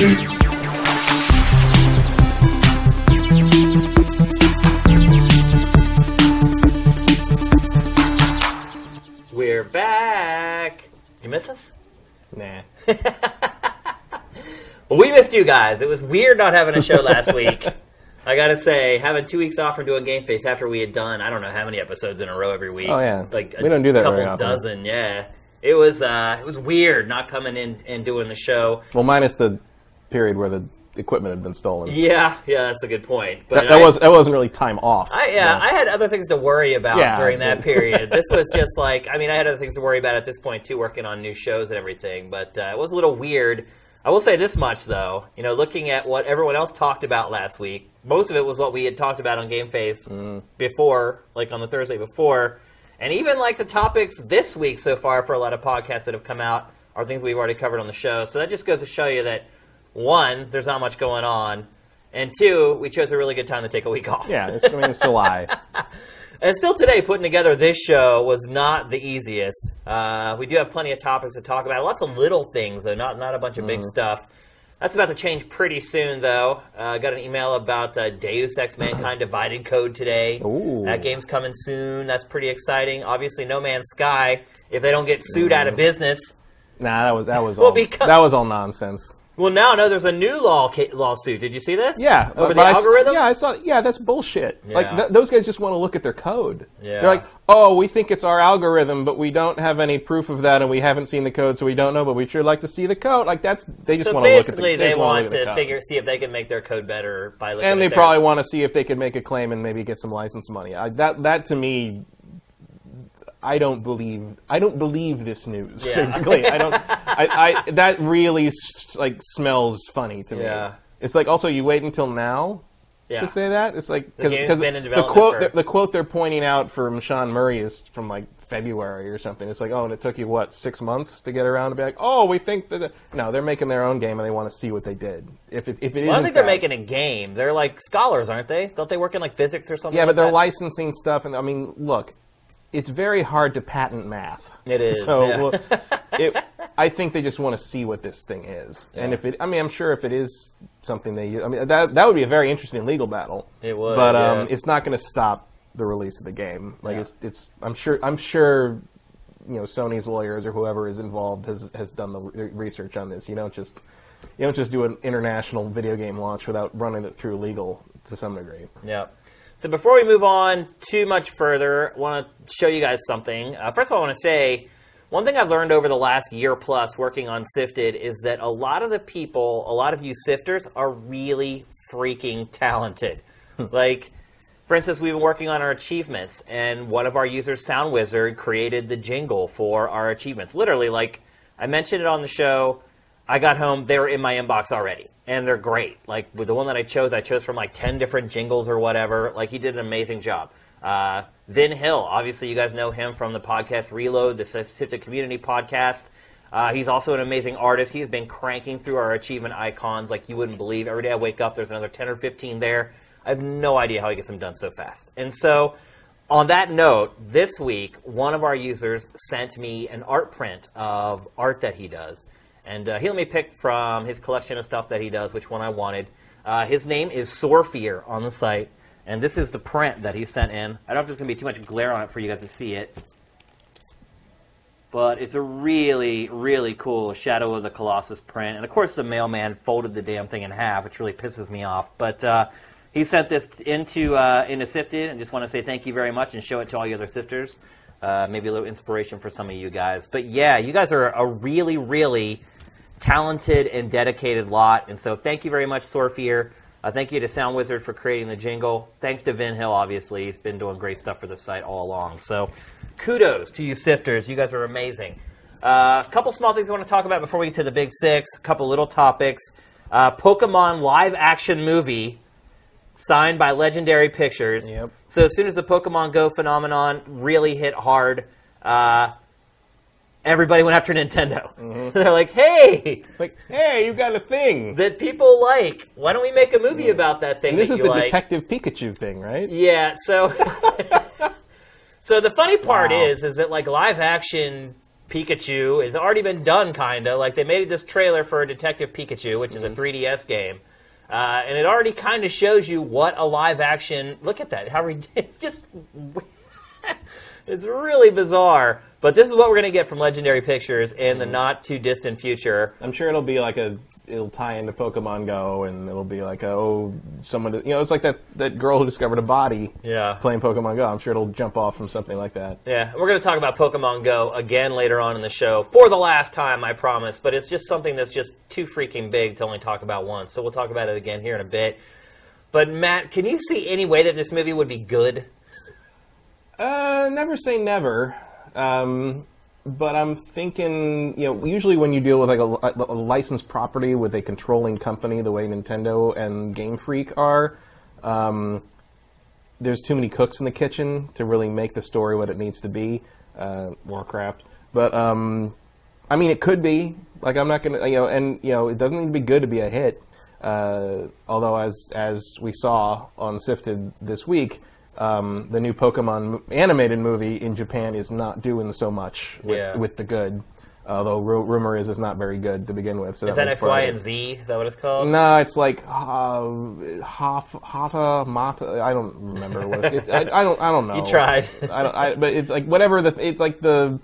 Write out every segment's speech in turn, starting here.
We're back. You miss us? Nah. Well, we missed you guys. It was weird not having a show last week. I gotta say, having two weeks off from doing Game Face after we had done I don't know how many episodes in a row every week. Oh, yeah. like We don't do that a couple very often. dozen. Yeah, it was uh, it was weird not coming in and doing the show. Well, minus the period where the equipment had been stolen. Yeah, yeah, that's a good point. But That, that I- was that wasn't really time off. I, yeah, No. I had other things to worry about Yeah, during that period. This was just like, I mean, I had other things to worry about at this point too, working on new shows and everything. But uh, it was a little weird. I will say this much though, you know, looking at what everyone else talked about last week, most of it was what we had talked about on Game Face Mm. before, like on the Thursday before, and even like the topics this week so far for a lot of podcasts that have come out are things we've already covered on the show. So that just goes to show you that one, there's not much going on. And two, we chose a really good time to take a week off. Yeah, it's, I mean it's July. And still today, putting together this show was not the easiest. Uh, we do have plenty of topics to talk about. Lots of little things, though, not not a bunch of big stuff. That's about to change pretty soon, though. Uh, got an email about uh, Deus Ex Mankind Divided Code today. Ooh. That game's coming soon. That's pretty exciting. Obviously, No Man's Sky. If they don't get sued out of business, Nah, that was that was Well, all because- that was all nonsense. Well, now no, there's a new law ca- lawsuit. Did you see this? Yeah, uh, over the I algorithm. yeah, I saw. Yeah, that's bullshit. Yeah. Like th- those guys just want to look at their code. Yeah. They're like, oh, we think it's our algorithm, but we don't have any proof of that, and we haven't seen the code, so we don't know. But we sure like to see the code. Like that's they just So want to look at the. basically, they just wanna want the code. figure, see if they can make their code better by looking and they probably want to see if they could make a claim and maybe get some license money. I, that that to me, I don't believe. I don't believe this news. Yeah. Basically, I don't. I, I that really like smells funny to me. Yeah. It's like also you wait until now yeah. to say that. It's like The game's been in the quote for- the, the quote they're pointing out from Sean Murray is from like February or something. It's like oh, and it took you what six months to get around to be like oh, we think that no, they're making their own game and they want to see what they did. If it if it is Well, I in think they're making a game. They're like scholars, aren't they? Don't they work in like physics or something? Yeah, like but they're that? licensing stuff, and I mean, look, it's very hard to patent math. It is, So, yeah. well, it, I think they just want to see what this thing is, and if it, I mean, I'm sure if it is something they, use- I mean, that that would be a very interesting legal battle. It would, but um, it's not going to stop the release of the game. Like Yeah. it's, it's, I'm sure, I'm sure, you know, Sony's lawyers or whoever is involved has has done the research on this. You don't just, you don't just do an international video game launch without running it through legal to some degree. Yeah. So before we move on too much further, I want to show you guys something. Uh, first of all, I want to say one thing I've learned over the last year plus working on Sifted is that a lot of the people, a lot of you sifters, are really freaking talented. like, for instance, we've been working on our achievements, and one of our users, Sound Wizard, created the jingle for our achievements. Literally, like I mentioned it on the show. I got home, they were in my inbox already, and they're great. Like with the one that I chose, I chose from like ten different jingles or whatever. Like he did an amazing job. Uh, Vin Hill, obviously you guys know him from the podcast Reload, the Sifted Community podcast. Uh, he's also an amazing artist. He's been cranking through our achievement icons like you wouldn't believe. Every day I wake up, there's another ten or fifteen there. I have no idea how he gets them done so fast. And so, on that note, this week, one of our users sent me an art print of art that he does. And uh, he let me pick from his collection of stuff that he does which one I wanted. Uh, his name is Sorfear on the site. And this is the print that he sent in. I don't know if there's going to be too much glare on it for you guys to see it. But it's a really, really cool Shadow of the Colossus print. And of course, the mailman folded the damn thing in half, which really pisses me off. But uh, he sent this into uh, into Sifted, and just want to say thank you very much and show it to all your other sifters. Uh, maybe a little inspiration for some of you guys. But yeah, you guys are a really, really talented and dedicated lot. And so thank you very much, Sorfier. Uh, thank you to Sound Wizard for creating the jingle. Thanks to Vin Hill, obviously. He's been doing great stuff for the site all along. So kudos to you sifters. You guys are amazing. Uh, a couple small things I want to talk about before we get to the big six. A couple little topics. Uh, Pokemon live action movie signed by Legendary Pictures. Yep. So as soon as the Pokemon Go phenomenon really hit hard, uh, everybody went after Nintendo. Mm-hmm. They're like, "Hey, It's like, hey, you got a thing. that people like. Why don't we make a movie mm. about that thing And this that is you the like?" Detective Pikachu thing, right? Yeah, so so the funny part Wow. is is that like live action Pikachu has already been done, kind of. Like, they made this trailer for Detective Pikachu, which is a mm-hmm. 3DS game. Uh, and it already kind of shows you what a live action. Look at that. How rid- It's just. it's really bizarre. But this is what we're going to get from Legendary Pictures in the not too distant future. I'm sure it'll be like a it'll tie into Pokemon Go, and it'll be like oh someone you know it's like that that girl who discovered a body Yeah. playing Pokemon Go. I'm sure it'll jump off from something like that. Yeah, we're going to talk about Pokemon Go again later on in the show for the last time, I promise. But it's just something that's just too freaking big to only talk about once. So we'll talk about it again here in a bit. But Matt, can you see any way that this movie would be good? Uh, never say never. Um, but I'm thinking, you know, usually when you deal with like a, a licensed property with a controlling company, the way Nintendo and Game Freak are, um, there's too many cooks in the kitchen to really make the story what it needs to be. Uh, Warcraft, but um, I mean, it could be. Like, I'm not gonna, you know, and you know, it doesn't need to be good to be a hit. Uh, although, as as we saw on Sifted this week, um, the new Pokemon animated movie in Japan is not doing so much with, Yeah. with the good. Although ru- rumor is it's not very good to begin with. So Is that X, Y, and Z? Is that what it's called? No, it's like uh, Haf, Hata Mata. I don't remember what it's. it's I, I don't. I don't know. You tried. I don't. I, but it's like whatever the. It's like the.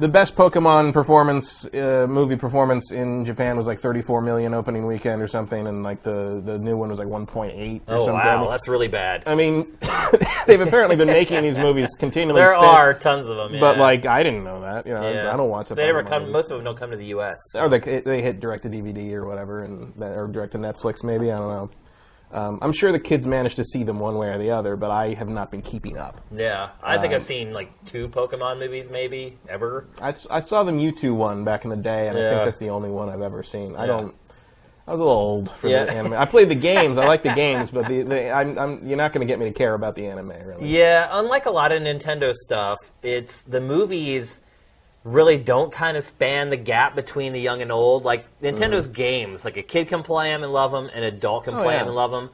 The best Pokemon performance, uh, movie performance in Japan was like 34 million opening weekend or something, and like the, the new one was like 1.8 or Oh something. wow, that's really bad. I mean, they've apparently been making these movies continually. There are tons of them, yeah. but like I didn't know that. You know, Yeah. I don't watch. the They never come. movies. Most of them don't come to the U.S. so- or they they hit direct to DVD or whatever, and or direct to Netflix maybe. I don't know. Um, I'm sure the kids managed to see them one way or the other, but I have not been keeping up. Yeah, I think Um, I've seen like two Pokemon movies, maybe ever. I, I saw the Mewtwo one back in the day, and I think that's the only one I've ever seen. I don't. I was a little old for Yeah. the anime. I played the games. I like the games, but the, the I'm, I'm you're not going to get me to care about the anime really. Yeah, unlike a lot of Nintendo stuff, it's the movies really don't kind of span the gap between the young and old. Like Nintendo's games, like a kid can play them and love them, and an adult can Mm. Oh, play yeah. them and love them.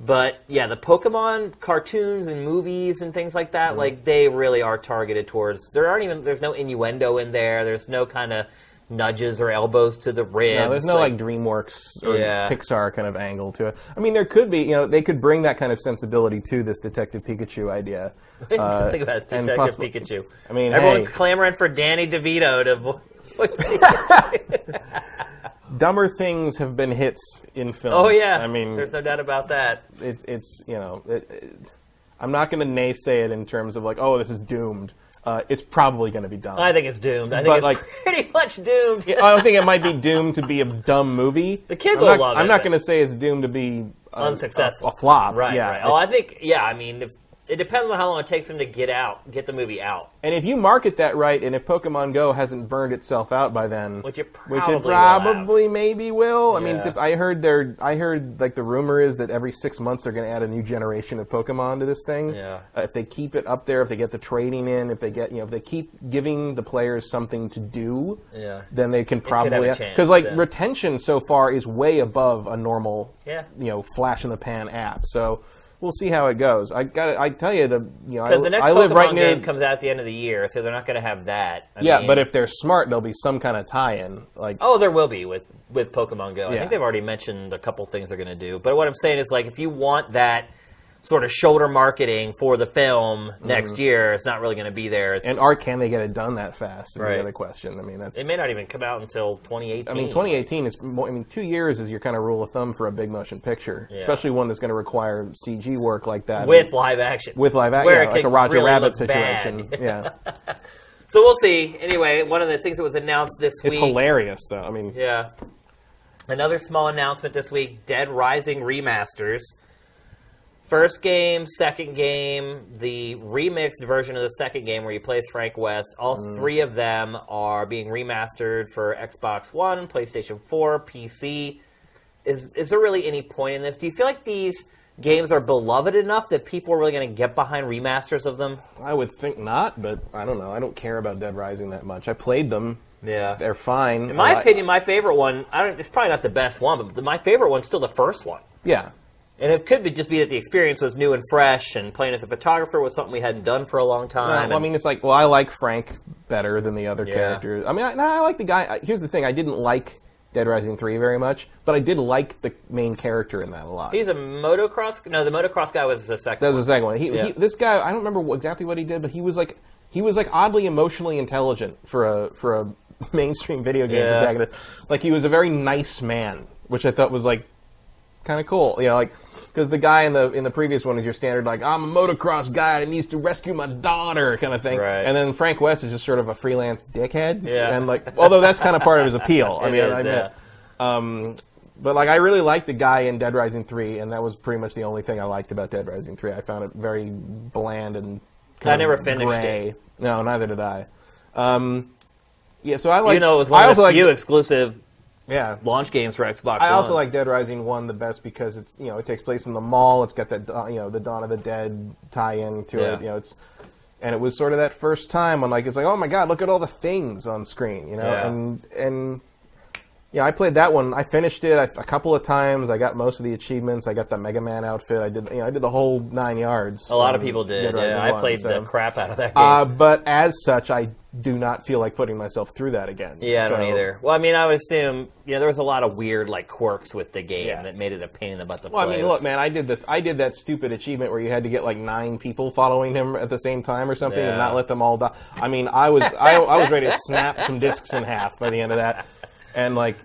But yeah, the Pokemon cartoons and movies and things like Mm. that, like they really are targeted towards. There aren't even there's no innuendo in there. There's no kind of nudges or elbows to the ribs. No, there's no like, DreamWorks or Yeah. Pixar kind of angle to it. I mean, there could be, you know, they could bring that kind of sensibility to this Detective Pikachu idea. Just Uh, think about and Detective possibly- Pikachu. I mean, everyone hey. clamoring for Danny DeVito to vo- voice Pikachu. Dumber things have been hits in film. Oh yeah, I mean, there's no doubt about that. it's it's you know, it, it, I'm not going to naysay it in terms of like, oh, this is doomed. Uh, it's probably going to be dumb. I think it's doomed. I think But, it's like- pretty much doomed. I don't think it might be doomed to be a dumb movie. The kids I'm will not, love I'm it, not going to say it's doomed to be a, Unsuccessful. a, a flop. Right, yeah. right. Oh, I think yeah. I mean, if, it depends on how long it takes them to get out, get the movie out. And if you market that right, and if Pokemon Go hasn't burned itself out by then, Which it which probably will maybe will. I mean, Yeah. I heard there. I heard like the rumor is that every six months they're going to add a new generation of Pokemon to this thing. Yeah. Uh, if they keep it up there, if they get the trading in, if they get you know, if they keep giving the players something to do, Yeah. then they can could have a probably because like yeah. retention so far is way above a normal Yeah. you know flash in the pan app. So. We'll see how it goes. I got. I tell you, the you know, I, the next I Pokemon live right near. game comes out at the end of the year, so they're not going to have that. I Yeah, mean- but if they're smart, there'll be some kind of tie-in. Like, Oh, there will be with with Pokemon Go. I think they've already mentioned a couple things they're going to do. But what I'm saying is, like, if you want that sort of shoulder marketing for the film next year, it's not really going to be there. It's- Mm-hmm. and are can they get it done that fast? Is Right. the other question. I mean, that's. it may not even come out until 2018. I mean, 2018 is. More, I mean, two years is your kind of rule of thumb for a big motion picture, Yeah. especially one that's going to require CG work like that. with live action. with live action, yeah, like a Roger really Rabbit look bad. situation. yeah, So we'll see. Anyway, one of the things that was announced this it's week. It's hilarious though. I mean, Yeah. Another small announcement this week Dead Rising remasters. First game, second game, the remixed version of the second game where you play as Frank West. All Mm. three of them are being remastered for Xbox One, PlayStation 4, PC. Is is there really any point in this? Do you feel like these games are beloved enough that people are really going to get behind remasters of them? I would think not, but I don't know. I don't care about Dead Rising that much. I played them; Yeah. they're fine. In my opinion, my favorite one, I don't, it's probably not the best one, but my favorite one's still the first one. yeah, And it could be just be that the experience was new and fresh, and playing as a photographer was something we hadn't done for a long time. Well, I mean, it's like, well, I like Frank better than the other Yeah. characters. I mean, I, I like the guy. Here's the thing: I didn't like Dead Rising three very much, but I did like the main character in that a lot. he's a motocross. No, the motocross guy was the second. that was one. the second one. He, Yeah. he, this guy, I don't remember what, exactly what he did, but he was like, he was like oddly emotionally intelligent for a for a mainstream video game Yeah. protagonist. Like he was a very nice man, which I thought was like kind of cool. You know, like because the guy in the in the previous one is your standard like I'm a motocross guy that needs to rescue my daughter kind of thing, Right. and then Frank West is just sort of a freelance dickhead. Yeah. and like although that's kind of part of his appeal. I mean, is, I yeah. um, but like I really liked the guy in Dead Rising three, and that was pretty much the only thing I liked about Dead Rising three. I found it very bland and kind I never finished gray. it. No, neither did I. Um, yeah, so I like. You know, it was one I of also the like, few exclusive yeah. launch games for Xbox I also like Dead Rising one the best because it's you know it takes place in the mall. It's got that you know the Dawn of the Dead tie-in to Yeah. it. You know it's and it was sort of that first time when like it's like oh my god look at all the things on screen you know Yeah. and and yeah I played that one. I finished it a couple of times. I got most of the achievements. I got the Mega Man outfit. I did you know I did the whole nine yards. a lot of people did. Yeah, I 1, played so. the crap out of that game. Uh, but as such, I do not feel like putting myself through that again. yeah, I don't either. Well, I mean, I would assume you know there was a lot of weird like quirks with the game Yeah. that made it a pain in the butt to play. Well, I mean, look, man, I did the I did that stupid achievement where you had to get like nine people following him at the same time or something, Yeah. and not let them all die. I mean, I was I, I was ready to snap some discs in half by the end of that, and like.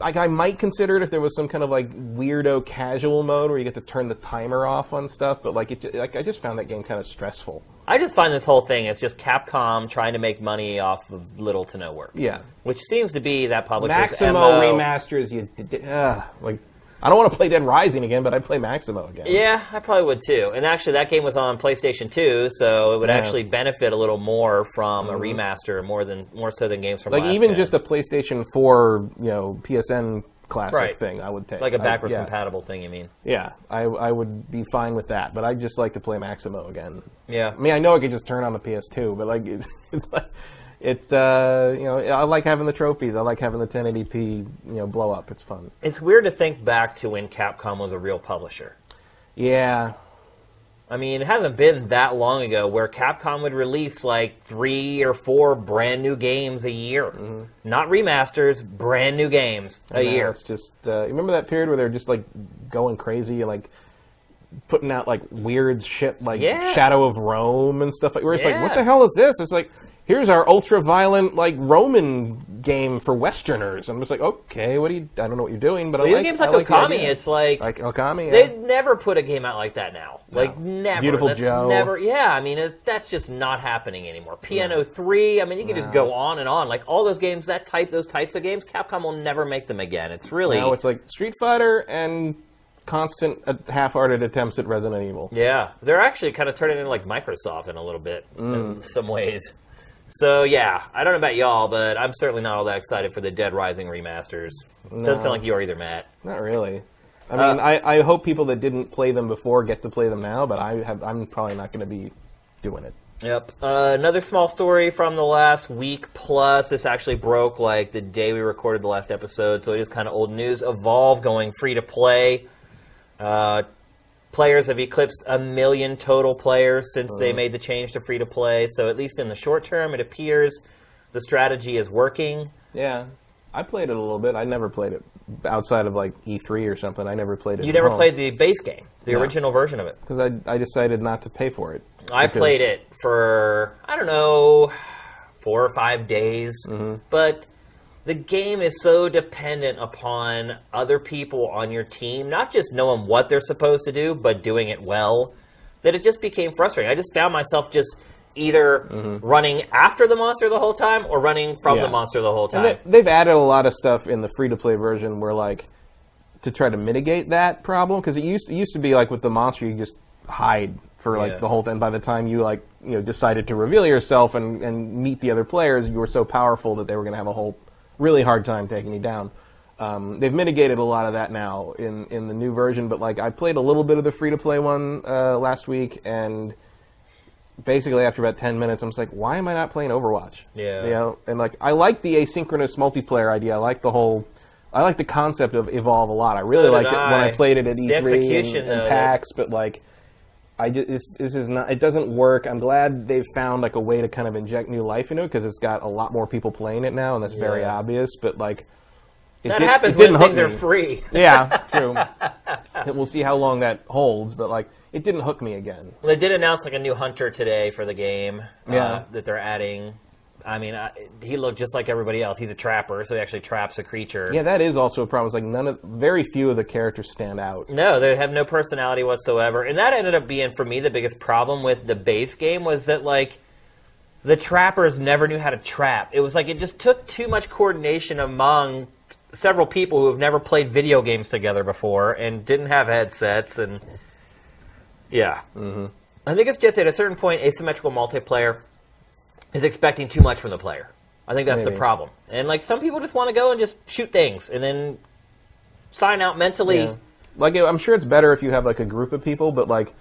Like I might consider it if there was some kind of like weirdo casual mode where you get to turn the timer off on stuff, but like it, like I just found that game kind of stressful. I just find this whole thing is just Capcom trying to make money off of little to no work. Yeah, Which seems to be that publisher's Maximo MO. remasters. You, uh, like I don't want to play Dead Rising again, but I'd play Maximo again. Yeah, I probably would too. And actually, that game was on PlayStation 2, so it would Yeah. Mm-hmm. actually benefit a little more from a remaster, more than more so than games from like even gen. just a PlayStation 4, you know, PSN classic Right. thing, I would take. like a backwards yeah. compatible thing. You mean? Yeah, I, I would be fine with that, but I'd just like to play Maximo again. Yeah. I mean, I know I could just turn on the PS2, but like it's like it, uh, you know, I like having the trophies. I like having the 1080p, you know, blow up. It's fun. It's weird to think back to when Capcom was a real publisher. Yeah, I mean, it hasn't been that long ago where Capcom would release like three or four brand new games a year. Not remasters, brand new games a Mm-hmm. Year. It's just uh, remember that period where they're just like going crazy and like putting out like weird shit like Yeah. Shadow of Rome and stuff like. Where it's like, what the hell is this? It's like. Here's our ultra violent like Roman game for Westerners. I'm just like, okay, what do you? I don't know what you're doing, but I like games I like Okami, it's like, like Okami. Yeah. they'd never put a game out like that now. Like never. Viewtiful that's Joe. Never. Yeah, I mean it, that's just not happening anymore. Piano Three. I mean, you can just go on and on. Like all those games, that type, those types of games, Capcom will never make them again. It's really. now it's like Street Fighter and constant uh, half-hearted attempts at Resident Evil. Yeah, they're actually kind of turning into like Microsoft in a little bit Mm. in some ways. So yeah, I don't know about y'all, but I'm certainly not all that excited for the Dead Rising remasters. Doesn't sound like you are either, Matt. Not really. I Uh, mean, I, I hope people that didn't play them before get to play them now, but I have I'm probably not going to be doing it. Yep. Uh, another small story from the last week plus. This actually broke like the day we recorded the last episode, so it is kind of old news. Evolve going free to play. Uh, players have eclipsed a million total players since they made the change to free to play. So at least in the short term, it appears the strategy is working. Yeah, I played it a little bit. I never played it outside of like E3 or something. I never played it. You never played the base game, the No. original version of it. because I I decided not to pay for it. I played it for I don't know four or five days, Mm-hmm. but the game is so dependent upon other people on your team, not just knowing what they're supposed to do, but doing it well, that it just became frustrating. I just found myself just either running after the monster the whole time or running from Mm-hmm. Yeah. the monster the whole time. And they, they've added a lot of stuff in the free to play version where like to try to mitigate that problem because it used it used to be like with the monster you just hide for like Yeah. the whole thing. By the time you like you know decided to reveal yourself and and meet the other players, you were so powerful that they were going to have a whole really hard time taking you down. Um, they've mitigated a lot of that now in in the new version, but like I played a little bit of the free to play one uh, last week and. Basically, after about ten minutes, I'm just like, "Why am I not playing Overwatch?" Yeah. you know, and like I like the asynchronous multiplayer idea. I like the whole I like the concept of evolve a lot. I really did liked it when I. I played it at The E3 and, execution, and though, PAX, but like. I just, this, this is not. It doesn't work. I'm glad they've found like a way to kind of inject new life into it because it's got a lot more people playing it now, and that's very obvious. But like, it That did- happens it when didn't things are free. Yeah, true. And we'll see how long that holds, but like, it didn't hook me again. They did announce like a new hunter today for the game. uh, Yeah. that they're adding. I mean, I, he looked just like everybody else. He's a trapper, so he actually traps a creature. Yeah, that is also a problem. It's like none of, very few of the characters stand out. No, they have no personality whatsoever, and that ended up being for me the biggest problem with the base game was that like the trappers never knew how to trap. It was like it just took too much coordination among several people who have never played video games together before and didn't have headsets and yeah. Mm-hmm. I think it's just at a certain point asymmetrical multiplayer is expecting too much from the player. I think that's the problem. And like some people just want to go and just shoot things and then sign out mentally. Yeah. Like, I'm sure it's better if you have like a group of people, but like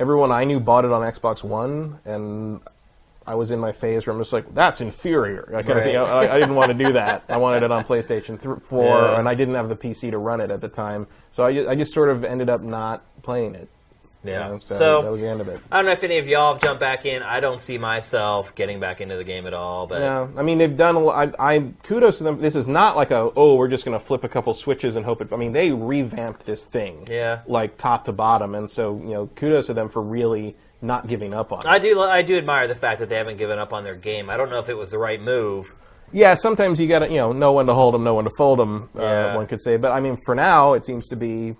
everyone I knew bought it on Xbox One, and I was in my phase where I'm just like, that's inferior. I, kind of think, Right. I, I didn't want to do that. I wanted it on PlayStation th- 4, Yeah. and I didn't have the PC to run it at the time, so I just, I just sort of ended up not playing it. You Yeah. know, so, so that was the end of it. I don't know if any of y'all have jumped back in. I don't see myself getting back into the game at all. But Yeah, I mean they've done a lot. I, I kudos to them. This is not like a oh we're just going to flip a couple switches and hope it. I mean they revamped this thing, Yeah. like top to bottom, and so you know kudos to them for really not giving up on it. I do I do admire the fact that they haven't given up on their game. I don't know if it was the right move. yeah, sometimes you got to you know know when to hold them, know when to fold them. Yeah. Uh, one could say, but I mean for now it seems to be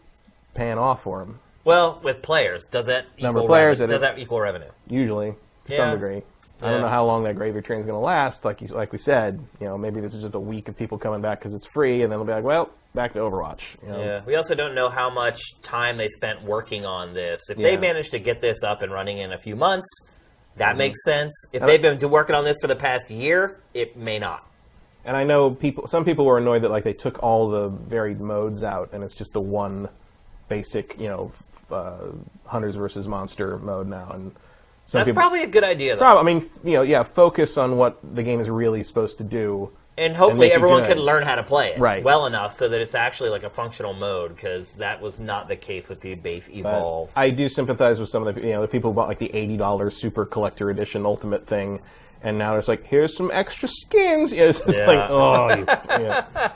paying off for them Well, with players, does that Number equal of players revenue? does that equal revenue? usually to Yeah. some degree. I don't know how long that gravy train is going to last. Like you, like we said, you know, maybe this is just a week of people coming back because it's free, and then they'll be like, well, back to Overwatch. You know? Yeah. We also don't know how much time they spent working on this. If they Yeah. managed to get this up and running in a few months, that mm-hmm. makes sense. If they've been working on this for the past year, it may not. And I know people. Some people were annoyed that like they took all the varied modes out, and it's just the one basic, you know, uh, hunters versus monster mode now. And some That's people, probably a good idea, though. prob- I mean, you know, yeah, focus on what the game is really supposed to do. and hopefully it everyone can learn how to play it Right. well enough so that it's actually like a functional mode because that was not the case with the base But evolve I do sympathize with some of the you know the people who bought like the eighty dollars super collector edition ultimate thing, and now it's like here's some extra skins. Yeah, it's just Yeah. like oh you, yeah,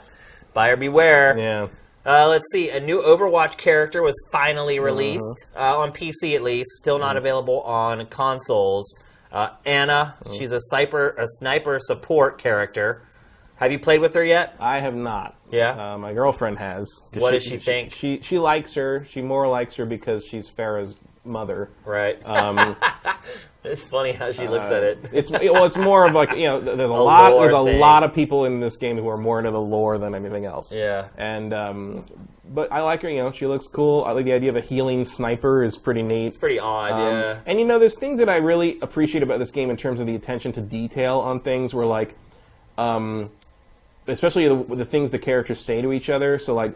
buyer beware yeah. Uh, let's see a new overwatch character was finally Mm-hmm. released uh, on pc at least still not available on consoles uh, Ana Mm. she's a sniper a sniper support character have you played with her yet I have not. Yeah? Uh, my girlfriend has. What does she think? She, she likes her. She more likes her because she's Pharah's mother. right Um, it's funny how she looks at it it's well, it's more of like you know, there's a, A lot, there's a thing. lot of people in this game who are more into the lore than anything else. yeah And um, but I like her. You know, she looks cool. I like the idea of a healing sniper is pretty neat. It's pretty odd Um, yeah And you know, there's things that I really appreciate about this game in terms of the attention to detail on things. Where like, um, especially the, the things the characters say to each other. So like,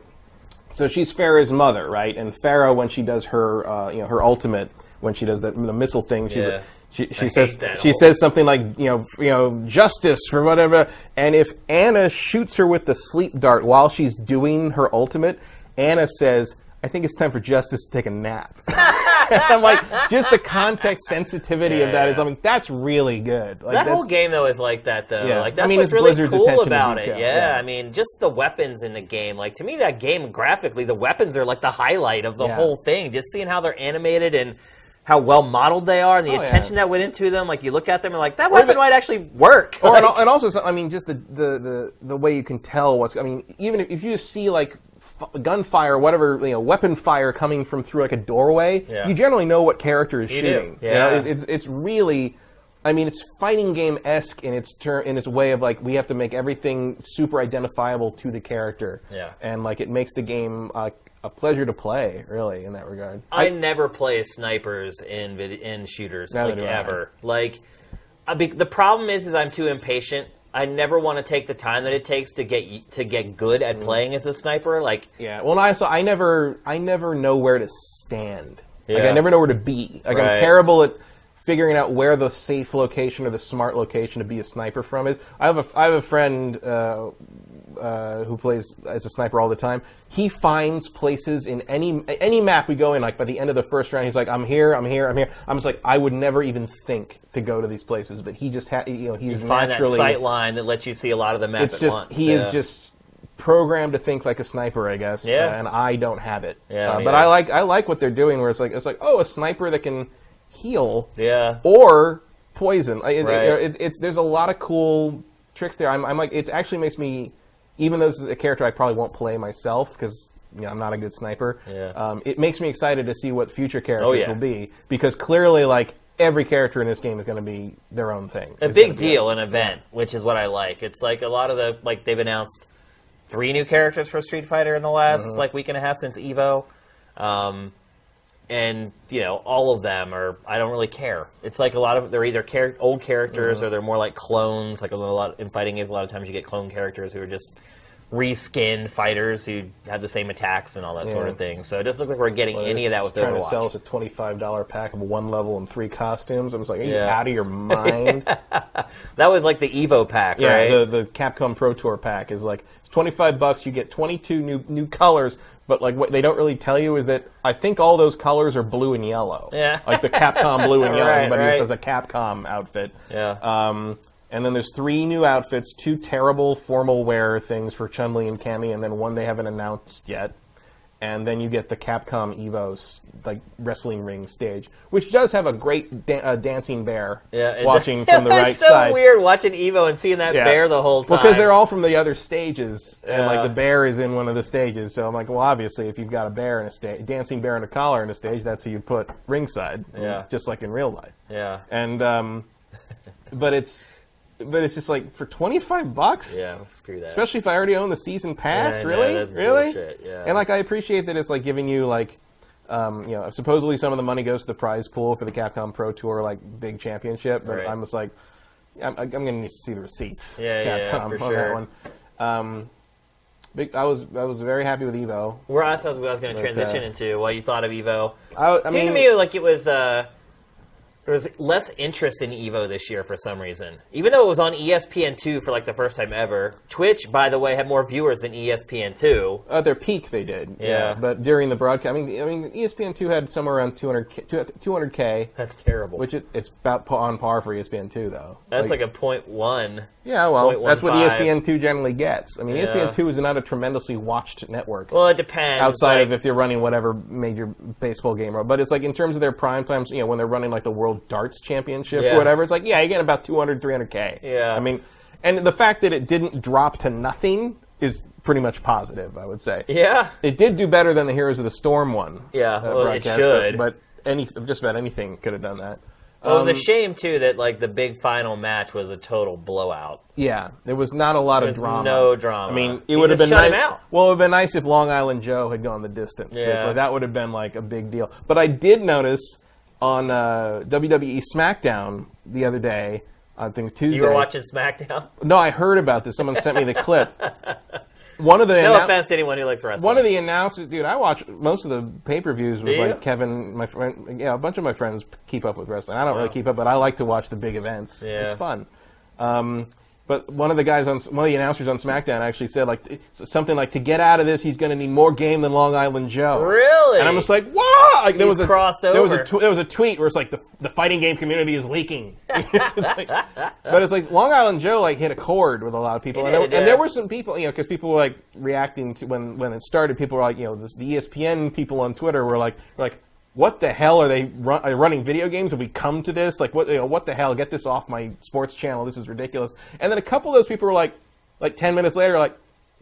so she's Pharah's mother, right? And Pharah, when she does her, uh, you know, her ultimate, when she does the, the missile thing, she's Yeah. She, she says she whole- says something like you know you know justice for whatever. And if Ana shoots her with the sleep dart while she's doing her ultimate, Ana says. I think it's time for justice to take a nap. And I'm like, just the context sensitivity of that is, I Yeah. mean, that's really good. Like, that whole game though is like that though. Yeah. Like I that's mean, what's really Blizzard's cool about it. Yeah. yeah. I mean, just the weapons in the game. Like to me, that game graphically, the weapons are like the highlight of the Yeah. whole thing. Just seeing how they're animated and how well modeled they are, and the Oh, yeah. attention that went into them. Like you look at them and like that weapon might actually work. or, and, Like, and also, I mean, just the, the, the, the way you can tell what's. I mean, even if, if you just see like gunfire, whatever, you know, weapon fire coming from through like a doorway, Yeah. you generally know what character is You do, shooting. You know, yeah. it, it's it's really. I mean, it's fighting game esque in its ter- in its way of like we have to make everything super identifiable to the character. Yeah. and like it makes the game uh, a pleasure to play, really, in that regard. I never play snipers in vid- in shooters like do I. ever. Like I be, the problem is, is I'm too impatient. I never want to take the time that it takes to get to get good Mm. at playing as a sniper. Like Yeah. Well, I so I never I never know where to stand. Yeah. Like I never know where to be. Like Right. I'm terrible at figuring out where the safe location or the smart location to be a sniper from is. I have a I have a friend. Uh, uh, who plays as a sniper all the time. He finds places in any any map we go in. Like by the end of the first round, he's like, "I'm here, I'm here, I'm here." I'm just like, I would never even think to go to these places, but he just ha- you know he's Find that naturally. sight line that lets you see a lot of the map it's at just once. he yeah. is just programmed to think like a sniper, I guess. Yeah. uh, and I don't have it. Yeah, Uh, but. I like I like what they're doing, where it's like it's like oh, a sniper that can heal yeah. or poison. Like, Right. you know, it's, it's there's a lot of cool tricks there. I'm, I'm like it actually makes me, even though this is a character I probably won't play myself because you know, I'm not a good sniper. Yeah. Um, it makes me excited to see what future characters Oh, yeah. will be because clearly like every character in this game is going to be their own thing. a It's big deal, an event, which is what I like. It's like a lot of the like they've announced three new characters for Street Fighter in the last Uh-huh. like week and a half since Evo, um, and you know all of them are. I don't really care. It's like a lot of they're either char- old characters Uh-huh. or they're more like clones. Like a lot in fighting games, a lot of times you get clone characters who are just reskinned fighters who have the same attacks and all that sort of thing. So it doesn't look like we're getting Well, any of that with trying to sell Overwatch. us a twenty-five dollar pack of one level and three costumes. I was like, are you Yeah. out of your mind? That was like the Evo pack, Yeah, right? the, the Capcom Pro Tour pack is like it's twenty five bucks. You get twenty two new new colors, but like what they don't really tell you is that I think all those colors are blue and yellow. Yeah. like the Capcom blue and yellow. Right, Everybody right. just has a Capcom outfit. Yeah. Um, and then there's three new outfits, two terrible formal wear things for Chun Li and Cammy, and then one they haven't announced yet. And then you get the Capcom Evo's like wrestling ring stage, which does have a great da- uh, dancing bear Yeah, watching from the right so side. weird watching Evo and seeing that Yeah. bear the whole time. Well, because they're all from the other stages, and Yeah. like the bear is in one of the stages. So I'm like, well, obviously, if you've got a bear in a stage, dancing bear in a collar in a stage, that's who you put ringside, Yeah. just like in real life. yeah, And um, but it's but it's just like for 25 bucks, yeah. Screw that. especially if I already own the season pass. Yeah, really, that's really, bullshit, yeah. And like, I appreciate that it's like giving you like. Um, you know, supposedly some of the money goes to the prize pool for the Capcom Pro Tour, like big championship. But Right. I'm just like, I'm, I'm going to need to see the receipts. Yeah, yeah, yeah, Capcom for sure. that one. Um, big, I was I was very happy with Evo. Where I was I was going to transition uh, into what you thought of Evo? I, I Seemed mean, to me like it was uh, there was less interest in Evo this year for some reason. Even though it was on E ESPN2 for like the first time ever. Twitch, by the way, had more viewers than E ESPN2. at uh, their peak they did. Yeah. But during the broadcast, I mean, I mean, E ESPN two had somewhere around 200 200 k, That's terrible. which it, it's about on par for E ESPN two though. That's like, a point one. yeah, well, that's what E 0.15. ESPN two generally gets. I mean, Yeah. ESPN two is not a tremendously watched network. Well, it depends. outside like, of if you're running whatever major baseball game, but it's like in terms of their prime times, you know, when they're running like the World Darts Championship Yeah. or whatever, it's like yeah, you're getting about 200, 300k. Yeah. I mean, and the fact that it didn't drop to nothing is pretty much positive, I would say. Yeah. It did do better than the Heroes of the Storm one. uh, Yeah, well, it should. But, but any just about anything could have done that. Well, it was Um, a shame too that like the big final match was a total blowout. Yeah, there was not a lot of drama. no drama. I mean, it would have been nice. Well, it would have been nice if Long Island Joe had gone the distance. Yeah. So that would have been like a big deal. But I did notice on uh, WWE SmackDown the other day, I think Tuesday. You were watching SmackDown. No, I heard about this. Someone sent me the clip. One of the No annou- offense to anyone who likes wrestling. one of the announcers, dude. I watch most of the pay per views with like Kevin, my friend. Yeah, a bunch of my friends keep up with wrestling. I don't really keep up, but I like to watch the big events. Yeah. It's fun. Um, but one of the guys on one of the announcers on SmackDown actually said like something like to get out of this, he's going to need more game than Long Island Joe. Really? And I'm just like, what? Like there He's was a crossed there was a over. tw- there was a tweet where it's like the the fighting game community is leaking. It's like- but it's like Long Island Joe like hit a chord with a lot of people, and, there, and yeah. there were some people, you know, because people were like reacting to when when it started. People were like, you know, this, the ESPN people on Twitter were like, like. What the hell are they run, are running video games? Have we come to this? Like, what? You know, what the hell? Get this off my sports channel. This is ridiculous. And then a couple of those people were like, like ten minutes later, like,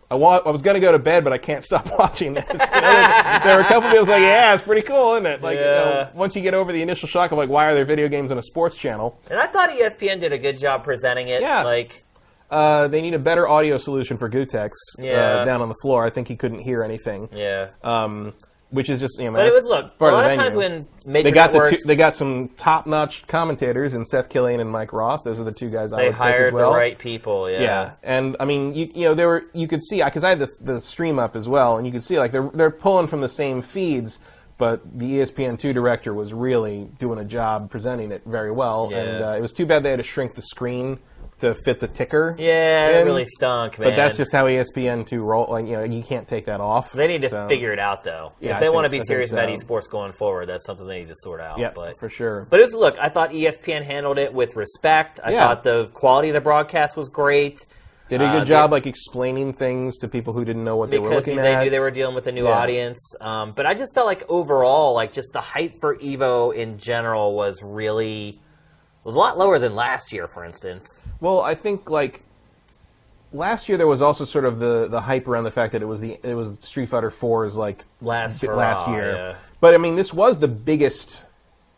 I want. I was going to go to bed, but I can't stop watching this. You know, there, were a couple of people like, yeah, it's pretty cool, isn't it? Like, you know, once you get over the initial shock of like, why are there video games on a sports channel? and I thought ESPN did a good job presenting it. Yeah. Like, Uh, they need a better audio solution for Gootecks Yeah. uh, down on the floor. I think he couldn't hear anything. yeah. Um, which is just you know. But it was look. A of lot of times when major they got the two, they got some top notch commentators in Seth Killian and Mike Ross. Those are the two guys I they would hired well. the right people. Yeah. Yeah, and I mean, you you know, there were you could see because I had the the stream up as well, and you could see like they're they're pulling from the same feeds, but the E ESPN two director was really doing a job presenting it very well, Yeah. and uh, it was too bad they had to shrink the screen to fit the ticker. Yeah, it really stunk, man. But that's just how ESPN two roll. Like you know, you can't take that off. They need to so- figure it out, though. Yeah, if they think- want to be think serious about esports going forward, that's something they need to sort out. Yeah, but for sure. But it's look, I thought ESPN handled it with respect. I Yeah. thought the quality of the broadcast was great Did a uh, good they- job, like explaining things to people who didn't know what they were looking they at. knew they were dealing with a new Yeah. audience. Um, but I just felt like overall, like just the hype for Evo in general was really was a lot lower than last year, for instance. Well, I think like last year there was also sort of the, the hype around the fact that it was the it was Street Fighter 4's like Last bi- last year. yeah. But I mean, this was the biggest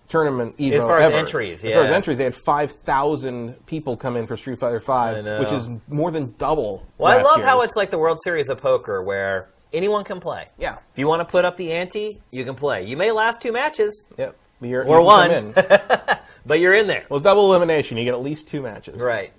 tournament Evo As far as ever. entries, As far as entries, they had five thousand people come in for Street Fighter Five, which is more than double. Well, I love how it's like the World Series of Poker, where anyone can play. yeah, If you want to put up the ante, you can play. You may last two matches, yep. You're, Or you one. but you're in there. well, it's double elimination. You get at least two matches. Right.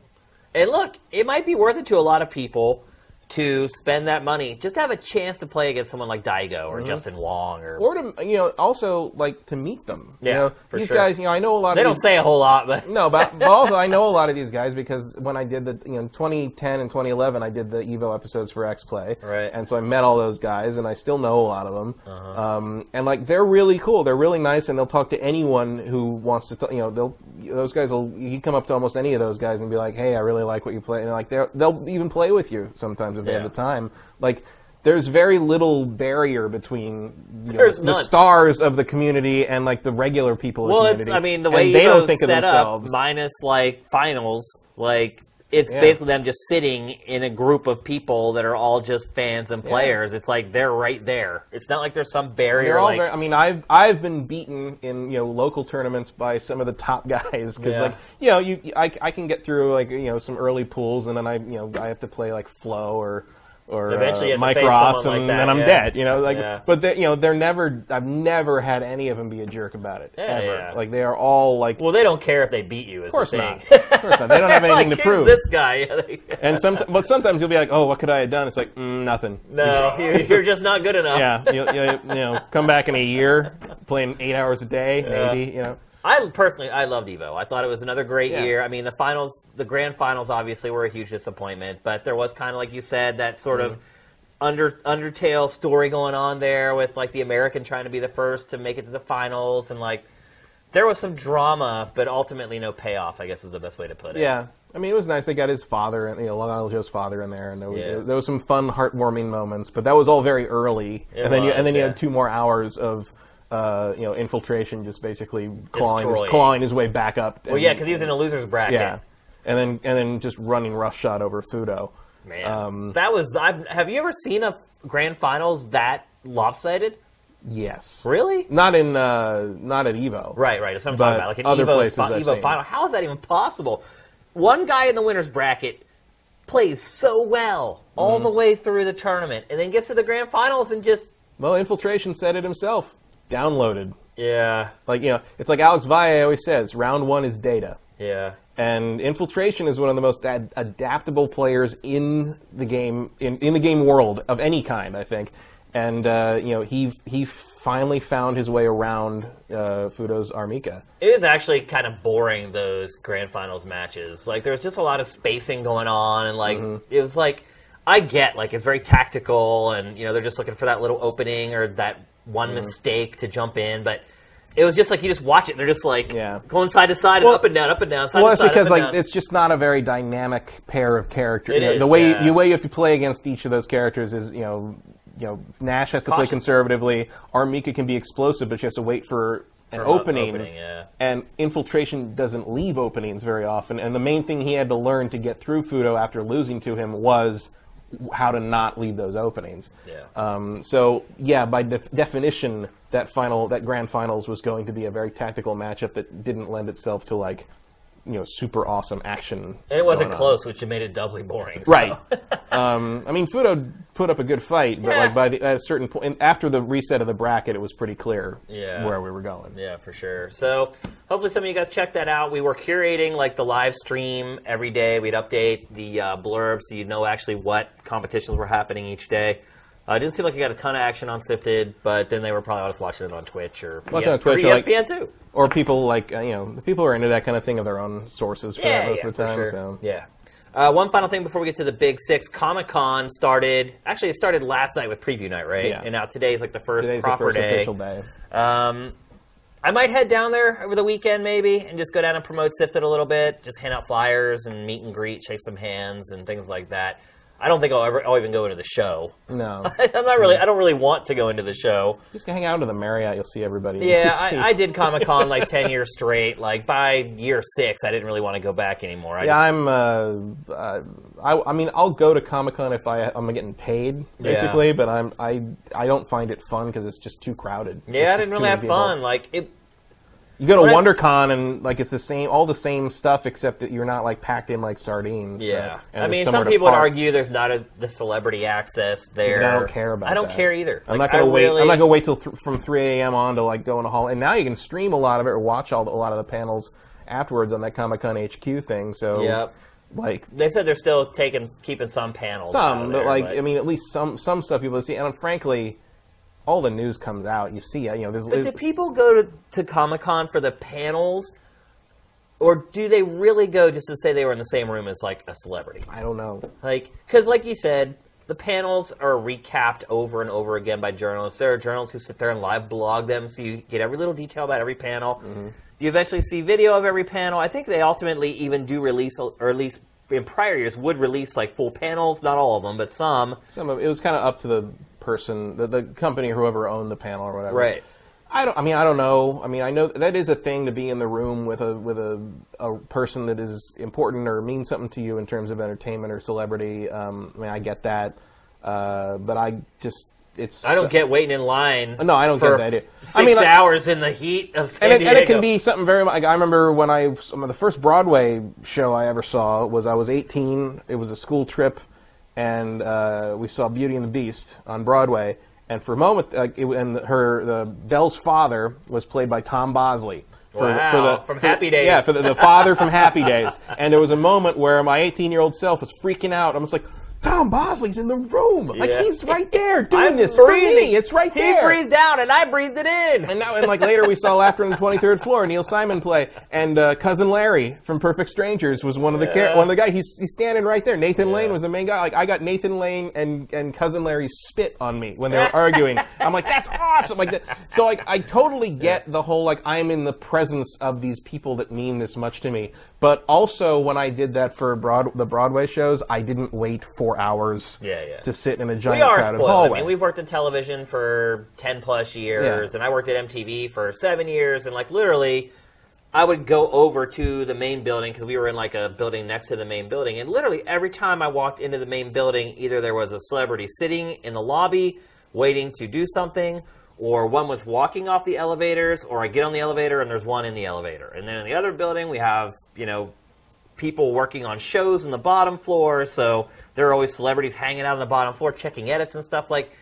And look, it might be worth it to a lot of people to spend that money just to have a chance to play against someone like Daigo or Justin Wong or Mm-hmm. Or to you know, also like to meet them. Yeah, you know, for these sure. guys. You know, I know a lot. they of They don't these, say a whole lot, but No, but, but also I know a lot of these guys because when I did the you know 2010 and 2011 I did the Evo episodes for X Play, Right. And so I met all those guys and I still know a lot of them. Uh-huh. Um, and like they're really cool. They're really nice and they'll talk to anyone who wants to. T- you know, they'll those guys will. You come up to almost any of those guys and be like, "Hey, I really like what you play," and like they'll they'll even play with you sometimes if they Yeah. have the time. Like. There's very little barrier between you know, the none. stars of the community and like the regular people. of the well, it's. I mean the And way they Evo's don't think of set up minus like finals, like it's Yeah. basically them just sitting in a group of people that are all just fans and players. It's like they're right there. It's not like there's some barrier. All like, very, I mean, I've I've been beaten in you know local tournaments by some of the top guys because Yeah. like you know you I, I can get through like you know some early pools and then I you know I have to play like Flo or or Eventually uh, Mike Ross like and that, then I'm yeah. dead. You know like Yeah. but they, you know they're never I've never had any of them be a jerk about it Yeah, ever. yeah. Like they are all like well, they don't care if they beat you. Is of course not. of course not. They don't have anything like, to prove. This guy. And some but sometimes you'll be like oh what could I have done? It's like mm, nothing. no, you're, you're just not good enough. yeah, you, you, you know, come back in a year, playing eight hours a day, maybe. You know, I personally, I loved Evo. I thought it was another great Yeah. year. I mean, the finals, the grand finals, obviously were a huge disappointment, but there was kind of like you said that sort of mm-hmm. under Undertale story going on there with like the American trying to be the first to make it to the finals, and like there was some drama, but ultimately no payoff. I guess is the best way to put it. yeah. I mean, it was nice. They got his father and you know, LI Joe's father in there, and there was, Yeah. there was some fun, heartwarming moments. But that was all very early, It and then you, and then you had two more hours of. Uh, you know, infiltration, just basically clawing his, Destroying. clawing his way back up. Well, yeah, because he was in a losers bracket. yeah, and then and then just running roughshod over Fuudo. Man, Um, that was. I've, have you ever seen a grand finals that lopsided? Yes, Really? not in uh, not at Evo. Right, right. That's what I'm But talking about. Like an other Evo, places fi- I've Evo seen. final. How is that even possible? One guy in the winners bracket plays so well all Mm-hmm. the way through the tournament, and then gets to the grand finals and just Well, infiltration said it himself. Downloaded. yeah, Like you know, it's like Alex Valle always says: round one is data. yeah. And infiltration is one of the most ad- adaptable players in the game in, in the game world of any kind, I think. And uh, you know, he he finally found his way around uh, Fuudo's Armika. It was actually kind of boring those grand finals matches. Like there was just a lot of spacing going on, and like Mm-hmm. it was like I get like it's very tactical, and you know they're just looking for that little opening or that one Mm-hmm. mistake to jump in, but. It was just like you just watch it. They're just like Yeah. going side to side Well- and up and down, up and down, side well, side. because like down. it's just not a very dynamic pair of characters. You know, is, the way yeah. the way you have to play against each of those characters is you know you know Nash has to play Cautious. conservatively. R. Mika can be explosive, but she has to wait for an For an opening. opening, yeah. And infiltration doesn't leave openings very often. And the main thing he had to learn to get through Fuudo after losing to him was how to not leave those openings. Yeah. Um, so yeah, by def- definition, that final, that grand finals was going to be a very tactical matchup that didn't lend itself to like, you know, super awesome action. And it wasn't going on. close, which made it doubly boring. so- Right. um, I mean, Fuudo put up a good fight, but Yeah. like by the, at a certain point, after the reset of the bracket, it was pretty clear Yeah. where we were going. Yeah, for sure. So hopefully some of you guys check that out. We were curating like the live stream every day. We'd update the uh, blurb so you know actually what competitions were happening each day. Uh, it didn't seem like you got a ton of action on Sifted, but then they were probably just watching it on Twitch or Watching on Twitch or or like- ESPN too. Or people like uh, you know the people who are into that kind of thing have their own sources for that most of the for time. sure. So Yeah. Uh, one final thing before we get to the big six. Comic Con started. Actually, it started last night with preview night, right? Yeah. And now today's like the first today's the proper first day. official day. Um, I might head down there over the weekend maybe and just go down and promote Sifted a little bit. Just hand out flyers and meet and greet, shake some hands and things like that. I don't think I'll ever I'll even go into the show. No, I'm not really. I don't really want to go into the show. just hang out to the Marriott. You'll see everybody. Yeah, I, I did Comic Con like ten years straight. Like by year six, I didn't really want to go back anymore. I Yeah, just- I'm. Uh, uh, I, I mean, I'll go to Comic Con if I I'm getting paid, basically. But I'm I I don't find it fun because it's just too crowded. Yeah, I didn't really have fun. Like it. You go to WonderCon and like it's the same, all the same stuff, except that you're not like packed in like sardines. Yeah, and I mean, some people would argue there's not a, the celebrity access there. I don't care about I don't that. care either. I'm Like, not gonna I wait. really- I'm not gonna wait till th- from 3 a.m. on to like go in a hall. And now you can stream a lot of it or watch all the, a lot of the panels afterwards on that Comic Con HQ thing. So Yep. like They said they're still taking keeping some panels. some, but there, like I mean, at least some some stuff people see. And frankly, all the news comes out. You see, it, you know, there's. But do people go to, to Comic Con for the panels, or do they really go just to say they were in the same room as like a celebrity? I don't know. Like, because like you said, the panels are recapped over and over again by journalists. There are journalists who sit there and live blog them, so you get every little detail about every panel. Mm-hmm. You eventually see video of every panel. I think they ultimately even do release, or at least in prior years, would release like full panels. Not all of them, but some. Some of it was kind of up to the person, the, the company, or whoever owned the panel or whatever. Right. I don't. I mean, I don't know. I mean, I know that is a thing to be in the room with a with a, a person that is important or means something to you in terms of entertainment or celebrity. Um, I mean, I get that, uh, but I just it's. I don't get waiting in line. No, I don't get that either. I Six mean, like- hours in the heat of San and it, Diego. and it can be something very. Like, I remember when I some of the first Broadway show I ever saw was I was 18. It was a school trip, and uh, we saw Beauty and the Beast on Broadway. And for a moment, like, it, and her the Belle's father was played by Tom Bosley. For, Wow, from for- Happy Days. Yeah, for the, the father from Happy Days. And there was a moment where my 18 year old self was freaking out. I was like, Tom Bosley's in the room. Like he's right there doing I'm this for breathing. me. It's right He there. He breathed out, and I breathed it in. And now, and like later, we saw Laughter on the Twenty Third Floor, Neil Simon play, and uh, cousin Larry from Perfect Strangers was one of the Yeah. one of the guys. He's, he's standing right there. Nathan Yeah. Lane was the main guy. Like I got Nathan Lane and and cousin Larry spit on me when they were arguing. I'm like, that's awesome. Like that. So like I totally get the whole like I'm in the presence of these people that mean this much to me. But also when I did that for Broad the Broadway shows, I didn't wait four hours Yeah, yeah. to sit in a giant we are crowded spoiled. hallway. I mean, we've worked in television for ten plus years, Yeah. and I worked at MTV for seven years, and like literally, I would go over to the main building because we were in like a building next to the main building, and literally every time I walked into the main building, either there was a celebrity sitting in the lobby waiting to do something. Or one was walking off the elevators, or I get on the elevator and there's one in the elevator. And then in the other building, we have, you know, people working on shows in the bottom floor, so there are always celebrities hanging out on the bottom floor checking edits and stuff like.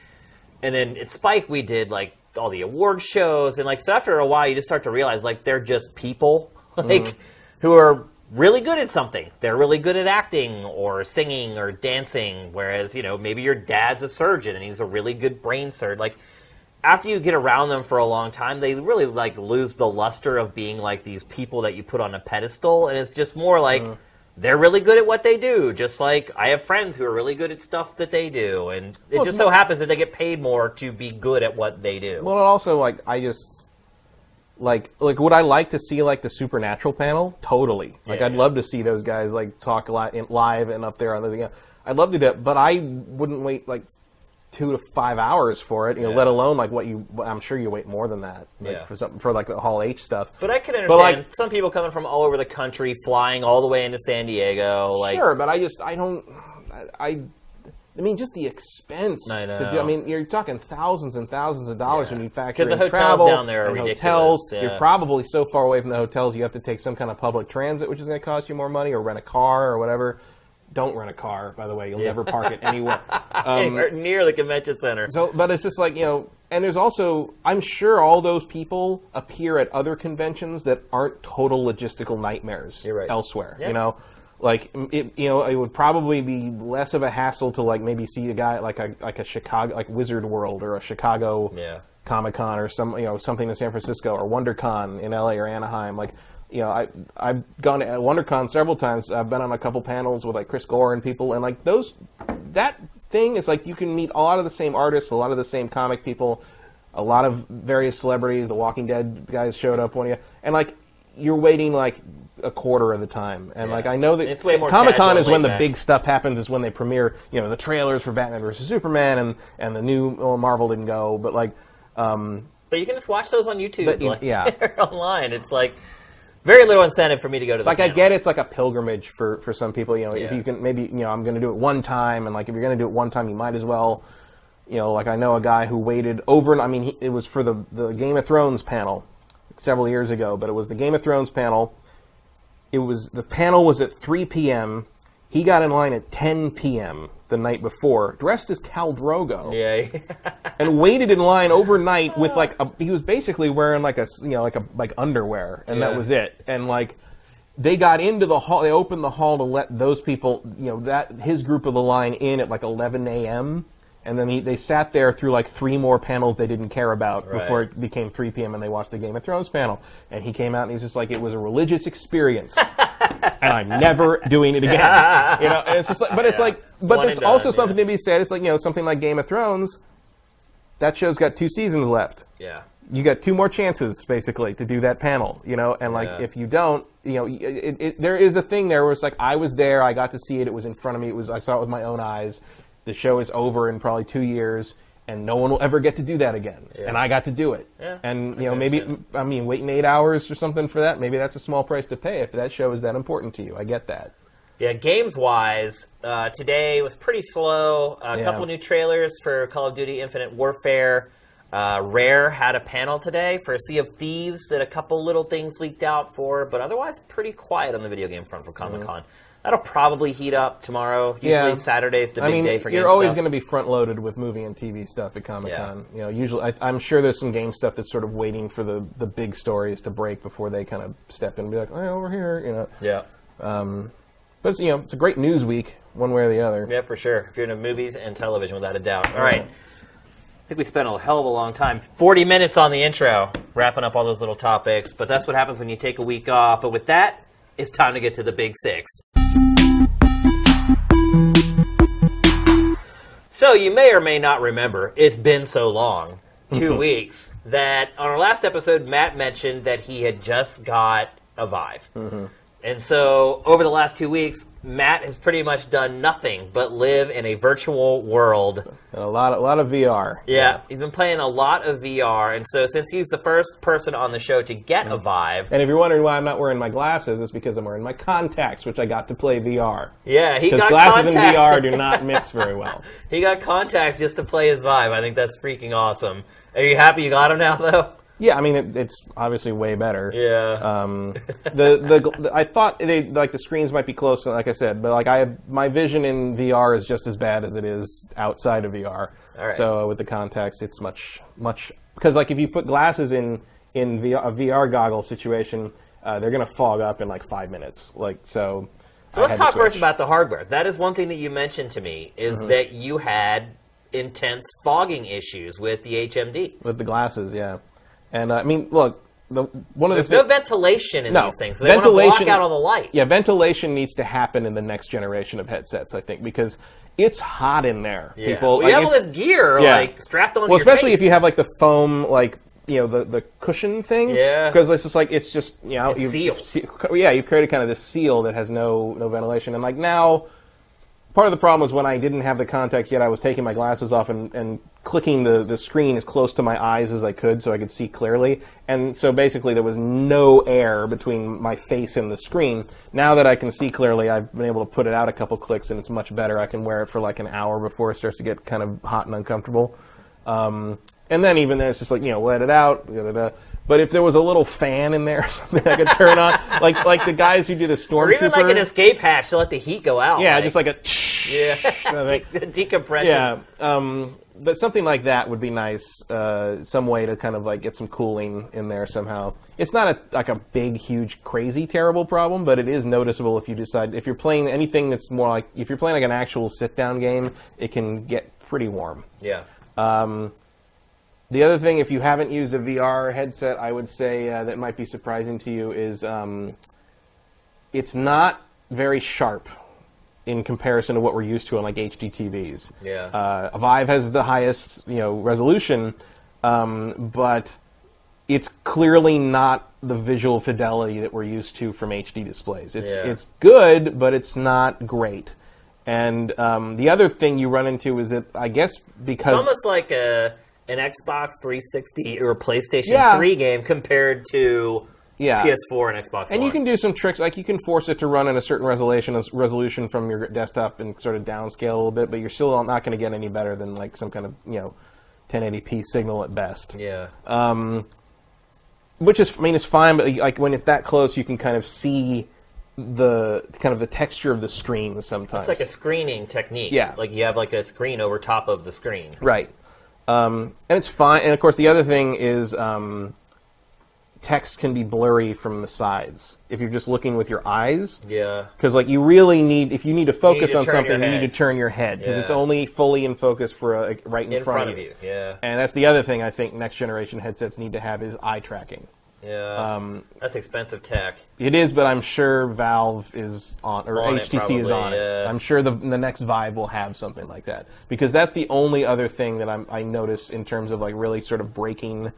And then at Spike, we did like all the award shows, and like so after a while, you just start to realize like they're just people, like mm-hmm. who are really good at something. They're really good at acting or singing or dancing. Whereas you know maybe your dad's a surgeon and he's a really good brain surgeon. Like after you get around them for a long time, they really like lose the luster of being like these people that you put on a pedestal, and it's just more like mm. they're really good at what they do. Just like I have friends who are really good at stuff that they do, and it Well, just so more- happens that they get paid more to be good at what they do. Well, and also like I just like like would I like to see like the supernatural panel? Totally. Like Yeah, I'd yeah. love to see those guys like talk li- in- live and up there on the. You know, I'd love to do that, but I wouldn't wait like two to five hours for it. You know, Yeah. let alone like what you. I'm sure you wait more than that. Like, Yeah. For for like the Hall H stuff. but I can understand like- some people coming from all over the country, flying all the way into San Diego. Like, sure, but I just I don't I. I I mean, just the expense. I To do, know. I mean, you're talking thousands and thousands of dollars Yeah. when you factor the in hotels travel down there are and hotels. You're probably so far away from the hotels, you have to take some kind of public transit, which is going to cost you more money, or rent a car or whatever. Don't rent a car, by the way. You'll Yeah. never park it anywhere. Um, anywhere near the convention center. so, but it's just like you know, and there's also, I'm sure all those people appear at other conventions that aren't total logistical nightmares You're right. elsewhere. Yeah. You know, Like it, you know, it would probably be less of a hassle to like maybe see a guy like a like a Chicago like Wizard World or a Chicago Yeah. Comic Con or some you know something in San Francisco or WonderCon in LA or Anaheim. Like you know, I I've gone to WonderCon several times. I've been on a couple panels with like Chris Gore and people, and like those that thing is like you can meet a lot of the same artists, a lot of the same comic people, a lot of various celebrities. The Walking Dead guys showed up one of you, and like you're waiting like a quarter of the time. And Yeah. like I know that Comic Con is when the back. big stuff happens. Is when they premiere you know the trailers for Batman versus Superman and and the new well, Marvel didn't go, but like. Um, But you can just watch those on YouTube. But, like, yeah. online. It's like very little incentive for me to go to the like I get it's like a pilgrimage for for some people. You know, if you can maybe you know I'm going to do it one time, and like if you're going to do it one time, you might as well. You know, like I know a guy who waited over. and I mean, he, it was for the the Game of Thrones panel several years ago, but it was the Game of Thrones panel. It was the panel was at 3 p.m. He got in line at 10 p.m. the night before, dressed as Khal Drogo Yeah. and waited in line overnight with like a, he was basically wearing like a you know like a like underwear and that was it and like they got into the hall they opened the hall to let those people you know that his group of the line in at like 11 a.m and then he, they sat there through like three more panels they didn't care about Right. before it became 3 p.m. and they watched the Game of Thrones panel. And he came out and he's just like, it was a religious experience, and I'm never doing it again. You know, and it's just like, but it's Yeah. like, but One there's also done, something yeah. to be said. It's like you know something like Game of Thrones. That show's got two seasons left. yeah. You got two more chances, basically, to do that panel. You know, and like Yeah. if you don't, you know, it, it, there is a thing there where it's like I was there, I got to see it, it was in front of me, it was I saw it with my own eyes. The show is over in probably two years, and no one will ever get to do that again. Yeah. And I got to do it. Yeah, and you know, maybe. I mean, waiting eight hours or something for that, maybe that's a small price to pay if that show is that important to you. I get that. Yeah, games wise, uh, today was pretty slow. A Yeah. couple new trailers for Call of Duty Infinite Warfare. Uh, Rare had a panel today for Sea of Thieves that a couple little things leaked out for, but otherwise pretty quiet on the video game front for Comic Con. That'll probably heat up tomorrow. Usually. Yeah. Saturday's the I big mean, day for games. you're always going to be front loaded with movie and TV stuff at Comic Con. Yeah. You know, usually I, I'm sure there's some game stuff that's sort of waiting for the, the big stories to break before they kind of step in and be like, oh, over here, you know. Yeah. Um, but it's, you know, it's a great news week, one way or the other. Yeah, for sure. You're into movies and television, without a doubt. All right. I think we spent a hell of a long time. 40 minutes on the intro, wrapping up all those little topics. But that's what happens when you take a week off. But with that, it's time to get to the big six. So you may or may not remember, it's been so long, 2 weeks, that on our last episode, Matt mentioned that he had just got a Vive. Mm-hmm. And so over the last two weeks, Matt has pretty much done nothing but live in a virtual world. And a lot, a lot of VR. Yeah, he's been playing a lot of VR, and so since he's the first person on the show to get a Vive, And if you're wondering why I'm not wearing my glasses, it's because I'm wearing my contacts, which I got to play VR. yeah, he Because got glasses contact- and VR do not mix very well. he got contacts just to play his Vive. I think that's freaking awesome. Are you happy you got him now, though? Yeah, I mean, it, it's obviously way better. Yeah. Um, the, the the I thought they like the screens might be close, like I said, but like I have my vision in VR is just as bad as it is outside of VR. All right. So with the contacts, it's much much because like if you put glasses in in VR, a VR goggle situation, uh, they're gonna fog up in like five minutes. Like so. So I let's talk first about the hardware. That is one thing that you mentioned to me is Mm-hmm. that you had intense fogging issues with the HMD. with the glasses, yeah. And uh, I mean, look, the, one of the things There's no things. ventilation in No. these things. So they want to block Ventilation- out all the light. Yeah, ventilation needs to happen in the next generation of headsets, I think, because it's hot in there. Yeah. People, Well, you like, have all this gear yeah. like strapped on. Well, especially face. if you have like the foam, like you know, the the cushion thing. Yeah. Because it's just like it's just you know, It you've, seals. se- yeah, you've created kind of this seal that has no no ventilation, and like now. Part of the problem was when I didn't have the contacts yet, I was taking my glasses off and, and clicking the, the screen as close to my eyes as I could so I could see clearly. And so basically, there was no air between my face and the screen. Now that I can see clearly, I've been able to put it out a couple clicks and it's much better. I can wear it for like an hour before it starts to get kind of hot and uncomfortable. Um, and then even then, it's just like, you know, let it out. da, da, da. But if there was a little fan in there or something I could turn on, like like the guys who do the storm. or even like an escape hatch to let the heat go out. yeah, just like a Yeah. De- decompression. yeah, um, but something like that would be nice. Uh, some way to kind of like get some cooling in there somehow. It's not a like a big, huge, crazy, terrible problem, but it is noticeable if you decide if you're playing anything that's more like if you're playing like an actual sit-down game, it can get pretty warm. Yeah. Um, the other thing, if you haven't used a VR headset, I would say uh, that might be surprising to you is um, it's not very sharp in comparison to what we're used to on like HD TVs. Yeah. Uh, Vive has the highest you know resolution, um, but it's clearly not the visual fidelity that we're used to from HD displays. It's Yeah. it's good, but it's not great. And um, the other thing you run into is that I guess because It's almost like a an Xbox 360 or a PlayStation Yeah. 3 game compared to yeah, PS4 and Xbox And One. you can do some tricks, like you can force it to run in a certain resolution resolution from your desktop and sort of downscale a little bit, but you're still not going to get any better than like some kind of you know 1080p signal at best. Yeah. Um, which is, I mean, it's fine, but like when it's that close, you can kind of see the kind of the texture of the screen sometimes. It's like a screening technique. Yeah. Like you have like a screen over top of the screen. Right. Um, and it's fine. And of course, the other thing is um, text can be blurry from the sides if you're just looking with your eyes. Yeah. Because like you really need, if you need to focus to on something, you need to turn your head because it's only fully in focus for a, right in, In front of you. Yeah. And that's the other thing I think next generation headsets need to have is eye tracking. Yeah. Um, That's expensive tech. It is, but I'm sure Valve is on, or On HTC is probably, on it. I'm sure the the next Vive will have something like that because that's the only other thing that I'm, I notice in terms of like really sort of breaking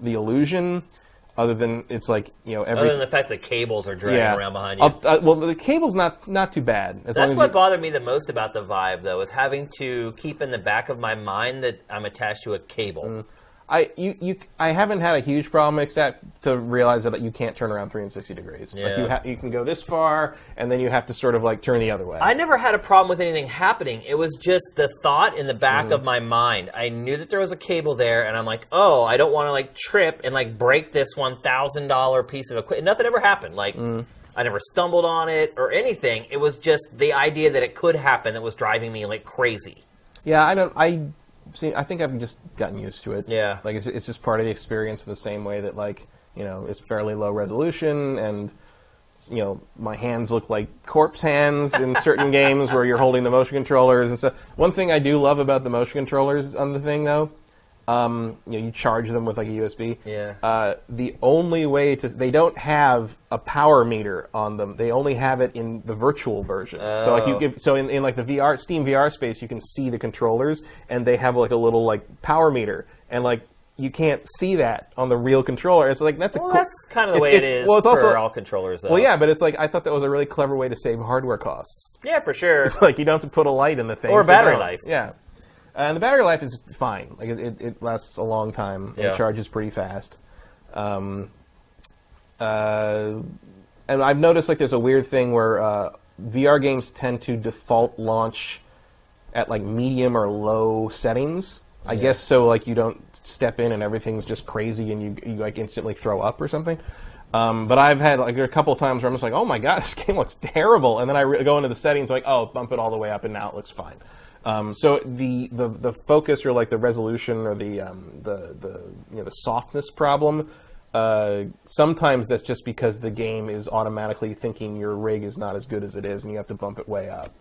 the illusion. Other than it's like you know every Other than the fact that cables are dragging yeah. around behind you. I'll- uh, well, the cable's not not too bad. As long That's as what you- bothered me the most about the Vive, though, is having to keep in the back of my mind that I'm attached to a cable. I you, you I haven't had a huge problem except to realize that you can't turn around 360 degrees. Like you Yeah. ha- you can go this far and then you have to sort of like turn the other way. I never had a problem with anything happening. It was just the thought in the back Mm-hmm. of my mind. I knew that there was a cable there, and I'm like, oh, I don't want to like trip and like break this one thousand dollar piece of equipment. Nothing ever happened. Like. Mm. I never stumbled on it or anything. It was just the idea that it could happen that was driving me like crazy. Yeah, I don't. I see. I think I've just gotten used to it. Yeah. like it's, it's just part of the experience. In the same way that like you know it's fairly low resolution and you know my hands look like corpse hands in certain games where you're holding the motion controllers and stuff. One thing I do love about the motion controllers on the thing though. Um, you know, you charge them with like a USB. Yeah. Uh, the only way to they don't have a power meter on them. They only have it in the virtual version. So like you Oh. give so in, in like the VR Steam VR space, you can see the controllers, and they have like a little like power meter, and like you can't see that on the real controller. It's like that's a Well, cool, that's kind of the way it it's- well, it's for also all controllers, though. well, yeah, but it's like I thought that was a really clever way to save hardware costs. yeah, for sure. It's like you don't have to put a light in the thing Or so battery life. Yeah, and the battery life is fine. Like it, it, it lasts a long time. Yeah. It charges pretty fast. Um, uh, and I've noticed like there's a weird thing where uh, VR games tend to default launch at like medium or low settings. I guess so like you don't step in and everything's just crazy and you you like instantly throw up or something. Um, but I've had like a couple of times where I'm just like, oh my god, this game looks terrible, and then I re- go into the settings like, oh, bump it all the way up, and now it looks fine. Um, so the, the the focus or like the resolution or the um, the the you know the softness problem. Uh, sometimes that's just because the game is automatically thinking your rig is not as good as it is, and you have to bump it way up.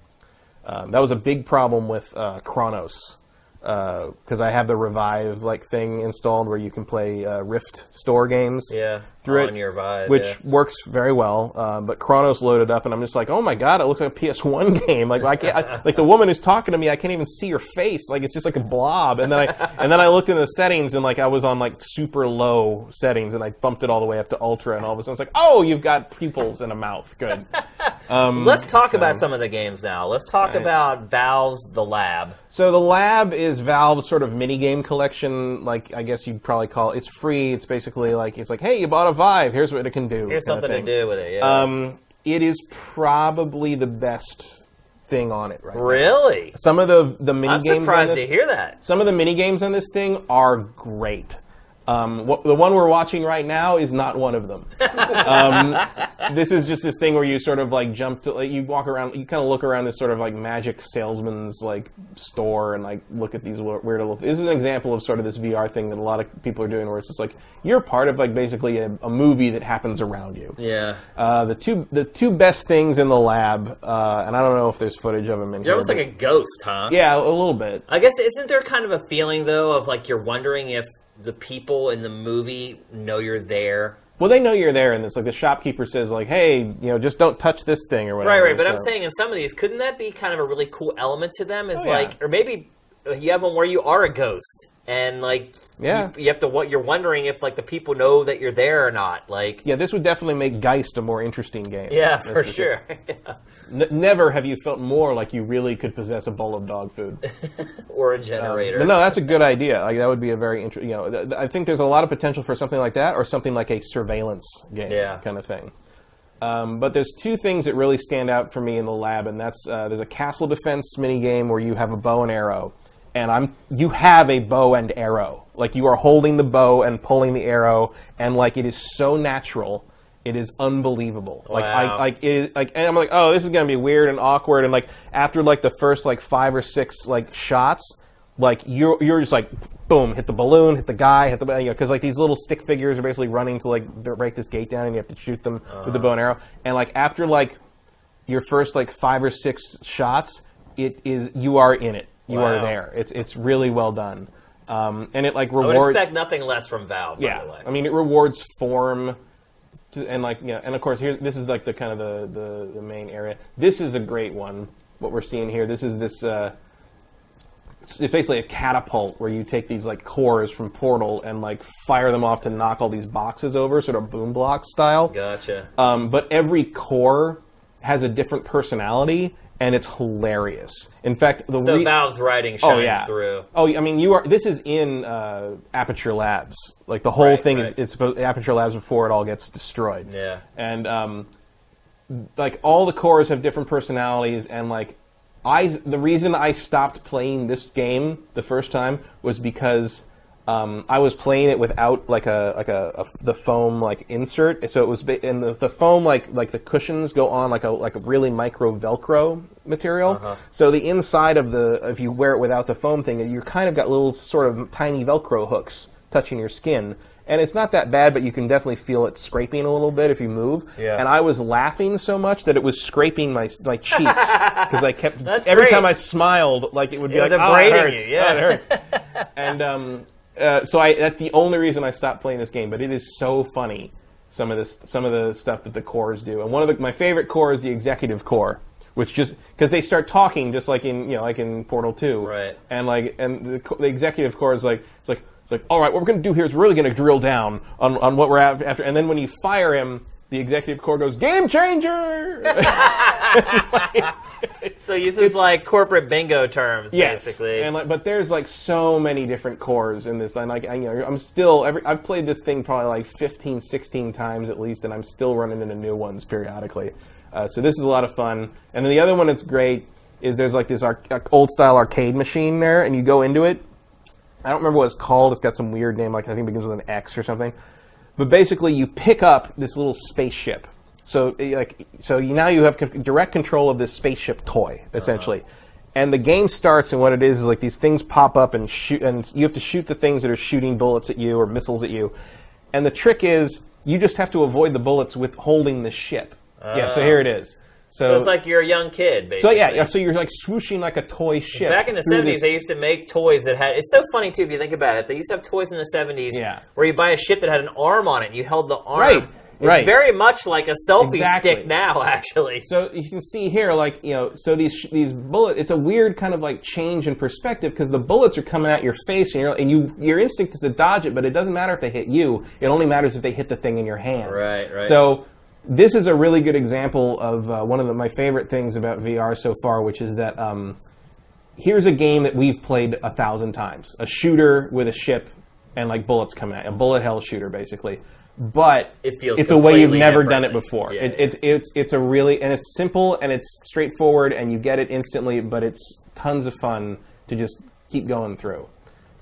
Um, that was a big problem with uh, Chronos because I have the Revive like thing installed where you can play uh, Rift store games Yeah, through it, your Vive, which yeah. works very well. Uh, but Chronos loaded up, and I'm just like, oh my god, it looks like a PS1 game. Like I can't, I, like the woman who's talking to me, I can't even see her face. Like it's just like a blob. And then I and then I looked in the settings, and like I was on like super low settings, and I bumped it all the way up to ultra, and all of a sudden it's like, oh, you've got pupils and a mouth. Good. Um, Let's talk so- about some of the games now. Let's talk Right. about Valve's The Lab. So the lab is Valve's sort of mini game collection. Like I guess you'd probably call it. It's free. It's basically like it's like, hey, you bought a Vive. Here's what it can do. Here's something to do with it. Yeah. Um, it is probably the best thing on it right now. really? Some of the the mini I'm games surprised this, to hear that. some of the mini games on this thing are great. Um, what, the one we're watching right now is not one of them. um, this is just this thing where you sort of like jump to, like, you walk around, you kind of look around this sort of like magic salesman's like store and like look at these weir- weird little. This is an example of sort of this VR thing that a lot of people are doing, where it's just like you're part of like basically a, a movie that happens around you. Yeah. Uh, the two the two best things in the lab, uh, and I don't know if there's footage of them in You're here. almost but- like a ghost, huh? yeah, a little bit. I guess isn't there kind of a feeling though of like you're wondering if the people in the movie know you're there? Well, they know you're there, and it's like the shopkeeper says, like, "Hey, you know, just don't touch this thing or whatever." Right, right. But I'm saying in some of these, couldn't that be kind of a really cool element to them? Is Oh, yeah. like, or maybe you have one where you are a ghost and like, Yeah. you, you have to. What you're wondering if like the people know that you're there or not? Like, yeah, this would definitely make Geist a more interesting game. yeah, for sure. N- never have you felt more like you really could possess a bowl of dog food. or a generator. But no, that's a good idea. Like that would be a very interesting. You know, th- th- I think there's a lot of potential for something like that, or something like a surveillance game, Yeah. kind of thing. Um, but there's two things that really stand out for me in the lab, and that's uh, there's a castle defense mini game where you have a bow and arrow, and I'm you have a bow and arrow, like you are holding the bow and pulling the arrow, and like it is so natural. It is unbelievable. Like I like it is like and I'm like, oh, this is gonna be weird and awkward. And like after like the first like five or six like shots, like you're you're just like boom, hit the balloon, hit the guy, hit the you know because like these little stick figures are basically running to like break this gate down, and you have to shoot them with the uh-huh. bow and arrow. And like after like your first like five or six shots, it is you are in it. You are there. It's it's really well done. Um, and it like I would rewards. expect nothing less from Valve. By Yeah, the way. I mean it rewards form, to, and like yeah, and of course here this is like the kind of the, the the main area. This is a great one. What we're seeing here, this is this. Uh, it's basically a catapult where you take these like cores from Portal and like fire them off to knock all these boxes over, sort of Boom Blox style. gotcha. Um, but every core has a different personality, and it's hilarious. In fact, the So re- Valve's writing shines oh yeah through. Oh, I mean, you are. This is in uh, Aperture Labs. Like the whole Right, thing right. is it's supposed Aperture Labs before it all gets destroyed. Yeah. And um, like all the cores have different personalities, and like I, the reason I stopped playing this game the first time was because. Um, I was playing it without like a like a, a the foam like insert, so it was and the, the foam like like the cushions go on like a like a really micro Velcro material. Uh-huh. So the inside of the if you wear it without the foam thing, you kind of got little sort of tiny Velcro hooks touching your skin, and it's not that bad, but you can definitely feel it scraping a little bit if you move. Yeah. And I was laughing so much that it was scraping my my cheeks because I kept every great. time I smiled, like it would be It like, oh, it hurts. you, yeah. Oh, it hurts." and um, uh, so I that's the only reason I stopped playing this game. But it is so funny some of this some of the stuff that the cores do. And one of the, my favorite core is the executive core, which just because they start talking just like in you know like in Portal Two, Right. And like and the, the executive core is like it's like it's like all right, what we're going to do here is we're really going to drill down on on what we're after. And then when you fire him. The executive core goes game changer. So uses like corporate bingo terms, Yes, basically. and like, but there's like so many different cores in this, and like I, you know, I'm still every I've played this thing probably like 15, 16 times at least, and I'm still running into new ones periodically. Uh, so this is a lot of fun. And then the other one that's great is there's like this arc- old style arcade machine there, and you go into it. I don't remember what it's called. It's got some weird name, like I think it begins with an X or something. But basically, you pick up this little spaceship. So, eh, like, so you, now you have con- direct control of this spaceship toy, essentially. And the game starts, and what it is is like these things pop up and shoot, and you have to shoot the things that are shooting bullets at you or missiles at you. And the trick is, you just have to avoid the bullets with holding the ship. yeah. So here it is. So, so it's like you're a young kid, so basically. yeah, yeah, so you're like swooshing like a toy ship. Back in the seventies, this- they used to make toys that had. It's so funny too if you think about it. They used to have toys in the seventies, Yeah. where you buy a ship that had an arm on it. and You held the arm. Right, It's right. very much like a selfie Exactly. stick now, actually. So you can see here, like you know, so these these bullet. It's a weird kind of like change in perspective because the bullets are coming at your face, and you're and you your instinct is to dodge it, but it doesn't matter if they hit you. It only matters if they hit the thing in your hand. Right, right. So this is a really good example of uh, one of the, my favorite things about VR so far, which is that um, here's a game that we've played a thousand times: a shooter with a ship and like bullets coming at a bullet hell shooter, basically. But It feels it's a way you've never done it before. Yeah, it, yeah. It's it's it's a really and it's simple and it's straightforward and you get it instantly, but it's tons of fun to just keep going through.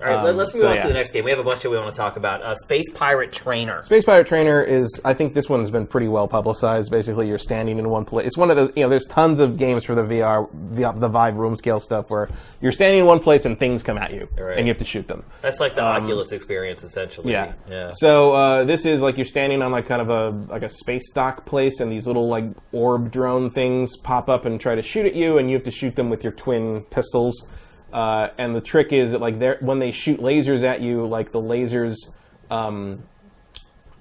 All right, Um, us move so, on yeah. to the next game. We have a bunch that we want to talk about. Uh, Space Pirate Trainer. Space Pirate Trainer is, I think this one's been pretty well publicized. Basically, you're standing in one place. It's one of those, you know, there's tons of games for the VR, the Vive room scale stuff where you're standing in one place and things come at you, Right. and you have to shoot them. That's like the Oculus experience, essentially. Um, Yeah. Yeah. So uh, this is like you're standing on like kind of a like a space dock place, and these little like orb drone things pop up and try to shoot at you, and you have to shoot them with your twin pistols. Uh, and the trick is that like when they shoot lasers at you, like the lasers um,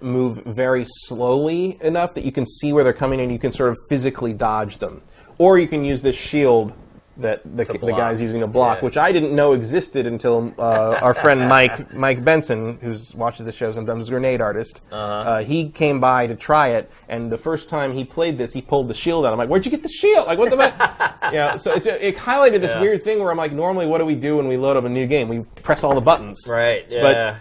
move very slowly enough that you can see where they're coming, and you can sort of physically dodge them. Or you can use this shield that the, the block. guy's using a block, Yeah. which I didn't know existed until uh, our friend Mike Mike Benson, who watches the show sometimes, is a grenade artist. Uh-huh. uh he came by to try it, and the first time he played this, he pulled the shield out. I'm like, "Where'd you get the shield? Like, what the?" fuck?" yeah. So it's, it highlighted this Yeah. weird thing where I'm like, normally, what do we do when we load up a new game? We press all the buttons. Right. Yeah. But-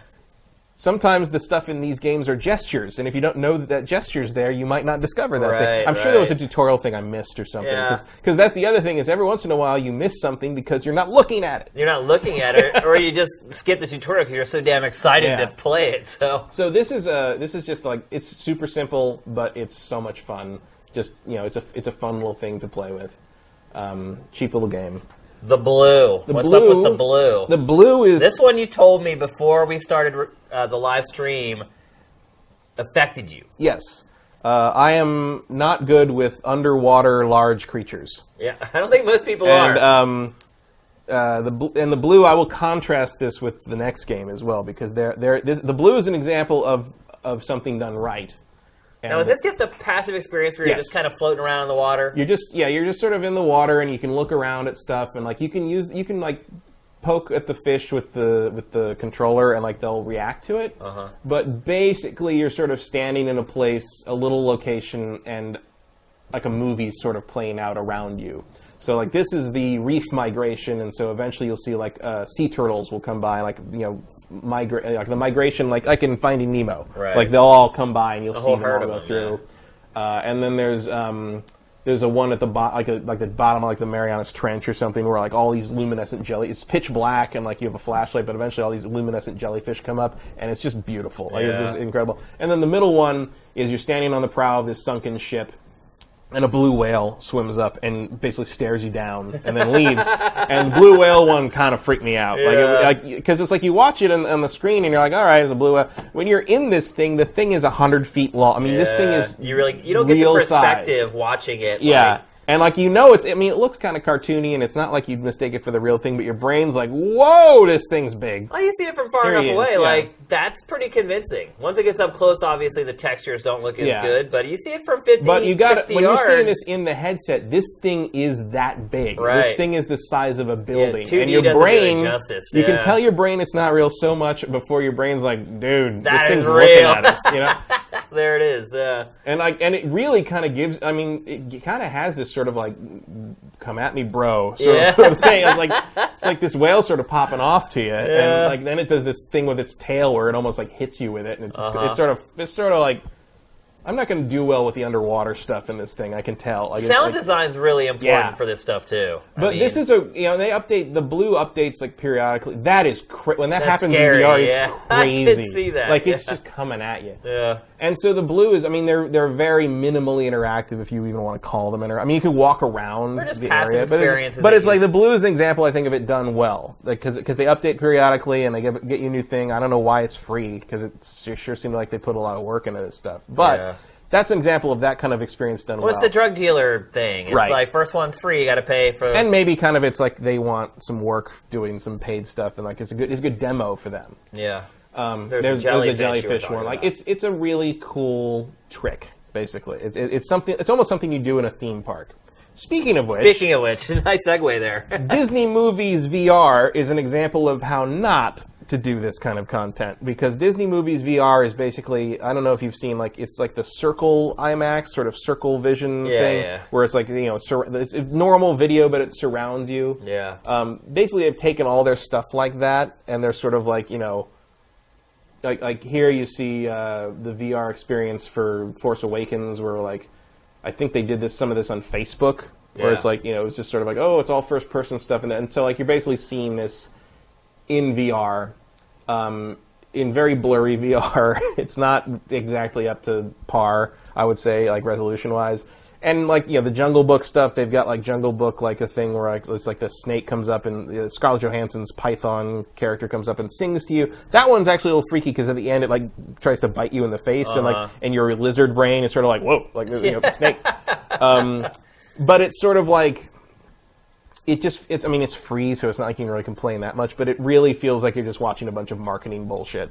Sometimes the stuff in these games are gestures, and if you don't know that that gesture's there, you might not discover that Right, thing. I'm sure there was a tutorial thing I missed or something. Yeah. Because that's the other thing is every once in a while you miss something because you're not looking at it. you're not looking at it, or you just skip the tutorial because you're so damn excited Yeah. to play it. So. So this is a this is just like it's super simple, but it's so much fun. Just you know, it's a it's a fun little thing to play with. Um, cheap little game. The blue. The What's blue, up with the blue? The blue is this one you told me before we started uh, the live stream affected you. yes. Uh, I am not good with underwater large creatures. Yeah, I don't think most people and are. um, uh, the and the blue, I will contrast this with the next game as well because they're, they're, this, the blue is an example of of something done right. And now, is this just a passive experience where you're Yes. just kind of floating around in the water? you're just yeah, you're just sort of in the water and you can look around at stuff and like you can use you can like poke at the fish with the with the controller and like they'll react to it. Uh-huh. But basically, you're sort of standing in a place, a little location, and like a movie's sort of playing out around you. So like this is the reef migration, and so eventually you'll see like uh, sea turtles will come by, like you know, migrate like the migration, like like in Finding Nemo. Right. Like they'll all come by, and you'll see whole them all go them, through. Uh, and then there's um, there's a one at the bottom, like a, like the bottom of like the Marianas Trench or something, where like all these luminescent jelly. It's pitch black, and like you have a flashlight, but eventually all these luminescent jellyfish come up, and it's just beautiful. Like Yeah. it's just incredible. And then the middle one is you're standing on the prow of this sunken ship, and a blue whale swims up and basically stares you down and then leaves. and the blue whale one kind of freaked me out, Yeah. like because it's like you watch it on, on the screen and you're like, all right, it's a blue whale. When you're in this thing, the thing is hundred feet long. I mean, this thing is you really you don't get the perspective sized. watching it. Yeah. like- and like you know, it's. I mean, it looks kind of cartoony, and it's not like you'd mistake it for the real thing. But your brain's like, "Whoa, this thing's big." Well, you see it from far Here enough away, yeah. like that's pretty convincing. Once it gets up close, obviously the textures don't look as Yeah. good, but you see it from 50, But you got when yards. you're seeing this in the headset, this thing is that big. Right. This thing is the size of a building, 2D and your brain. justice, You can tell your brain it's not real so much before your brain's like, "Dude, That this is thing's looking real." at us," you know. there it is. Uh, and like, and it really kind of gives. I mean, it kind of has this sort of like, "Come at me, bro," sort Yeah. of, sort of thing. It's like it's like this whale sort of popping off to you, Yeah. and like then it does this thing with its tail where it almost like hits you with it, and it's just, Uh-huh. it's sort of it's sort of like. I'm not going to do well with the underwater stuff in this thing. I can tell. Like, sound like, design's really important Yeah. for this stuff too. I But mean, this is a you know they update the blue updates like periodically. That is cra- when that happens scary, in VR, it's crazy. I could see that, Like it's yeah. just coming at you. yeah. And so the blue is I mean they're they're very minimally interactive if you even want to call them inter. I mean you can walk around They're just the passive area, but experiences it's, but it's like the blue is an example I think of it done well because because they update periodically and they give, get you a new thing. I don't know why it's free because it sure, sure seemed like they put a lot of work into this stuff, but. Yeah. That's an example of that kind of experience done Well, well. it's the drug dealer thing. It's Right. like first one's free, you got to pay for. and maybe kind of it's like they want some work doing some paid stuff and like it's a good it's a good demo for them. yeah. Um, There's there's, the there's the jellyfish you were jellyfish one. Like it's it's a really cool trick. Basically, it's it's something. It's almost something you do in a theme park. Speaking of which, Speaking of which, nice segue there. Disney Movies VR is an example of how not to do this kind of content because Disney Movies VR is basically I don't know if you've seen like it's like the circle IMAX sort of circle vision Yeah, thing yeah. where it's like you know sur- it's normal video but it surrounds you. yeah. Um, basically, they've taken all their stuff like that, and they're sort of like you know, like like here you see uh, the VR experience for Force Awakens, where like I think they did this some of this on Facebook, where it's like you know it's just sort of like oh it's all first person stuff, and, and so like you're basically seeing this in VR, um, in very blurry VR. it's not exactly up to par, I would say, like resolution wise. And like you know the Jungle Book stuff, they've got like Jungle Book like a thing where like, it's like the snake comes up and uh, Scarlett Johansson's Python character comes up and sings to you. That one's actually a little freaky because at the end it like tries to bite you in the face and Uh-huh. like and your lizard brain is sort of like whoa like you know the snake. Um, but it's sort of like it just it's I mean it's free, so it's not like you can really complain that much. But it really feels like you're just watching a bunch of marketing bullshit.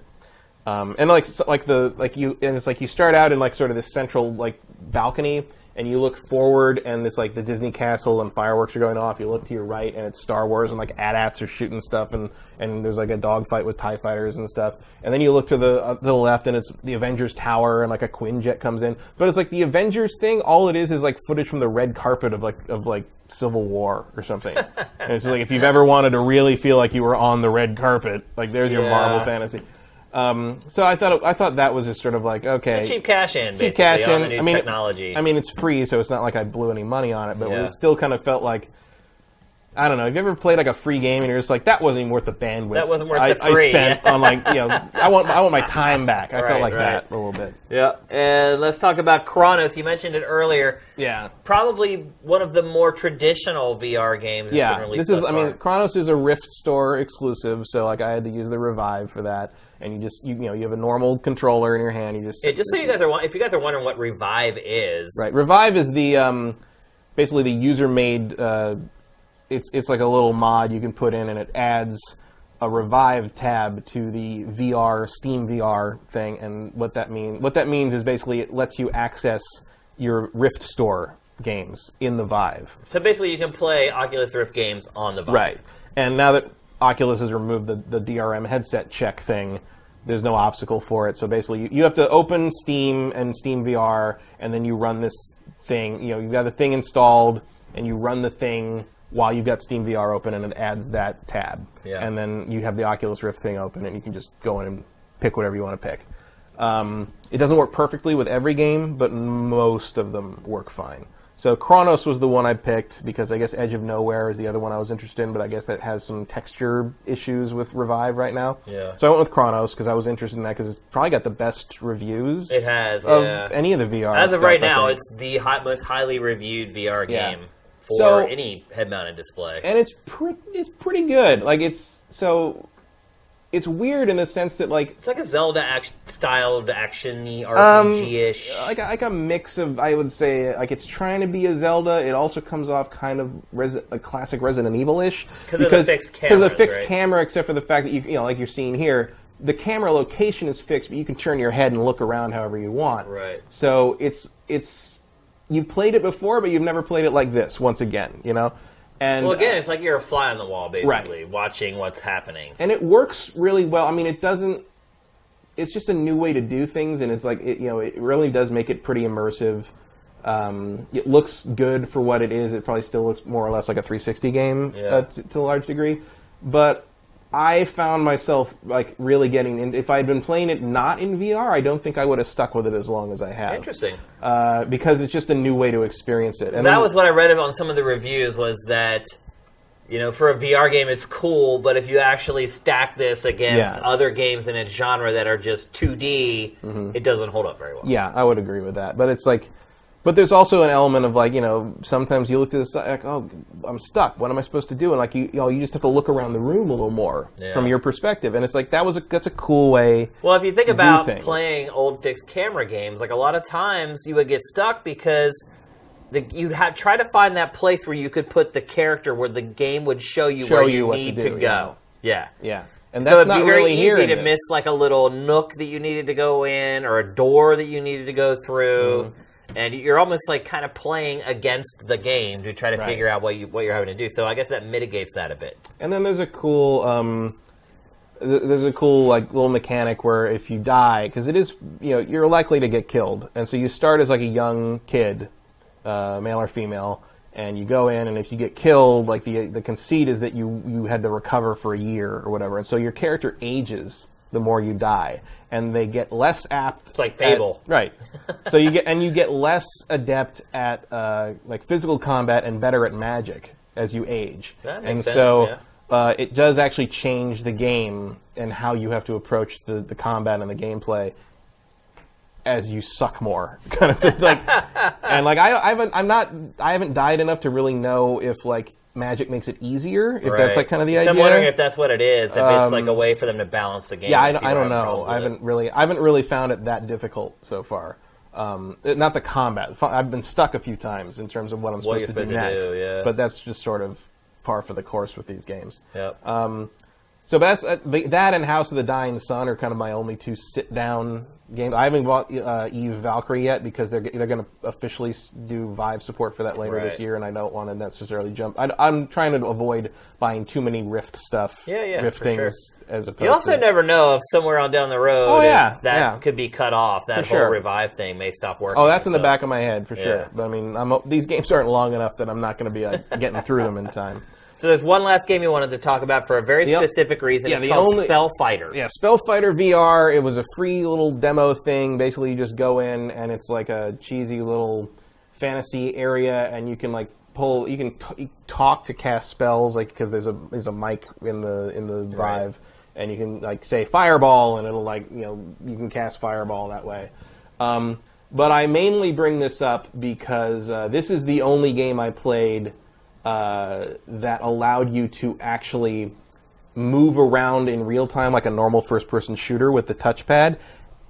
Um, and like like the like you and it's like you start out in like sort of this central like balcony, and you look forward, and it's like the Disney castle and fireworks are going off. You look to your right, and it's Star Wars, and like AT-ATs are shooting stuff, and and there's like a dogfight with Tie fighters and stuff. And then you look to the uh, to the left, and it's the Avengers Tower, and like a Quinjet comes in. But it's like the Avengers thing. All it is is like footage from the red carpet of like of like Civil War or something. and it's like if you've ever wanted to really feel like you were on the red carpet, like there's your Yeah. Marvel fantasy. Um, so I thought I thought that was just sort of like okay, Cheap cash in, basically, cheap cash on in. I mean, technology. I mean, it's free, so it's not like I blew any money on it, but Yeah. it still kind of felt like. I don't know. Have you ever played like a free game and you're just like, that wasn't even worth the bandwidth That wasn't worth I, the free, I spent on like, you know, I want I want my time back. I Right, felt like right. that a little bit. yeah. And let's talk about Chronos. You mentioned it earlier. Yeah, Probably one of the more traditional VR games. yeah. This is, I mean. Chronos is a Rift store exclusive, so like I had to use the Revive for that, and you just you, you know you have a normal controller in your hand. You just Yeah, just so you guys are, if you guys are wondering what Revive is, Right. Revive is the um, basically the user made. Uh, it's it's like a little mod you can put in, and it adds a Revive tab to the VR Steam VR thing. And what that mean what that means is basically it lets you access your Rift store games in the Vive. So basically, you can play Oculus Rift games on the Vive. Right. And now that Oculus has removed the, the DRM headset check thing, there's no obstacle for it. So basically, you, you have to open Steam and Steam VR, and then you run this thing. You know, you've got the thing installed, and you run the thing while you've got Steam VR open, and it adds that tab. Yeah. And then you have the Oculus Rift thing open, and you can just go in and pick whatever you want to pick. Um, it doesn't work perfectly with every game, but most of them work fine. So Chronos was the one I picked because I guess Edge of Nowhere is the other one I was interested in, but I guess that has some texture issues with Revive right now. Yeah. So I went with Chronos because I was interested in that because it's probably got the best reviews. It has, of yeah. any of the VR. As of stuff, right now, it's the hot, most highly reviewed VR Yeah. game for So- any head-mounted display. and it's pretty it's pretty good. Like it's so it's weird in the sense that like it's like a Zelda act- styled action-y Um, RPG-ish. like a, like a mix of I would say like it's trying to be a Zelda. It also comes off kind of Resi- a classic Resident Evil-ish 'Cause of the fixed because the fixed right? camera, except for the fact that you you know like you're seeing here, the camera location is fixed, but you can turn your head and look around however you want. Right. So it's it's you've played it before, but you've never played it like this. Once again, you know. And well, again, uh, it's like you're a fly on the wall, basically, watching what's happening. and it works really well. I mean, it doesn't. It's just a new way to do things, and it's like it, you know, it really does make it pretty immersive. Um, it looks good for what it is. It probably still looks more or less like a 360 game Yeah. uh, to, to a large degree, but I found myself like really getting in. If I had been playing it not in VR, I don't think I would have stuck with it as long as I have. Interesting. uh, because it's just a new way to experience it. And that then- was what I read on some of the reviews was that you know for a VR game it's cool, but if you actually stack this against Yeah. other games in its genre that are just 2D, it doesn't hold up very well. Mm-hmm. Yeah, I would agree with that. But it's like, but there's also an element of like, you know, sometimes you look to the side, like, oh, I'm stuck. What am I supposed to do? And like, you, you know, you just have to look around the room a little more Yeah. from your perspective. And it's like that was a that's a cool way. Well, if you think about playing old fixed camera games, like a lot of times you would get stuck because the, you'd have try to find that place where you could put the character where the game would show you Show where you you what to need do, to, go. Yeah. Yeah, and So it'd be very really easy to this. miss like a little nook that you needed to go in or a door that you needed to go through. Mm-hmm. And you're almost like kind of playing against the game to try to Right. figure out what you what you're having to do. So I guess that mitigates that a bit. And then there's a cool, um, th- there's a cool like little mechanic where if you die, because it is, you know, you're likely to get killed, and so you start as like a young kid, uh, male or female, and you go in, and if you get killed, like the the conceit is that you you had to recover for a year or whatever, and so your character ages the more you die, and they get less apt. It's like at- Fable. right? so you get and you get less adept at uh, like physical combat and better at magic as you age. That makes and sense, so yeah. uh, it does actually change the game and how you have to approach the, the combat and the gameplay as you suck more. Kind of, it's like, and like I, I haven't, I'm not, I haven't died enough to really know if like magic makes it easier. If that's like kind of the So idea. I'm wondering if that's what it is. If it's like a Um, way for them to balance the game. Yeah, I, don't- I don't know. I haven't really, I haven't really found it that difficult so far. Um, it- not the combat. I've been stuck a few times in terms of what I'm What supposed to do to next. do, yeah. But that's just sort of par for the course with these games. Yep. Um, so that's uh, that and House of the Dying Sun are kind of my only two sit down games. I haven't bought uh, Eve Valkyrie yet because they're they're going to officially do Vive support for that later this year, and I don't want to necessarily jump. I, I'm trying to avoid buying too many Rift stuff. Yeah, yeah, Rift things sure. as opposed. you also to, never know if somewhere on down the road, Oh, yeah, that yeah. could be cut off. That For whole sure. revive thing may stop working. Oh, that's in the back of my head for Yeah. sure. But I mean, I'm, these games aren't long enough that I'm not going to be uh, getting through them in time. So there's one last game you wanted to talk about for a very o- specific reason. yeah, it's the called only- Spell Fighter. Yeah, Spellfighter VR. It was a free little demo thing. Basically, you just go in and it's like a cheesy little fantasy area, and you can like pull. You can t- talk to cast spells, like because there's a there's a mic in the in the Right. Vive, and you can like say Fireball, and it'll like you know you can cast Fireball that way. Um, but I mainly bring this up because uh, this is the only game I played uh, that allowed you to actually move around in real time like a normal first person shooter with the touchpad.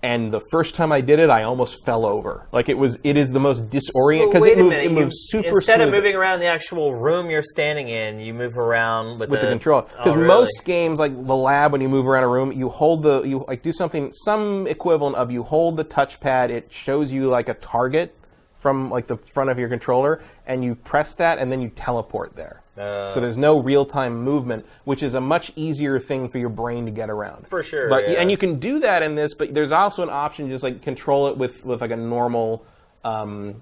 And the first time I did it, I almost fell over. Like it was, it is the most disorienting So because wait it a moves, minute. it you- moves super instead of moving around the actual room you're standing in, you move around with, with the controller. Oh, Because really? most games, like the lab, when you move around a room, you hold the, you like do something, some equivalent of you hold the touchpad. It shows you like a target from like the front of your controller, and you press that, and then you teleport there. Uh. so there's no real time movement, which is a much easier thing for your brain to get around. For sure, But yeah. and you can do that in this, but there's also an option to just like control it with with like a normal. Um,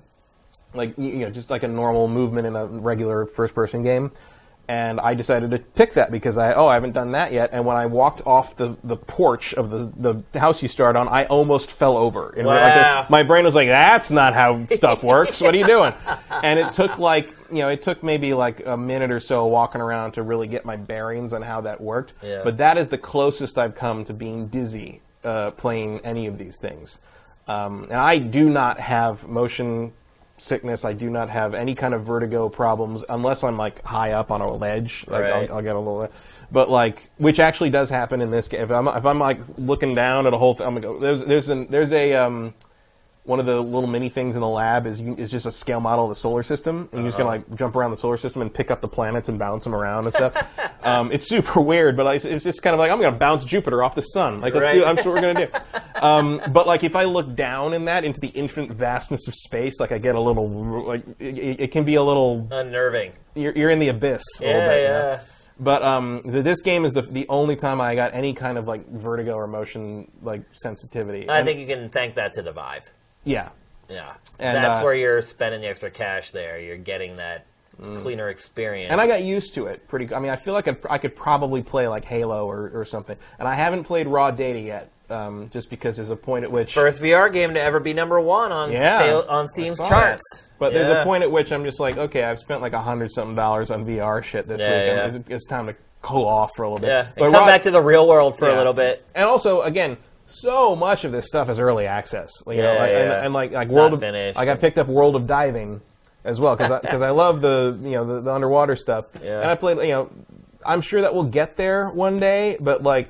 like you know just like a normal movement in a regular first person game and I decided to pick that because I oh I haven't done that yet. And when I walked off the, the porch of the, the house you start on I almost fell over. And Wow. the- my brain was like that's not how stuff works. What are you doing? And it took like you know it took maybe like a minute or so walking around to really get my bearings on how that worked. Yeah. but that is the closest I've come to being dizzy uh, playing any of these things. Um, and I do not have motion sickness. I do not have any kind of vertigo problems unless I'm like high up on a ledge. Like Right. I'll, I'll get a little, but like which actually does happen in this game. If I'm if I'm like looking down at a whole, thing, I'm gonna go. There's there's an there's a um. One of the little mini things in the lab is you, is just a scale model of the solar system, and you're just gonna like jump around the solar system and pick up the planets and bounce them around and stuff. um, it's super weird, but like, it's just kind of like I'm gonna bounce Jupiter off the sun. Like let's do. Right. That's what we're gonna do. Um, but like if I look down in that into the infinite vastness of space, like I get a little like it, it can be a little unnerving. you're, you're in the abyss. A little Yeah, you know? yeah. But um, th- this game is the the only time I got any kind of like vertigo or motion like sensitivity. I And- think you can thank that to the Vive. Yeah, Yeah, And, that's uh, where you're spending the extra cash. There, you're getting that cleaner experience. Mm. and I got used to it pretty. I mean, I feel like I'd, I could probably play like Halo or, or something. And I haven't played Raw Data yet, um, just because there's a point at which first VR game to ever be number one on Yeah, sta- on Steam's charts. that. But there's a point at which I'm just like, okay, I've spent like a hundred something dollars on VR shit this Yeah, week. yeah. It's, it's time to cool off for a little bit. Yeah, but come back to the real world for a little bit. And also, again, so much of this stuff is early access. You know, Yeah, like, and, yeah. and like like Not World of finished. I got picked up World of Diving as well because because I, love the you know the, the underwater stuff. Yeah. And I played you know I'm sure that we'll get there one day, but like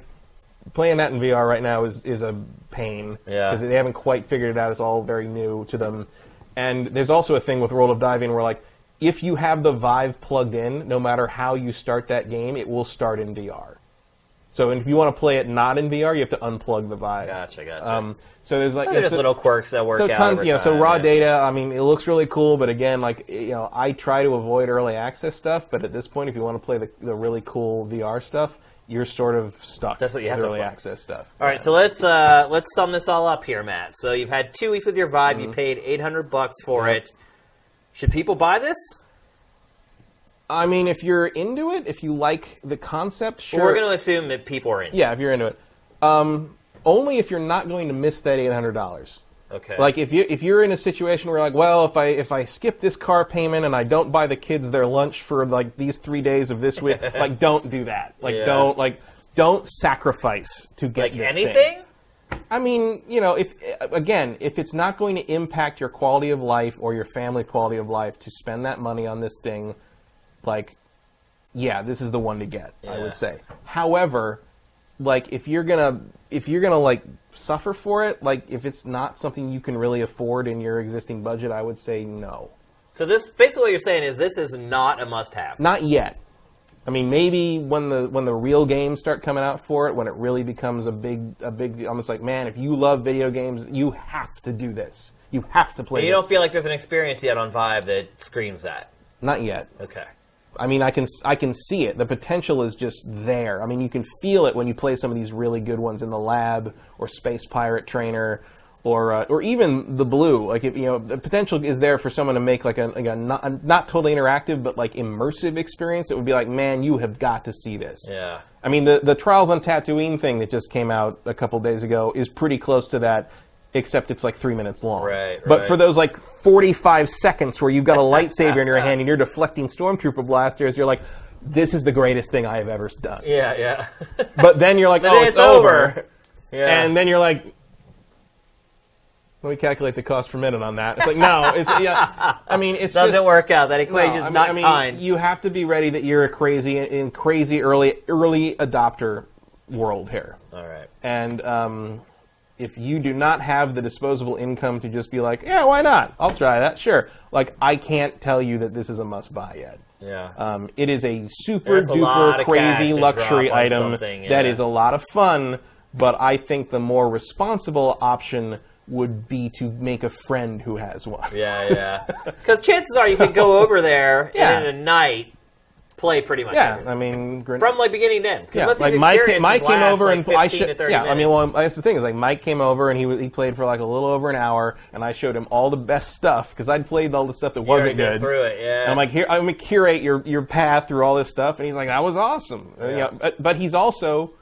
playing that in VR right now is is a pain Yeah. because they haven't quite figured it out. It's all very new to them. And there's also a thing with World of Diving where like if you have the Vive plugged in, no matter how you start that game, it will start in VR. So if you want to play it not in VR, you have to unplug the Vive. Gotcha, gotcha. Um, so there's like They're just so- little quirks that work so out. tons, you know, so raw yeah. data. I mean, it looks really cool, but again, like you know, I try to avoid early access stuff. But at this point, if you want to play the, the really cool VR stuff, you're sort of stuck. That's what you have to early play. access stuff. All right, so let's uh, let's sum this all up here, Matt. So you've had two weeks with your Vive. You paid eight hundred bucks for Mm-hmm. It. Should people buy this? I mean, if you're into it, if you like the concept, sure. Well, we're going to assume that people are in. Yeah, if you're into it. Um, only if you're not going to miss that eight hundred dollars. Okay. Like if you if you're in a situation where like, well, if I if I skip this car payment and I don't buy the kids their lunch for like these three days of this week, like don't do that. Like Yeah. don't like don't sacrifice to get like this anything? thing. I mean, you know, if again, if it's not going to impact your quality of life or your family quality of life to spend that money on this thing, like, yeah, this is the one to get. I would say. However, like if you're gonna if you're gonna like suffer for it, like if it's not something you can really afford in your existing budget, I would say no. So this basically what you're saying is this is not a must-have. Not yet. I mean, maybe when the when the real games start coming out for it, when it really becomes a big a big almost like, man, if you love video games, you have to do this. You have to play you this. don't feel like there's an experience yet on Vive that screams that. Not yet. Okay. I mean, I can I can see it. The potential is just there. I mean, you can feel it when you play some of these really good ones in the lab or Space Pirate Trainer, or uh, or even theBlu. Like if you know, the potential is there for someone to make like a, like a not, a not totally interactive but like immersive experience. It would be like, man, you have got to see this. Yeah. I mean, the the Trials on Tatooine thing that just came out a couple days ago is pretty close to that, except it's like three minutes long. Right, But right. for those like 45 seconds where you've got a lightsaber in your hand and you're deflecting stormtrooper blasters, you're like, this is the greatest thing I have ever done. Yeah, yeah. But then you're like, oh, then it's, over. Yeah. And then you're like, let me calculate the cost per minute on that. It's like, no, it's yeah. I mean, it's doesn't just, work out. That no, equation's I mean, not I mean, kind. You have to be ready that you're a crazy in crazy early early adopter world here. All right. And um, if you do not have the disposable income to just be like, yeah, why not? I'll try that. Sure. Like, I can't tell you that this is a must buy yet. Yeah. Um, it is a super duper crazy luxury item something, that yeah. is a lot of fun, but I think the more responsible option would be to make a friend who has one. yeah, yeah. Because chances are you could go over there Yeah. and in a night play pretty much Yeah, everything. I mean, gr- From like beginning to end. yeah, like Mike, Mike came last, over like, and I. 30 Yeah, I mean, well, that's the thing is like Mike came over and he he played for like a little over an hour, and I showed him all the best stuff because I'd played all the stuff that You wasn't good. through it, yeah. And I'm like, here, I'm gonna curate your your path through all this stuff, and he's like, that was awesome. And, you Yeah. know, but, but he's also,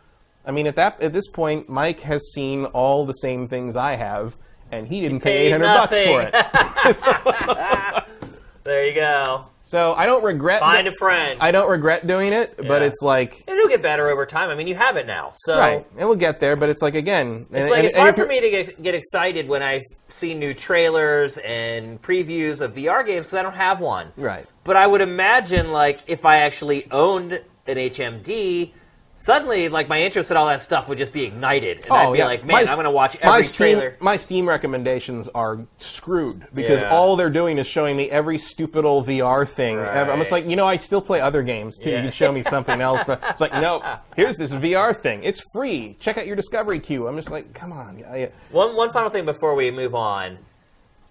I mean, at that at this point, Mike has seen all the same things I have, and he didn't pay paid 800 bucks for it. there you go. So I don't regret. Find a friend. I don't regret doing it, but Yeah. it's like. It'll get better over time. I mean, you have it now, so Right, and we'll get there, but it's like again, It's and- like and- it's and hard for you're- me to get, get excited when I see new trailers and previews of VR games because I don't have one. Right. But I would imagine, like, if I actually owned an HMD, suddenly, like, my interest in all that stuff would just be ignited, and I'd be like, man, My- I'm going to watch my every Steam, trailer. My Steam recommendations are screwed because Yeah. all they're doing is showing me every stupid old VR thing. ever. I'm just like, you know, I still play other games too. Yeah. You can show me something else, but it's like, no, here's this VR thing. It's free. Check out your Discovery queue. I'm just like, come on. One one final thing before we move on.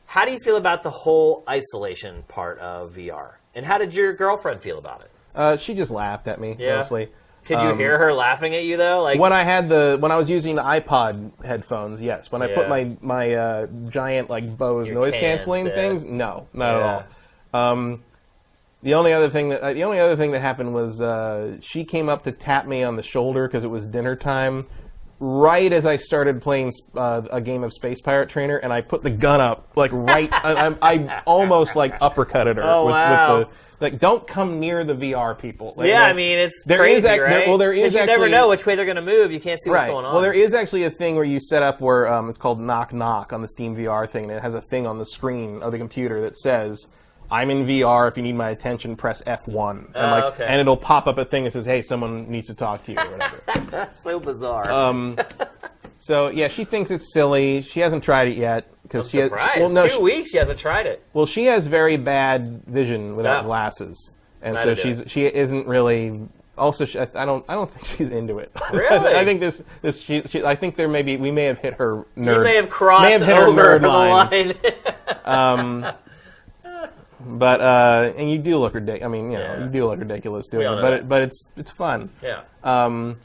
How do you feel about the whole isolation part of VR? And how did your girlfriend feel about it? Uh, she just laughed at me Yeah. mostly. Could you Um, hear her laughing at you though? Like when I had the when I was using the iPod headphones, yes. When I Yeah. put my my uh, giant like Bose Your noise canceling yeah. things, no, not Yeah. at all. Um, the only other thing that uh, the only other thing that happened was uh, she came up to tap me on the shoulder because it was dinner time. Right as I started playing uh, a game of Space Pirate Trainer, and I put the gun up, like right, I, I, I almost like uppercutted her. Oh, with, wow. with the like, don't come near the VR people. Like, yeah, like, I mean it's there crazy, is ac- right? there- well, there is you never know which way they're going to move. You can't see what's right. going on. Well, there is actually a thing where you set up where um, it's called knock knock on the Steam VR thing, and it has a thing on the screen of the computer that says, "I'm in VR. If you need my attention, press F1." And like, okay. and it'll pop up a thing that says, "Hey, someone needs to talk to you," or whatever. so bizarre. um, so yeah, she thinks it's silly. She hasn't tried it yet because she has well, no, two she, weeks she hasn't tried it. well, she has very bad vision without Oh. glasses, and so she's it. she isn't really. Also, she, I don't. I don't think she's into it. Really? I think this. This. She, she, I think there may be. We may have hit her nerd. You may have crossed may have hit over her nerd the line. line. Um, but uh, and you do look ridiculous. I mean, you know, Yeah. you do look ridiculous doing it. But it, but it's it's fun. yeah. Um,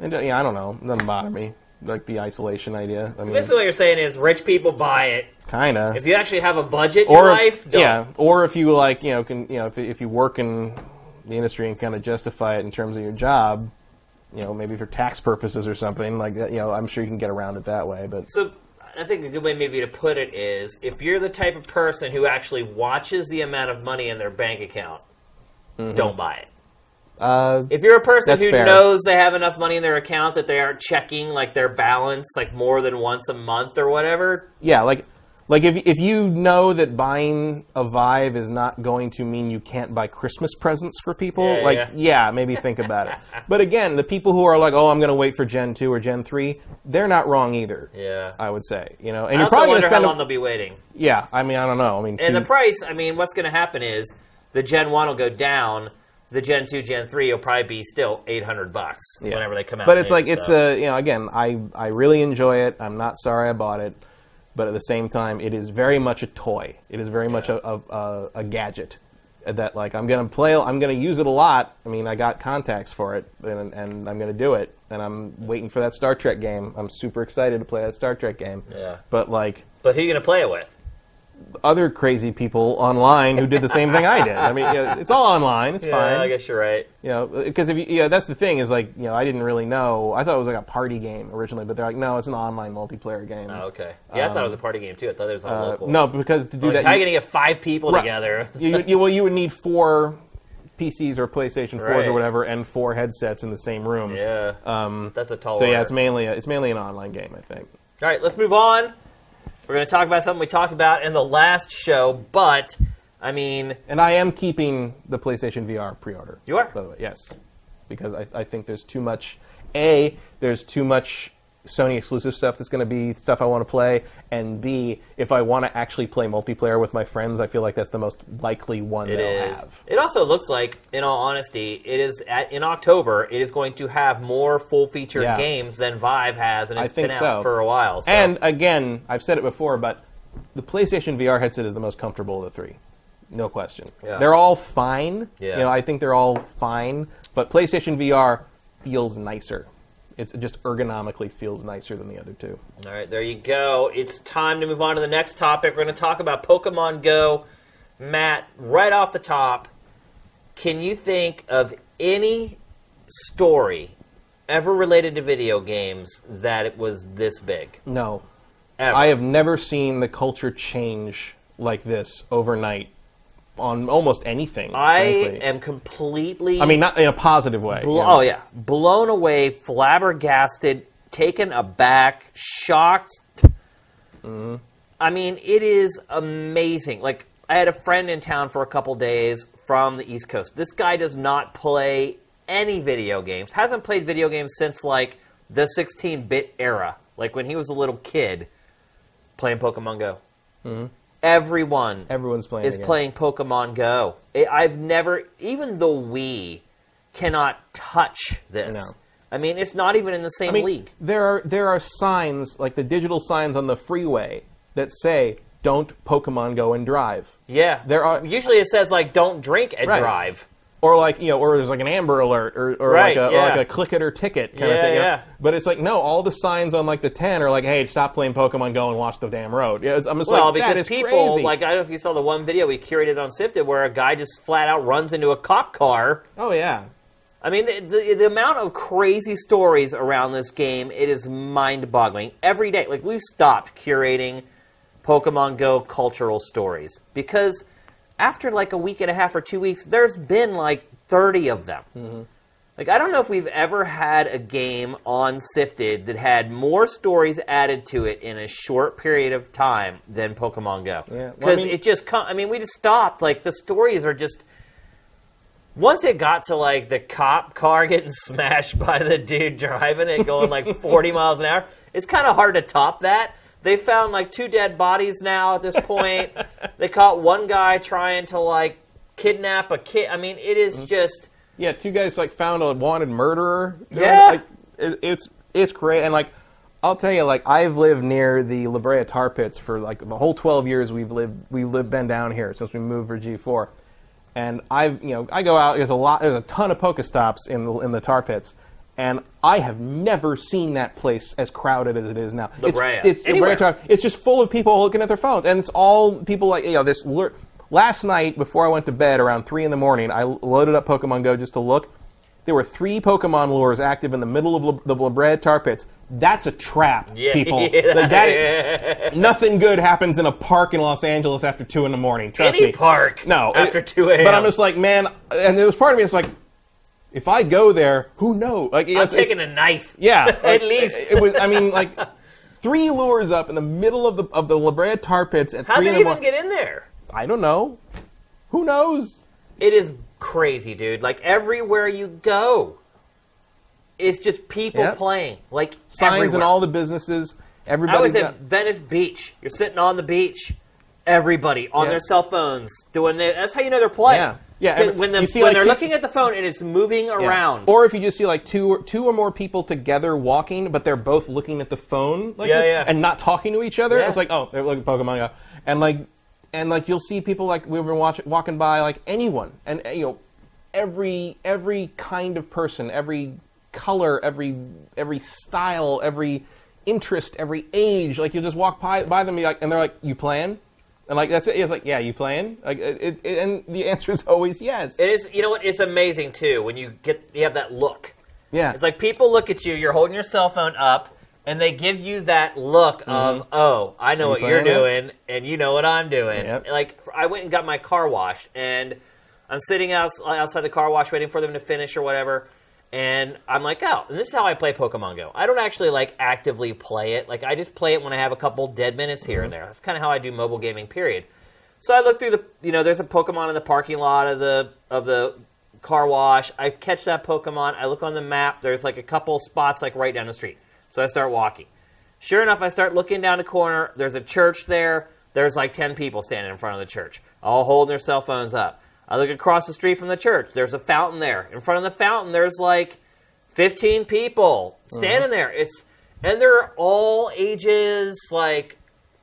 and, uh, yeah, I don't know. It doesn't bother me. Like the isolation idea. I mean, Basically, what you're saying is rich people buy it. kind of. If you actually have a budget in or your life, don't. yeah, or if you like, you know, can you know, if, if you work in the industry and kind of justify it in terms of your job, you know, maybe for tax purposes or something like that. You know, I'm sure you can get around it that way. But So I think a good way maybe to put it is if you're the type of person who actually watches the amount of money in their bank account, mm-hmm. don't buy it. Uh, If you're a person who fair. knows they have enough money in their account that they aren't checking like their balance like more than once a month or whatever, yeah, like like if if you know that buying a Vive is not going to mean you can't buy Christmas presents for people, Yeah, like yeah. yeah. maybe think about it. But again, the people who are like, oh, I'm going to wait for Gen two or Gen three, they're not wrong either. yeah. I would say, you know, and I you're probably wonder how long they'll be waiting. yeah, I mean, I don't know. I mean, And two- the price, I mean, what's going to happen is the Gen 1 will go down, the Gen 2, Gen 3 will probably be still 800 bucks Yeah. whenever they come out. But it's like it's a you know again I I really enjoy it. I'm not sorry I bought it, but at the same time it is very much a toy. It is very much a, a, a, gadget that like I'm gonna play. I'm gonna use it a lot. I mean I got contacts for it and and I'm gonna do it. And I'm waiting for that Star Trek game. I'm super excited to play that Star Trek game. Yeah. But like But who are you going to play it with? Other crazy people online who did the same thing I did. I mean, you know, it's all online. It's Yeah, fine. I guess you're right. You know, because if you, yeah, that's the thing is like, you know, I didn't really know. I thought it was like a party game originally, but they're like, no, it's an online multiplayer game. Oh, okay. Yeah, I thought it was a party game too. I thought it was all Uh, local. no, because to do Like, that, how are you, you going to get five people Right. together? you, you, well, you would need four PCs or PlayStation 4s Right. or whatever, and four headsets in the same room. Yeah. Um, That's a tall so yeah, it's mainly a, it's mainly an online game, I think. All right, let's move on. We're going to talk about something we talked about in the last show, but I mean, And I am keeping the PlayStation VR pre-order. You are? by the way, yes, because I, I think there's too much. A, there's too much Sony exclusive stuff that's going to be stuff I want to play, and B, if I want to actually play multiplayer with my friends, I feel like that's the most likely one It they'll is. have. It also looks like, in all honesty, it is at, in October. It is going to have more full-featured Yeah. games than Vive has, and it's been out so. for a while. So. And again, I've said it before, but the PlayStation VR headset is the most comfortable of the three. No question. Yeah. They're all fine. Yeah. You know, I think they're all fine, but PlayStation VR feels nicer. It's, it just ergonomically feels nicer than the other two. all right, there you go. It's time to move on to the next topic. We're going to talk about Pokemon Go. Matt, right off the top, can you think of any story ever related to video games that it was this big? No, Ever? I have never seen the culture change like this overnight on almost anything. I frankly. am completely. I mean, not in a positive way. Blo- you know. Oh yeah, blown away, flabbergasted, taken aback, shocked. Mm-hmm. I mean, it is amazing. Like I had a friend in town for a couple days from the East Coast. This guy does not play any video games. Hasn't played video games since like the 16-bit era, like when he was a little kid playing Pokemon Go. Everyone. Everyone's playing is game. playing Pokemon Go. I- I've never, even the Wii cannot touch this. No. I mean, it's not even in the same I mean, league. there are there are signs like the digital signs on the freeway that say "Don't Pokemon Go and drive," Yeah, there are- Usually, it says like "Don't drink and Right. drive." Or like you know, or there's like an Amber Alert, or, or Right, like a, yeah. or like a click it or ticket kind of thing. you know? yeah. But it's like no, all the signs on like the ten are like, "Hey, stop playing Pokemon Go and watch the damn road." Yeah, it's, I'm just Well, like, because people crazy. like I don't know if you saw the one video we curated on Sifted where a guy just flat out runs into a cop car. oh yeah, I mean, the, the, the amount of crazy stories around this game, it is mind-boggling. Every day, like we've stopped curating Pokemon Go cultural stories because after like a week and a half or two weeks, there's been like 30 of them. Mm-hmm. Like I don't know if we've ever had a game on Sifted that had more stories added to it in a short period of time than Pokemon Go. Yeah, well, I Because mean- it just com- I mean, we just stopped. Like the stories are just once it got to like the cop car getting smashed by the dude driving it going like 40 miles an hour, it's kind of hard to top that. They found like two dead bodies now at this point. they caught one guy trying to like kidnap a kid. I mean, it is Mm-hmm. just yeah. Two guys like found a wanted murderer. Yeah. like, it, it's it's great and like. I'll tell you, like I've lived near the La Brea tar pits for like the whole 12 years we've lived we lived been down here since we moved for G4, and I've you know I go out. There's a lot. There's a ton of Pokestops in the, in the tar pits, and I have never seen that place as crowded as it is now. La It's- Brea. It's, Anywhere. Brea it's just full of people looking at their phones, and it's all people like you know this. lure- Last night before I went to bed around three in the morning, I loaded up Pokemon Go just to look. There were three Pokemon lures active in the middle of the La Brea tar pits. that's a trap, Yeah, people. yeah. Like, that is- nothing good happens in a park in Los Angeles after two in the morning. Trust Any me. park No, after it- 2 a.m.. But I'm just like, man, and there was part of me that's like, if I go there, who knows? Like, I'm it's- it's- taking a knife. yeah, at least. it, it was. I mean, like three lures up in the middle of the of the La Brea tar pits at How three did they the even get in there? I don't know. Who knows? It is crazy, dude. Like everywhere you go, it's just people Yep. playing. Like Signs in all the businesses. Everybody. I was at Venice Beach. You're sitting on the beach. Everybody on Yeah. their cell phones doing the, That's how you know they're playing. Yeah. Yeah, and When, the, when like, they're two- looking at the phone and it's moving Yeah. around. Or if you just see like two or two or more people together walking, but they're both looking at the phone, like Yeah, yeah. and not talking to each other. Yeah. It's like, oh, they're looking at Pokemon, Go, and like, and like you'll see people like we were watching, walking by, like anyone, and you know, every every kind of person, every color, every every style, every interest, every age. Like you just walk by, by them, and like, and they're like, "You playing?" And like that's it. It's like, "Yeah, you playing?" Like, it, it, and the answer is always yes. it is. You know what? It's amazing too when you get you have that look. yeah, It's like people look at you. You're holding your cell phone up. And they give you that look of, oh, I know Mm-hmm. You what you're playing it? doing, and you know what I'm doing. Yep. Like, I went and got my car washed, and I'm sitting out, outside the car wash waiting for them to finish or whatever. And I'm like, oh, and this is how I play Pokemon Go. I don't actually like actively play it. Like I just play it when I have a couple dead minutes here and mm-hmm. there. That's kind of how I do mobile gaming. Period. So I look through the, you know, there's a Pokemon in the parking lot of the of the car wash. I catch that Pokemon. I look on the map. There's like a couple spots like right down the street. So I start walking. Sure enough, I start looking down the corner. There's a church there. There's like 10 people standing in front of the church, all holding their cell phones up. I look across the street from the church. There's a fountain there. In front of the fountain, there's like 15 people standing there. It's and they're all ages, like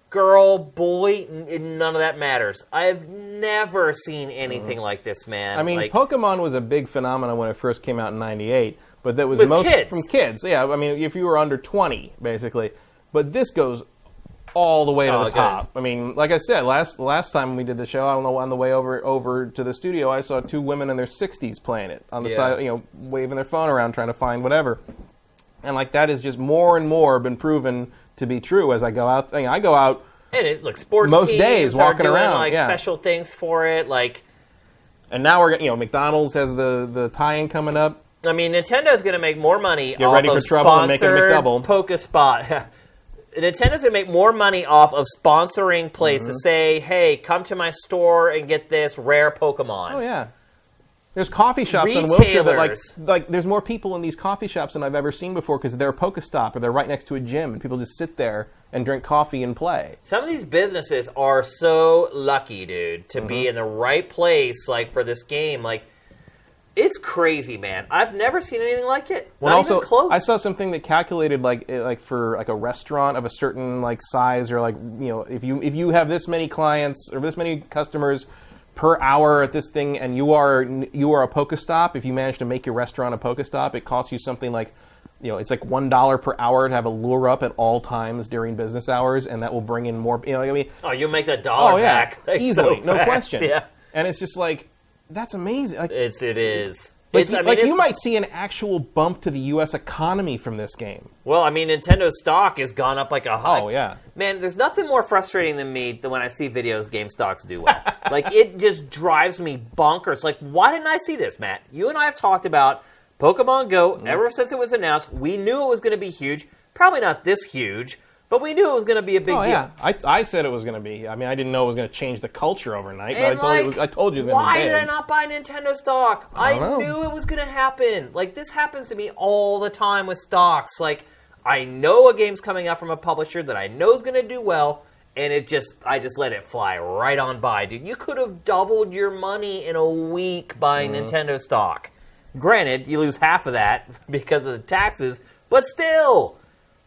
girl, boy, n- none of that matters. I've never seen anything like this, man. I mean, like, Pokemon was a big phenomenon when it first came out in '98, but that was most kids. from kids. Yeah, I mean, if you were under 20, basically. But this goes all the way to Oh, the top. goes. I mean, like I said, last last time we did the show, I don't know, on the way over over to the studio, I saw two women in their 60s playing it on the Yeah. side, you know, waving their phone around trying to find whatever. And like that has just more and more been proven to be true as I go out. I, mean, I go out and it look sports most days walking doing around, like yeah. special things for it. Like, and now we're you know McDonald's has the the tie-in coming up. I mean, Nintendo's going to make more money Get ready for trouble and make a McDouble. Pokespot. Nintendo's to make more money off of sponsoring places. Mm-hmm. Say, hey, come to my store and get this rare Pokemon. Oh yeah. There's coffee shops in Wilshire that like Retailers. like there's more people in these coffee shops than I've ever seen before because they're a Pokestop or they're right next to a gym and people just sit there and drink coffee and play. Some of these businesses are so lucky, dude, to Mm-hmm. be in the right place, like for this game. Like, it's crazy, man. I've never seen anything like it. Well, Not also even close. I saw something that calculated like like for like a restaurant of a certain like size or like you know if you if you have this many clients or this many customers per hour at this thing and you are you are a Pokestop if you manage to make your restaurant a Pokestop it costs you something like you know it's like one dollar per hour to have a lure up at all times during business hours and that will bring in more you know I mean oh, you'll make that dollar oh yeah back like, easily so no question Yeah, and it's just like that's amazing like it's it is. like, it's, I mean, like you might see an actual bump to the U.S. economy from this game. Well, I mean, Nintendo stock has gone up like a hot. Oh, yeah. Man, there's nothing more frustrating than me than when I see videos game stocks do well. like it just drives me bonkers. Like, why didn't I see this, Matt? You and I have talked about Pokemon Go Mm-hmm. ever since it was announced. We knew it was going to be huge. Probably not this huge, but we knew it was going to be a big Oh deal. yeah, I, I said it was going to be. I mean, I didn't know it was going to change the culture overnight. And but I told, you, it was, I told you it was going to why be big. did I not buy Nintendo stock? I, don't know. knew it was going to happen. Like this happens to me all the time with stocks. Like I know a game's coming out from a publisher that I know is going to do well, and it just I just let it fly right on by, dude. You could have doubled your money in a week buying Mm-hmm. Nintendo stock. Granted, you lose half of that because of the taxes, but still,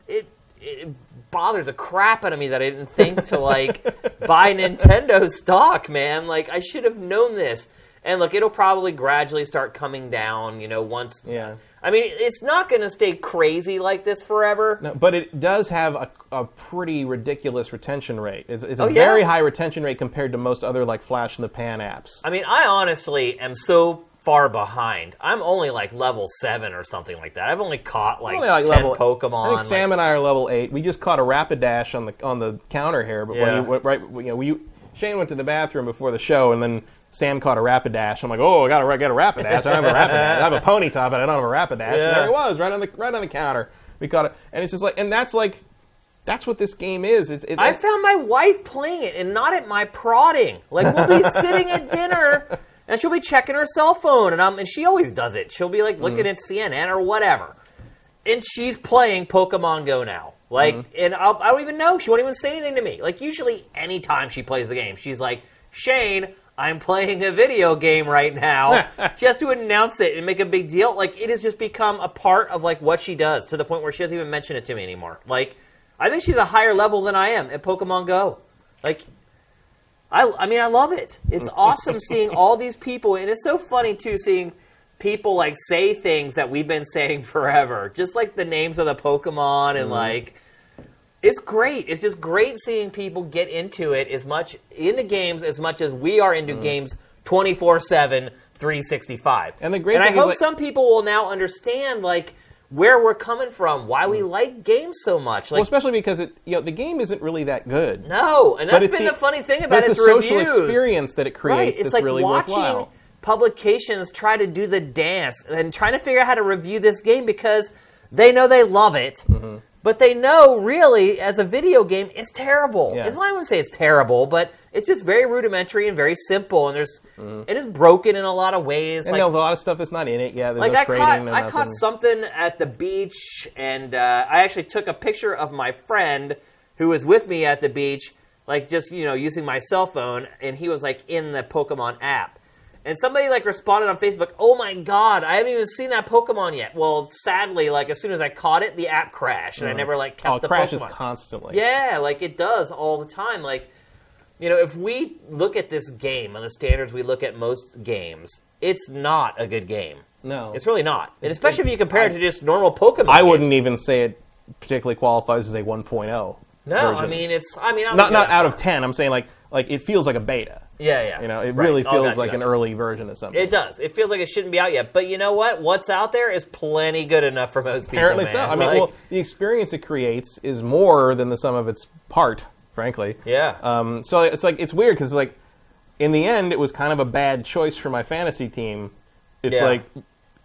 it. it bothers the crap out of me that I didn't think to like buy Nintendo stock, man. Like I should have known this. And look, it'll probably gradually start coming down, you know, once Yeah. I mean, it's not going to stay crazy like this forever. No, but it does have a, a pretty ridiculous retention rate. It's, it's a Oh, yeah? very high retention rate compared to most other like flash in the pan apps. I mean, I honestly am so far behind. I'm only like level seven or something like that. I've only caught like, Only like 10 level Pokemon. I think like- Sam and I are level eight. We just caught a Rapidash on the on the counter here, but when Yeah. you right, you know, we Shane went to the bathroom before the show, and then Sam caught a Rapidash. I'm like, oh, I got to get a Rapidash. I don't have a Rapidash. I have a Ponyta, but I don't have a Rapidash. Yeah. And there it was, right on the right on the counter. We caught it, and it's just like, and that's like, that's what this game is. It's it, I found my wife playing it and not at my prodding. Like we'll be sitting at dinner and she'll be checking her cell phone and and she always does it. She'll be like looking mm. at CNN or whatever. And she's playing Pokemon Go now. Like mm-hmm. and I'll, I don't even know. She won't even say anything to me. Like usually anytime she plays the game, she's like, "Shane, I'm playing a video game right now." she has to announce it and make a big deal. Like it has just become a part of like what she does to the point where she doesn't even mention it to me anymore. Like I think she's a higher level than I am at Pokemon Go. Like, I, I mean, I love it. It's awesome seeing all these people, and it's so funny too seeing people like say things that we've been saying forever, just like the names of the Pokemon and mm-hmm. like. It's great. It's just great seeing people get into it as much into games as much as we are into mm-hmm. games 24 7, 365. And the great and I hope like- some people will now understand like where we're coming from, why we like games so much. Like well, especially because it, you know, the game isn't really that good. no, and that's been the, funny thing about it's the social reviews. experience that it Right, creates it's that's like really watching worthwhile. publications try to do the dance and trying to figure out how to review this game because they know they love it, Mm-hmm. but they know really as a video game it's terrible. Yeah. It's not even say it's terrible, but it's just very rudimentary and very simple, and there's it is broken in a lot of ways. And like, there's a lot of stuff that's not in it. Yeah, there's like no I caught, I caught something at the beach, and uh, I actually took a picture of my friend who was with me at the beach, like just you know using my cell phone, and he was like in the Pokemon app, and somebody like responded on Facebook, "Oh my God, I haven't even seen that Pokemon yet." Well, sadly, like as soon as I caught it, the app crashed, and I never like kept Oh, it the crashes Pokemon. constantly. Yeah, like it does all the time. Like, you know, if we look at this game on the standards we look at most games, it's not a good game. No, It's really not. And especially if you compare it to just normal Pokemon. I games. wouldn't even say it particularly qualifies as a 1.0. No, version. I mean it's. I mean, I'm not not out of 10. I'm saying like like it feels like a beta. Yeah, yeah. You know, it Right. really Oh, feels gotcha, like an early version of something. It does. It feels like it shouldn't be out yet. But you know what? What's out there is plenty good enough for most people. Apparently so. I mean, Like, well, the experience it creates is more than the sum of its part, frankly. yeah. Um, so it's like it's weird because like in the end it was kind of a bad choice for my fantasy team. It's Yeah. like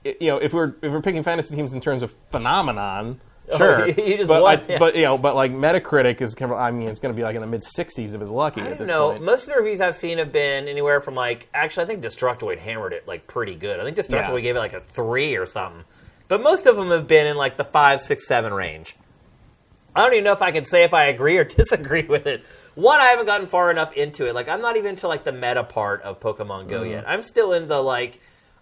i- you know if we're if we're picking fantasy teams in terms of phenomenon, Oh, sure. you just but won, I- yeah. but you know but like Metacritic is kind of, I mean it's going to be like in the mid 60s if it's lucky I don't know. point. Most of the reviews I've seen have been anywhere from like. Actually, I think Destructoid hammered it like pretty good. I think Destructoid Yeah. gave it like a three or something. But most of them have been in like the five, six, seven range. I don't even know if I can say if I agree or disagree with it. One, I haven't gotten far enough into it. Like I'm not even to like the meta part of Pokemon Go Mm-hmm. yet. I'm still in the like.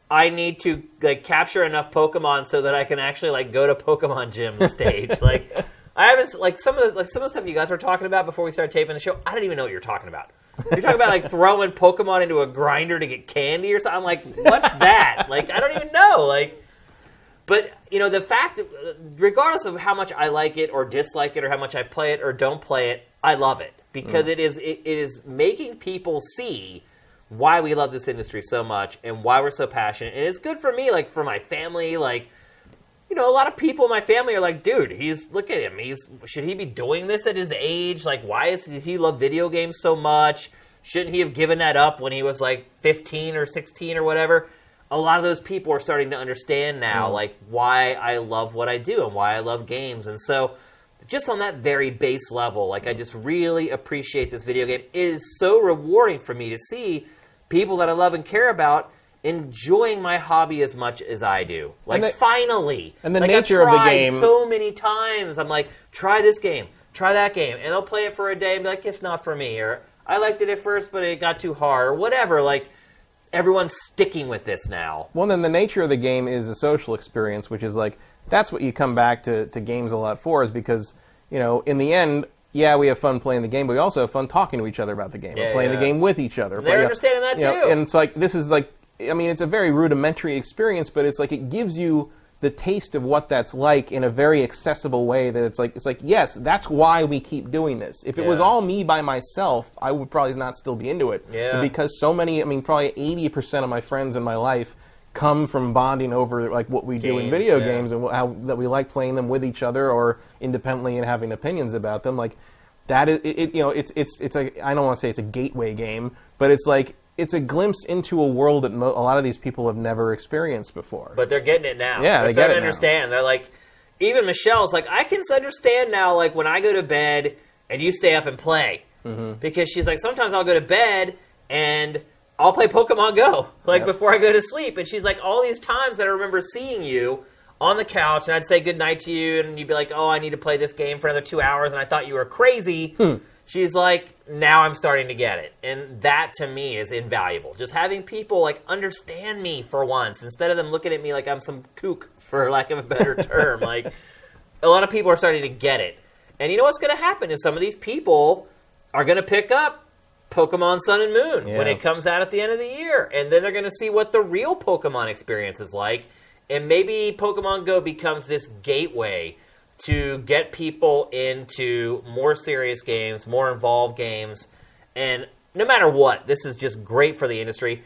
I need to like capture enough Pokemon so that I can actually like go to Pokemon Gym stage. like I haven't like some of the like some of the stuff you guys were talking about before we started taping the show. I don't even know what you're talking about. You're talking about like throwing Pokemon into a grinder to get candy or something. I'm like, what's that? like I don't even know. Like but you know the fact, regardless of how much I like it or dislike it, or how much I play it or don't play it, I love it because mm. it is it, it is making people see why we love this industry so much and why we're so passionate. And it's good for me, like for my family, like. You know, a lot of people in my family are like, "Dude, he's look at him. He's should he be doing this at his age? Like, why is does he love video games so much? Shouldn't he have given that up when he was like 15 or 16 or whatever?" A lot of those people are starting to understand now, mm-hmm. like why I love what I do and why I love games. And so, just on that very base level, like I mm-hmm. just really appreciate this video game. It is so rewarding for me to see people that I love and care about enjoying my hobby as much as I do. Like the- finally, and the like, nature I've of the game- so many times. I'm like, try this game, try that game, and they'll play it for a day and be like, it's not for me, or I liked it at first, but it got too hard, or whatever. Like everyone's sticking with this now. Well, then the nature of the game is a social experience, which is like that's what you come back to, to games a lot for, is because you know in the end, yeah, we have fun playing the game, but we also have fun talking to each other about the game, Yeah, and playing yeah. the game with each other. They're understanding that you know, too. and it's like this is like I mean, it's a very rudimentary experience, but it's like it gives you the taste of what that's like in a very accessible way that it's like it's like yes that's why we keep doing this if it was all me by myself i would probably not still be into it Yeah. But because so many i mean probably 80% of my friends in my life come from bonding over like what we do in video yeah. games and how that we like playing them with each other or independently and having opinions about them. Like that is it, it- you know it's it's it's a I don't want to say it's a gateway game, but it's like it's a glimpse into a world that mo- a lot of these people have never experienced before. but they're getting it now. Yeah, they're they starting to it now. understand. They're like, even Michelle's like, I can understand now. Like when I go to bed and you stay up and play, Mm-hmm. because she's like, sometimes I'll go to bed and I'll play Pokemon Go like Yep. before I go to sleep, and she's like, all these times that I remember seeing you on the couch, and I'd say good night to you, and you'd be like, oh, I need to play this game for another two hours, and I thought you were crazy. Hmm. She's like, now I'm starting to get it. And that to me is invaluable. Just having people like understand me for once instead of them looking at me like I'm some kook, for lack of a better term. like, a lot of people are starting to get it. And you know what's going to happen is some of these people are going to pick up Pokemon Sun and Moon when it comes out at the end of the year. And then they're going to see what the real Pokemon experience is like. And maybe Pokemon Go becomes this gateway to get people into more serious games, more involved games. And no matter what, this is just great for the industry.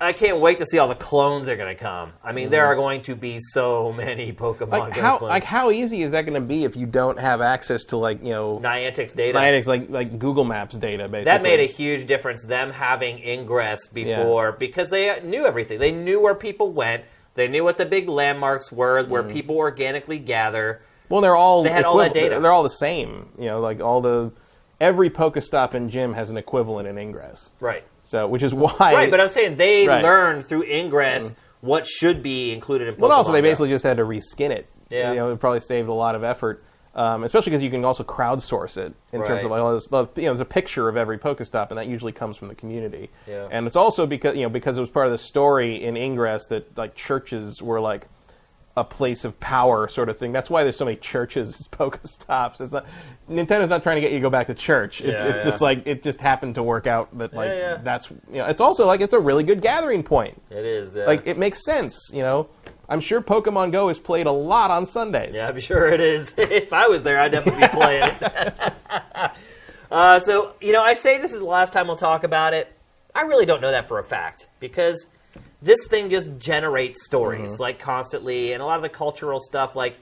I can't wait to see all the clones that are going to come. I mean, there are going to be so many Pokemon like how clones. like how easy is that going to be if you don't have access to like you know Niantic's data. Niantic's like like Google Maps data basically? That made a huge difference. Them having Ingress before because they knew everything. They knew where people went. They knew what the big landmarks were, where Mm. people organically gather. Well, they're all They had all that data. They're all the same. You know, like all the every Pokestop and gym has an equivalent in Ingress. Right. So, which is why. Right, but I'm saying they Right. Mm. learned through Ingress what should be included in Pokemon. Well, also they basically just had to reskin it. Yeah. You know, it probably saved a lot of effort, um, especially because you can also crowdsource it in terms of like, all this, you know, there's a picture of every Pokestop, and that usually comes from the community. Yeah. And it's also because you know because it was part of the story in Ingress that like churches were like a place of power sort of thing. That's why there's so many churches as Pokestops. It's not Nintendo's not trying to get you to go back to church. It's Yeah, it's yeah. just like it just happened to work out that like Yeah, yeah. that's you know it's also like it's a really good gathering point. it is. Like it makes sense, you know. I'm sure Pokemon Go is played a lot on Sundays. Yeah, I'm sure it is. if I was there, I'd definitely be playing it. uh, so, you know, I say this is the last time we'll talk about it. I really don't know that for a fact because this thing just generates stories Mm-hmm. like constantly, and a lot of the cultural stuff. Like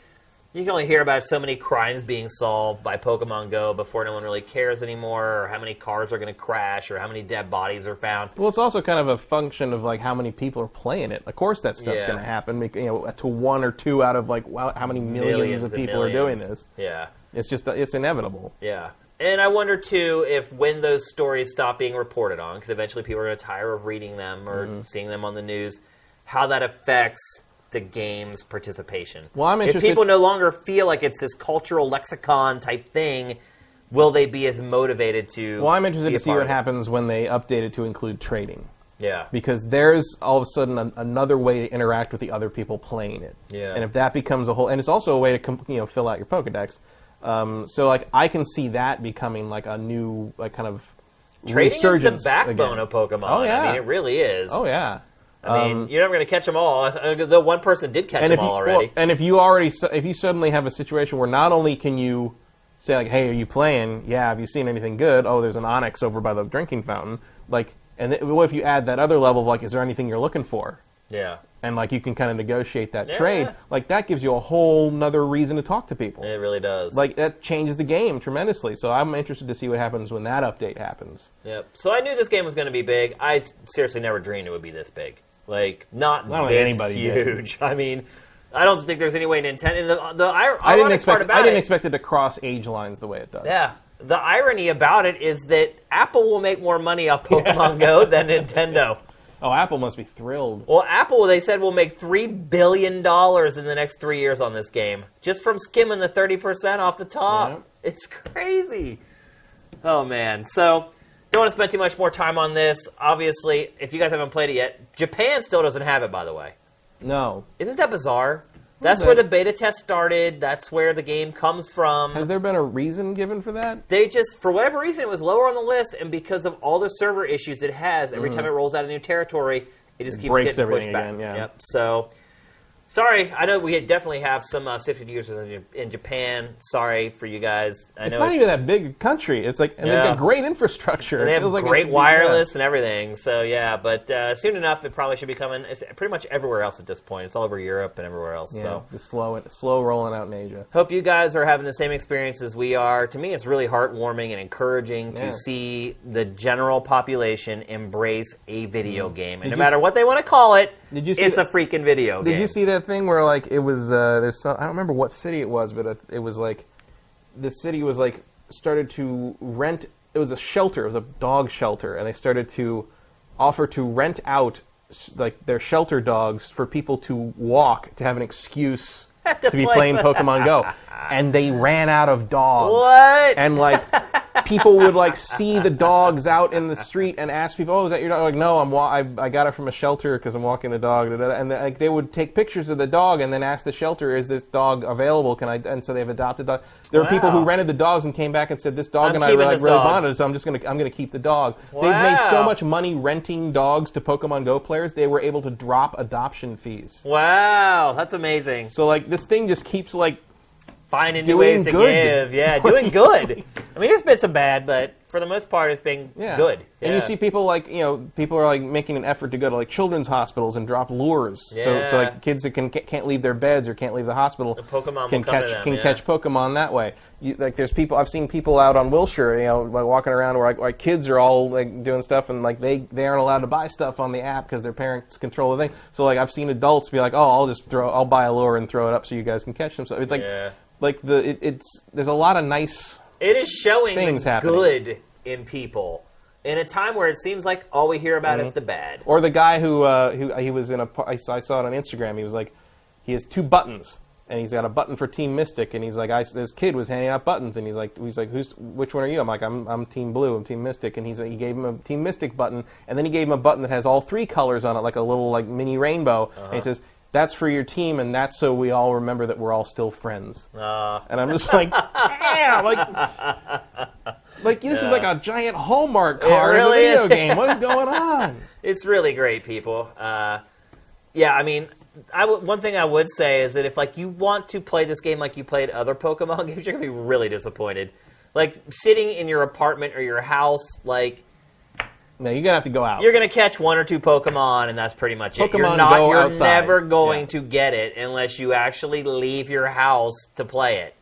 you can only hear about so many crimes being solved by Pokemon Go before no one really cares anymore, or how many cars are going to crash, or how many dead bodies are found. Well, it's also kind of a function of like how many people are playing it. Of course, that stuff's Yeah. going to happen. You know, to one or two out of like how many millions, of and people are doing this. Yeah. It's just it's inevitable. Yeah. And I wonder too if when those stories stop being reported on, because eventually people are going to tire of reading them or Mm-hmm. seeing them on the news, how that affects the game's participation. Well, I'm interested. If people no longer feel like it's this cultural lexicon type thing, will they be as motivated to? Well, I'm interested to see what happens when they update it to include trading. Yeah. because there's all of a sudden an, another way to interact with the other people playing it. Yeah. And if that becomes a whole, and it's also a way to com- you know fill out your Pokedex. Um, so like I can see that becoming like a new like kind of Trading is the backbone again. of Pokemon. Oh, yeah. I mean, it really is. Oh yeah. I mean, Um, you're never going to catch them all. Though one person did catch them if you, all well, already. and if you already if you suddenly have a situation where not only can you say like, hey, are you playing? Yeah, have you seen anything good? Oh, there's an Onix over by the drinking fountain. Like, and th- what if you add that other level of like, is there anything you're looking for? yeah. And like you can kind of negotiate that Yeah, trade like that gives you a whole nother reason to talk to people It really does. like that changes the game tremendously so i'm interested to see what happens when that update happens Yep. So I knew this game was going to be big. I seriously never dreamed it would be this big. Like not don't this anybody did. huge. I mean, I don't think there's any way Nintendo. And the the i didn't expect i didn't it, expect it to cross age lines the way it does Yeah. The irony about it is that Apple will make more money off Pokemon Go than Nintendo. Oh apple must be thrilled Well, Apple they said will make three billion dollars in the next three years on this game just from skimming the thirty percent off the top. Yep. It's crazy. Oh man! So don't want to spend too much more time on this. Obviously, if you guys haven't played it yet, Japan still doesn't have it. By the way, no isn't that bizarre? That's bit. where the beta test started. That's where the game comes from. has there been a reason given for that they just, for whatever reason, it was lower on the list, and because of all the server issues it has, every mm-hmm. time it rolls out a new territory, it just. It keeps getting pushed back. again, yeah. Yep. So, Sorry, I know we definitely have some uh, sifted users in, in Japan. Sorry for you guys. I It's not even that big a country. It's like, and Yeah. they've got great infrastructure. And they have like great be- wireless and everything. So yeah, but uh, soon enough, it probably should be coming. It's pretty much everywhere else at this point. It's all over Europe and everywhere else. Yeah, So the slow, slow rolling out in Asia. hope you guys are having the same experience as we are. To me, it's really heartwarming and encouraging Yeah. to see the general population embrace a video game, and Mm. Did no you matter what they want to call it, Did you see it's a freaking video Did game. you see that thing where like it was? Uh, there's some, I don't remember what city it was, but it, it was like the city was like started to rent. It was a shelter. It was a dog shelter, and they started to offer to rent out like their shelter dogs for people to walk to have an excuse To to be playing Pokemon Go, and they ran out of dogs. What? And like people would like see the dogs out in the street and ask people, "Oh, is that your dog?" Like, no, I'm wa- I, I got it from a shelter because I'm walking the dog. And they- like they would take pictures of the dog and then ask the shelter, "Is this dog available? Can I?" And so they've adopted dog. There were people who rented the dogs and came back and said, "This dog I'm and I really, really dog." bonded, so I'm just gonna I'm gonna keep the dog." They've made so much money renting dogs to Pokemon Go players, they were able to drop adoption fees. wow, that's amazing. So like this thing just keeps like Finding new Doing ways to good. give. Yeah, doing good. I mean, there's been some bad, but for the most part, it's been Yeah. good. And you see people like you know people are like making an effort to go to like children's hospitals and drop lures. So so like kids that can can't leave their beds or can't leave the hospital The Pokemon can will come to catch them, can yeah. catch Pokemon that way. You, like there's people I've seen people out on Wilshire, you know, like walking around where like, like kids are all like doing stuff and like they they aren't allowed to buy stuff on the app because their parents control the thing. So like I've seen adults be like, oh, I'll just throw I'll buy a lure and throw it up so you guys can catch them. So it's like Yeah. Like the it, it's there's a lot of nice It is showing Things the happening. good in people in a time where it seems like all we hear about is the bad. Or the guy who uh, who he was in a I saw I saw it on Instagram. He was like, he has two buttons, and he's got a button for Team Mystic, and he's like, I, this kid was handing out buttons, and he's like, he's like, who's which one are you? I'm like, I'm I'm Team Blue, I'm Team Mystic, and he's he gave him a Team Mystic button, and then he gave him a button that has all three colors on it, like a little like mini rainbow, and he says. That's for your team, and that's so we all remember that we're all still friends. Uh, And I'm just like, damn, like, like this is like a giant Hallmark card really in a video is. game. What is going on? it's really great, people. Uh, yeah, I mean, I w- one thing I would say is that if like you want to play this game like you played other Pokemon games, you're gonna be really disappointed. Like sitting in your apartment or your house, like No, you're gonna have to go out. you're gonna catch one or two Pokemon, and that's pretty much it. You're Pokemon not. Go you're outside. never going Yeah. to get it unless you actually leave your house to play it.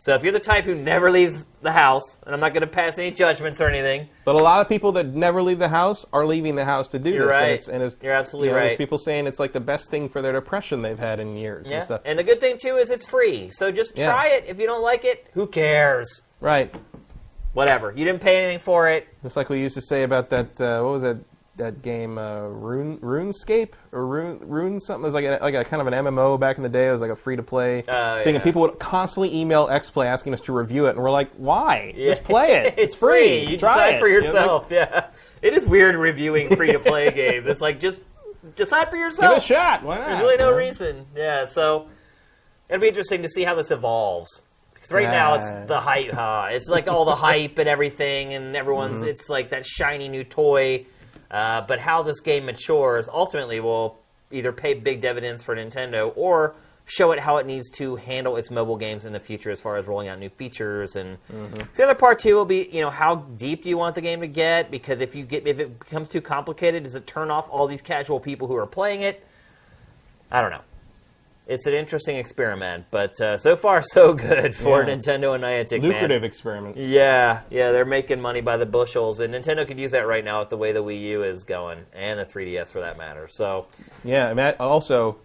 So if you're the type who never leaves the house, and I'm not going to pass any judgments or anything, But a lot of people that never leave the house are leaving the house to do You're this. right. And it's, and it's, You're absolutely you know, there's right. people saying it's like the best thing for their depression they've had in years yeah. and stuff. And the good thing too is it's free. So just Yeah. try it. If you don't like it, who cares? right. Whatever. You didn't pay anything for it. Just like we used to say about that. Uh, what was that? That game, uh, Rune, RuneScape or Rune, Rune something. It was like a, like a kind of an MMO back in the day. It was like a free to play Oh, thing, yeah. and people would constantly email XPlay asking us to review it, and we're like, why? Yeah. Just play it. it's free. You Try decide it. for You know, like, yourself. yeah. It is weird reviewing free to play games. It's like just decide for Give yourself. it a shot. Why not? There's really no reason. Yeah, so it'll be interesting to see how this evolves. Because right now it's the hype. Huh? It's like all the hype and everything, and everyone's. Mm-hmm. It's like that shiny new toy. Uh, but how this game matures ultimately will either pay big dividends for Nintendo or show it how it needs to handle its mobile games in the future as far as rolling out new features and Mm-hmm. the other part too will be you know how deep do you want the game to get because if you get if it becomes too complicated does it turn off all these casual people who are playing it I don't know. It's an interesting experiment, but uh, so far so good for Yeah. Nintendo and Niantic. man. Lucrative experiment. Yeah, yeah, they're making money by the bushels, and Nintendo could use that right now with the way the Wii U is going, and the 3DS for that matter. So, Yeah. Also,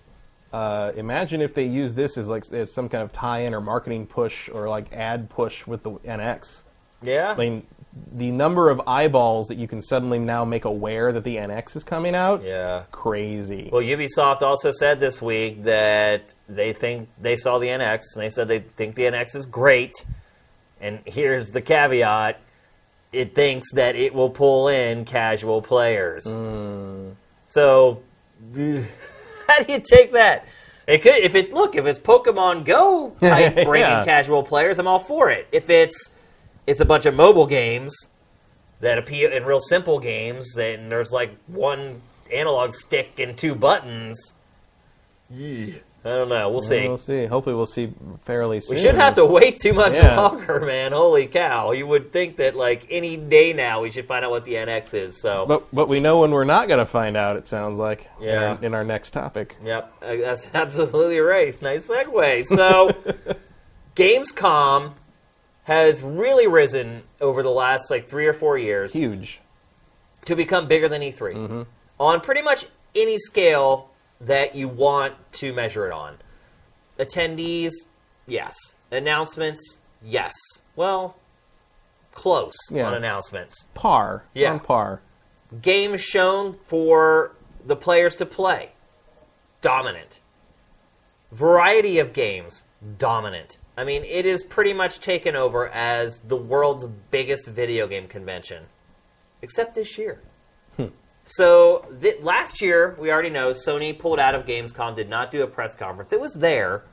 uh, imagine if they use this as like as some kind of tie-in or marketing push or like ad push with the NX. yeah, I mean, the number of eyeballs that you can suddenly now make aware that the NX is coming out. yeah. Crazy. Well, Ubisoft also said this week that they think they saw the NX, and they said they think the NX is great. And here's the caveat: it thinks that it will pull in casual players. Hmm. So, how do you take that? It could if it's look if it's Pokemon Go type bringing Yeah. casual players, I'm all for it. If it's it's a bunch of mobile games that appear in real simple games, then there's like one analog stick and two buttons. Yee. I don't know. We'll see. We'll see. Hopefully, we'll see fairly soon. We shouldn't have to wait too much Yeah. longer, man. Holy cow! You would think that like any day now we should find out what the NX is. So, But but we know when we're not going to find out. It sounds like in, Yeah. our, in our next topic. yep, uh, that's absolutely right. Nice segue. So, Gamescom has really risen over the last like three or four years Huge. to become bigger than E3 Mm-hmm. on pretty much any scale that you want to measure it on. Attendees, yes. Announcements, yes. Well, close Yeah. on announcements. Par. Yeah. On par. Games shown for the players to play, dominant. Variety of games, dominant. I mean, it is pretty much taken over as the world's biggest video game convention, except this year. Hmm. So th- last year, we already know Sony pulled out of Gamescom, did not do a press conference. It was there,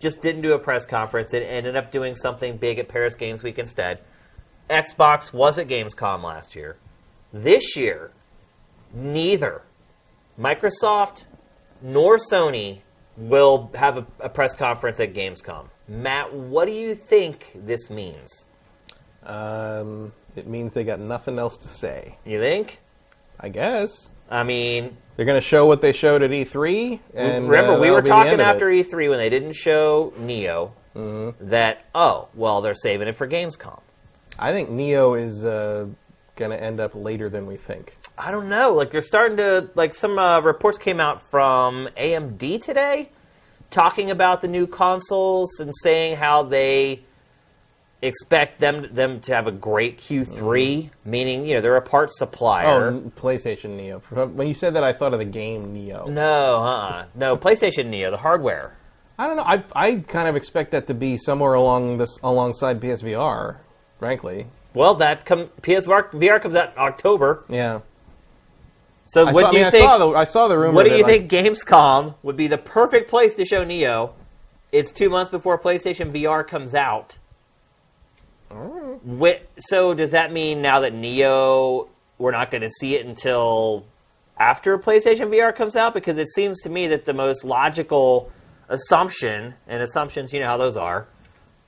just didn't do a press conference. It ended up doing something big at Paris Games Week instead. Xbox was at Gamescom last year. This year, neither Microsoft nor Sony will have a, a press conference at Gamescom. Matt, what do you think this means? Um, it means they got nothing else to say. You think? I guess I mean, they're going to show what they showed at E3. And remember uh, we were talking after it. E3 when they didn't show Neo that oh well they're saving it for Gamescom. I think Neo is uh, going to end up later than we think. I don't know. Like you're starting to like some uh, reports came out from AMD today, talking about the new consoles and saying how they expect them them to have a great Q3, meaning you know they're a parts Oh, supplier. n- PlayStation Neo. When you said that, I thought of the game Neo. No, uh, uh. no PlayStation Neo, the hardware. I don't know. I I kind of expect that to be somewhere along this alongside PSVR. Frankly, Well, that come PSVR VR comes out in October. yeah. So I what saw, do you I think? saw the I saw the rumor. What do that, you like, think Gamescom would be the perfect place to show Neo? It's two months before PlayStation VR comes out. Oh. Whi- So does that mean now that Neo, we're not going to see it until after PlayStation VR comes out? Because it seems to me that the most logical assumption, and assumptions, you know how those are,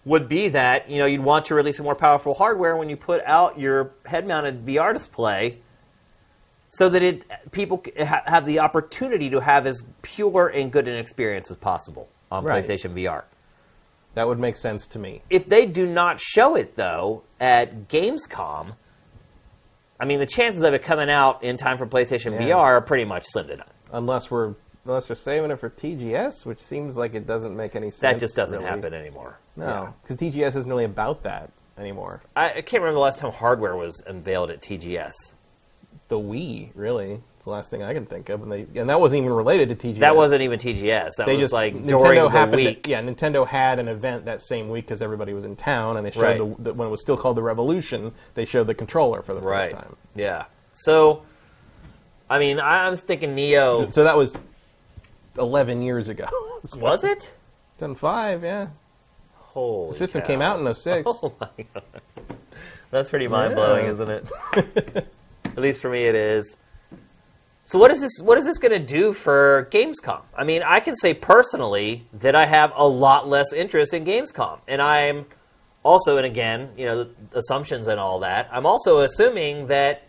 would be that you know you'd want to release a more powerful hardware when you put out your head-mounted VR display so that it people ha- have the opportunity to have as pure and good an experience as possible on Right. PlayStation VR. That would make sense to me. If they do not show it though at Gamescom, I mean the chances of it coming out in time for PlayStation Yeah. VR are pretty much slim to none. Unless we're unless they're saving it for TGS, which seems like it doesn't make any sense. That just doesn't really. happen anymore. No, because TGS isn't really about that anymore. I, I can't remember the last time hardware was unveiled at TGS. The Wii, really, it's the last thing I can think of, and they and that wasn't even related to TGS. That wasn't even TGS. That They was just like Nintendo during the week. To, yeah, Nintendo had an event that same week because everybody was in town, and they showed Right. the, the, when it was still called the Revolution. They showed the controller for the Right. first time. Yeah. So, I mean, I was thinking Neo. So that was eleven years ago. Was it? Done five, yeah. Holy The system cow. came out in 06. Oh my god. That's pretty mind blowing, Yeah. isn't it? At least for me, it is. So what is this? What is this going to do for Gamescom? I mean, I can say personally that I have a lot less interest in Gamescom, and I'm also, and again, you know, assumptions and all that. I'm also assuming that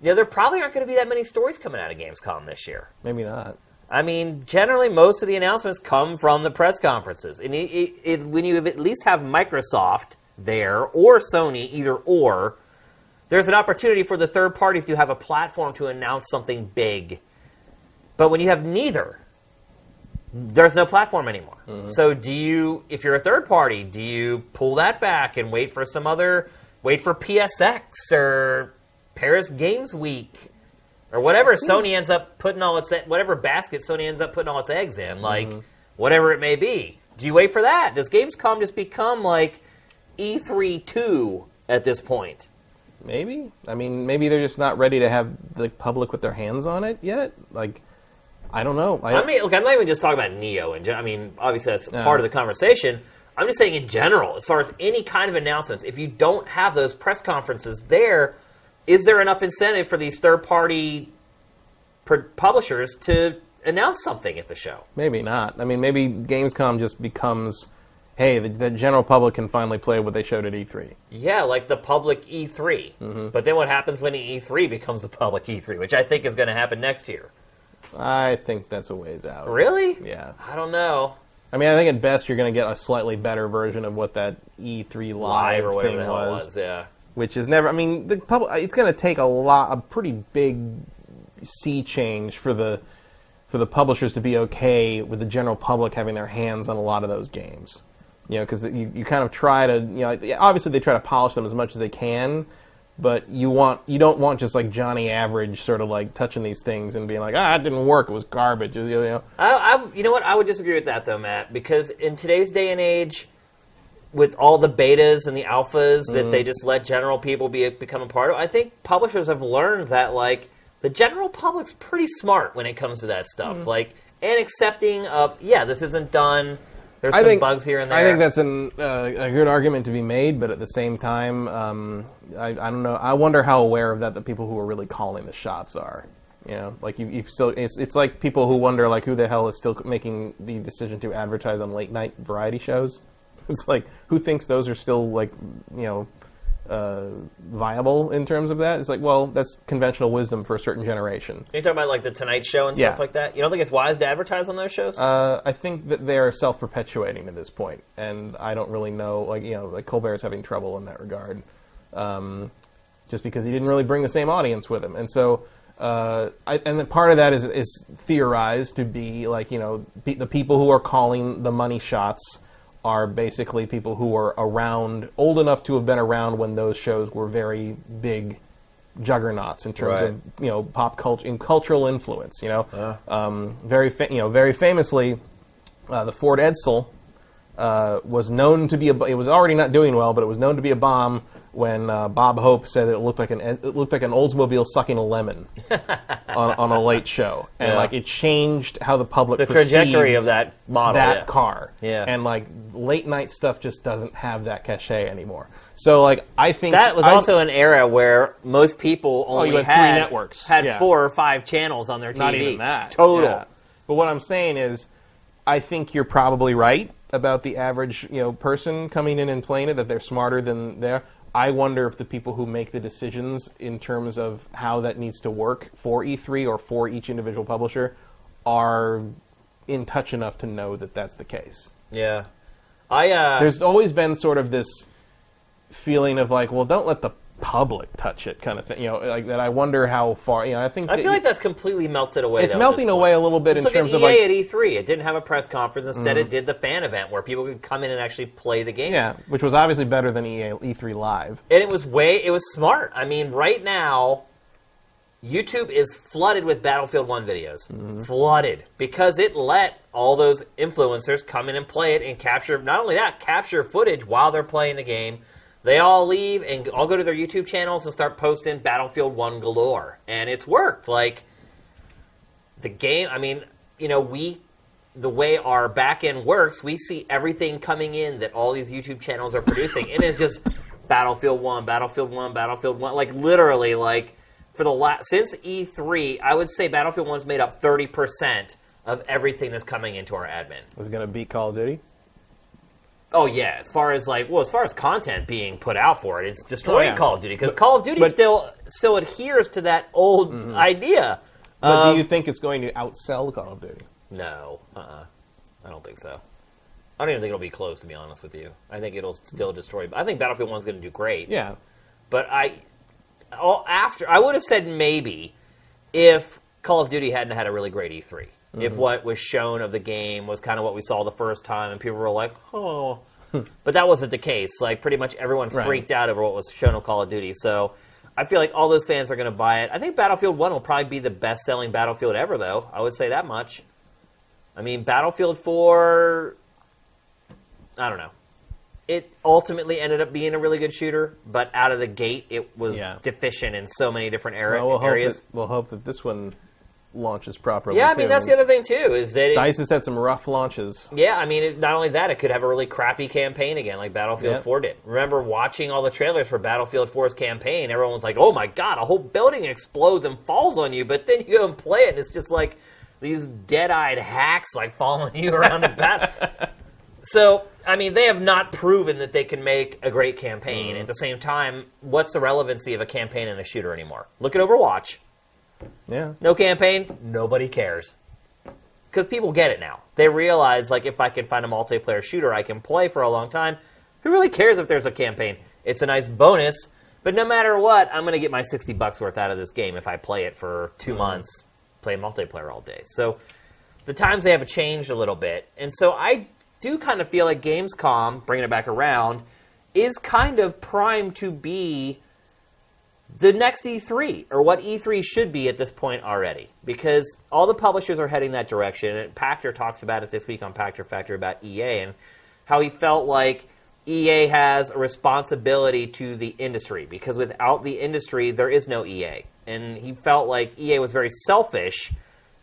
you know there probably aren't going to be that many stories coming out of Gamescom this year. Maybe not. I mean, generally, most of the announcements come from the press conferences. And it, it, it, when you at least have Microsoft there or Sony, either or, there's an opportunity for the third parties to have a platform to announce something big. But when you have neither, there's no platform anymore. Mm-hmm. So, do you, if you're a third party, do you pull that back and wait for some other, wait for PSX or Paris Games Week? or whatever hmm. Sony ends up putting all its whatever basket Sony ends up putting all its eggs in, like mm-hmm. whatever it may be. Do you wait for that? Does Gamescom just become like E3 two at this point? Maybe. I mean, maybe they're just not ready to have the public with their hands on it yet. Like, I don't know. I, I mean, look, I'm not even just talking about Neo, and I mean, obviously that's No. part of the conversation. I'm just saying in general, as far as any kind of announcements, if you don't have those press conferences there, is there enough incentive for these third party pr- publishers to announce something at the show. Maybe not. I mean, maybe Gamescom just becomes, hey, the, the general public can finally play what they showed at E E3. Yeah, like the public E3. Mm-hmm. But then what happens when the E3 becomes the public E3, which I think is going to happen next year? I think that's a ways out. Really? Yeah. I don't know. I mean, I think at best you're going to get a slightly better version of what that E3 live, Live or whatever thing the hell was, it was. Yeah. which is never. I mean, the public. It's going to take a lot, a pretty big sea change for the for the publishers to be okay with the general public having their hands on a lot of those games. You know, because you, you kind of try to, you know, obviously they try to polish them as much as they can, but you want you don't want just like Johnny Average sort of like touching these things and being like, ah, it didn't work, it was garbage. You know, I, I, you know what? I would disagree with that though, Matt, because in today's day and age, with all the betas and the alphas that Mm-hmm. they just let general people be become a part of, I think publishers have learned that like the general public's pretty smart when it comes to that stuff. Mm-hmm. Like and accepting of yeah, this isn't done. There's I some think bugs here and there. I think that's an, uh, a good argument to be made, but at the same time, um, I, I don't know. I wonder how aware of that the people who are really calling the shots are. You know, like you, you still, it's, it's like people who wonder like who the hell is still making the decision to advertise on late night variety shows. It's like who thinks those are still like you know uh, viable in terms of that? It's like well, that's conventional wisdom for a certain generation. You're talking about like the Tonight Show and Yeah. stuff like that. You don't think it's wise to advertise on those shows? Uh, I think that they are self-perpetuating at this point, and I don't really know. Like you know, like Colbert is having trouble in that regard, um, just because he didn't really bring the same audience with him, and so. Uh, I, and then part of that is, is theorized to be like you know pe- the people who are calling the money shots are basically people who are around old enough to have been around when those shows were very big juggernauts in terms Right. of you know pop culture in cultural influence. You know, um, very fa- you know very famously, uh, the Ford Edsel uh, was known to be a. It was already not doing well, but it was known to be a bomb when uh, Bob Hope said it looked like an it looked like an Oldsmobile sucking a lemon on, on a late show, and Yeah. like it changed how the public the trajectory of that model. that yeah. car. Yeah. And like late night stuff just doesn't have that cachet anymore. So like I think That was I- also an era where most people only Oh, you had three networks. had Yeah. four or five channels on their TV. not even that total. But what I'm saying is, I think you're probably right about the average you know person coming in and playing it that they're smarter than they are. I wonder if the people who make the decisions in terms of how that needs to work for E3 or for each individual publisher are in touch enough to know that that's the case. Yeah, I uh, There's always been sort of this feeling of like, well, don't let the public touch it, kind of thing. You know, like that. I wonder how far. You know, I think I that feel like that's completely melted away. it's though, at melting this away a little bit Just in look terms at of EA like at E3. It didn't have a press conference. Instead, mm-hmm. it did the fan event where people could come in and actually play the game. Yeah, which was obviously better than EA, E3 Live. and it was way it was smart. I mean, right now, YouTube is flooded with Battlefield One videos, mm-hmm. flooded because it let all those influencers come in and play it and capture. Not only that, capture footage while they're playing the game. They all leave and all go to their YouTube channels and start posting Battlefield One galore, and it's worked. Like the game. I mean, you know, we the way our back end works, we see everything coming in that all these YouTube channels are producing, and it's just Battlefield One, Battlefield One, Battlefield One. Like literally, like for the last since E3, I would say Battlefield One's made up thirty percent of everything that's coming into our admin. Was going to beat Call of Duty. Oh yeah, as far as like well, as far as content being put out for it, it's destroying Oh, yeah. Call of Duty because Call of Duty but- still still adheres to that old idea. But of- do you think it's going to outsell Call of Duty? No, uh, uh I don't think so. I don't even think it'll be close, to be honest with you. I think it'll still destroy. I think Battlefield One's going to do great. Yeah. But I, all after I would have said maybe if Call of Duty hadn't had a really great E3. If mm-hmm. what was shown of the game was kind of what we saw the first time, and people were like, "Oh," but that wasn't the case. Like pretty much everyone Right. freaked out over what was shown of Call of Duty. So I feel like all those fans are going to buy it. I think Battlefield One will probably be the best-selling Battlefield ever, though. I would say that much. I mean, Battlefield Four. I don't know. It ultimately ended up being a really good shooter, but out of the gate, it was Yeah. deficient in so many different era- Well, we'll hope, areas. that, we'll hope that this one launches properly. Yeah, I too. mean that's the other thing too. Is that it, Dice has had some rough launches. yeah, I mean it, not only that, it could have a really crappy campaign again, like Battlefield Yeah. 4 did. Remember watching all the trailers for Battlefield 4's campaign? Everyone was like, "Oh my god, a whole building explodes and falls on you," but then you go and play it, and it's just like these dead-eyed hacks like following you around in battle. So, I mean, they have not proven that they can make a great campaign. Mm-hmm. At the same time, what's the relevancy of a campaign in a shooter anymore? Look at Overwatch. Yeah. No campaign, nobody cares. Because people get it now. They realize, like, if I can find a multiplayer shooter I can play for a long time, who really cares if there's a campaign? It's a nice bonus, but no matter what, I'm going to get my 60 bucks worth out of this game if I play it for 2 mm-hmm. months, play multiplayer all day. So the times they have changed a little bit. And so I do kind of feel like Gamescom, bringing it back around, is kind of primed to be the next E3, or what E3 should be at this point already, because all the publishers are heading that direction. And Pachter talks about it this week on Pachter Factor about EA and how he felt like EA has a responsibility to the industry, because without the industry, there is no EA. And he felt like EA was very selfish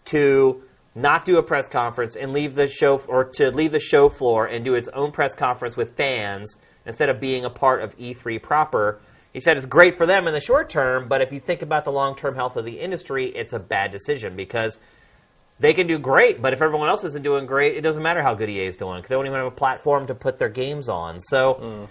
to not do a press conference and leave the show or to leave the show floor and do its own press conference with fans instead of being a part of E3 proper. He said it's great for them in the short term, but if you think about the long-term health of the industry, it's a bad decision because they can do great, but if everyone else isn't doing great, it doesn't matter how good EA is doing because they don't even have a platform to put their games on. So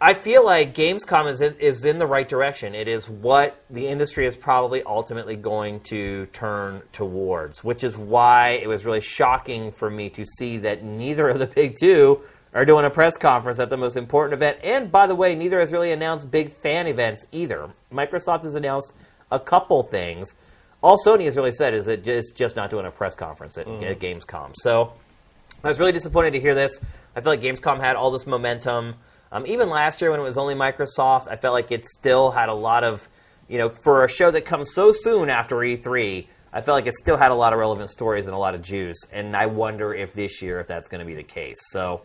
I feel like Gamescom is in, is in the right direction. It is what the industry is probably ultimately going to turn towards, which is why it was really shocking for me to see that neither of the big two are doing a press conference at the most important event. And by the way, neither has really announced big fan events either. Microsoft has announced a couple things. All Sony has really said is that it's just not doing a press conference at, at Gamescom. So I was really disappointed to hear this. I feel like Gamescom had all this momentum. Um, even last year when it was only Microsoft, I felt like it still had a lot of, you know, for a show that comes so soon after E3, I felt like it still had a lot of relevant stories and a lot of juice. And I wonder if this year if that's going to be the case. So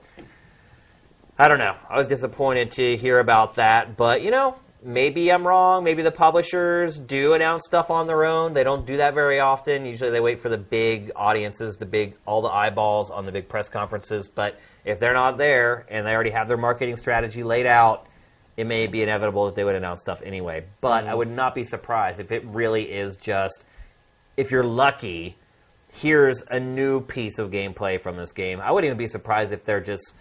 I don't know. I was disappointed to hear about that, but you know, maybe I'm wrong. Maybe the publishers do announce stuff on their own. They don't do that very often. Usually they wait for the big audiences, the big all the eyeballs on the big press conferences, but if they're not there and they already have their marketing strategy laid out, it may be inevitable that they would announce stuff anyway. But I mm. would not be surprised if it really is just if you're lucky, here's a new piece of gameplay from this game. I wouldn't even be surprised if they're just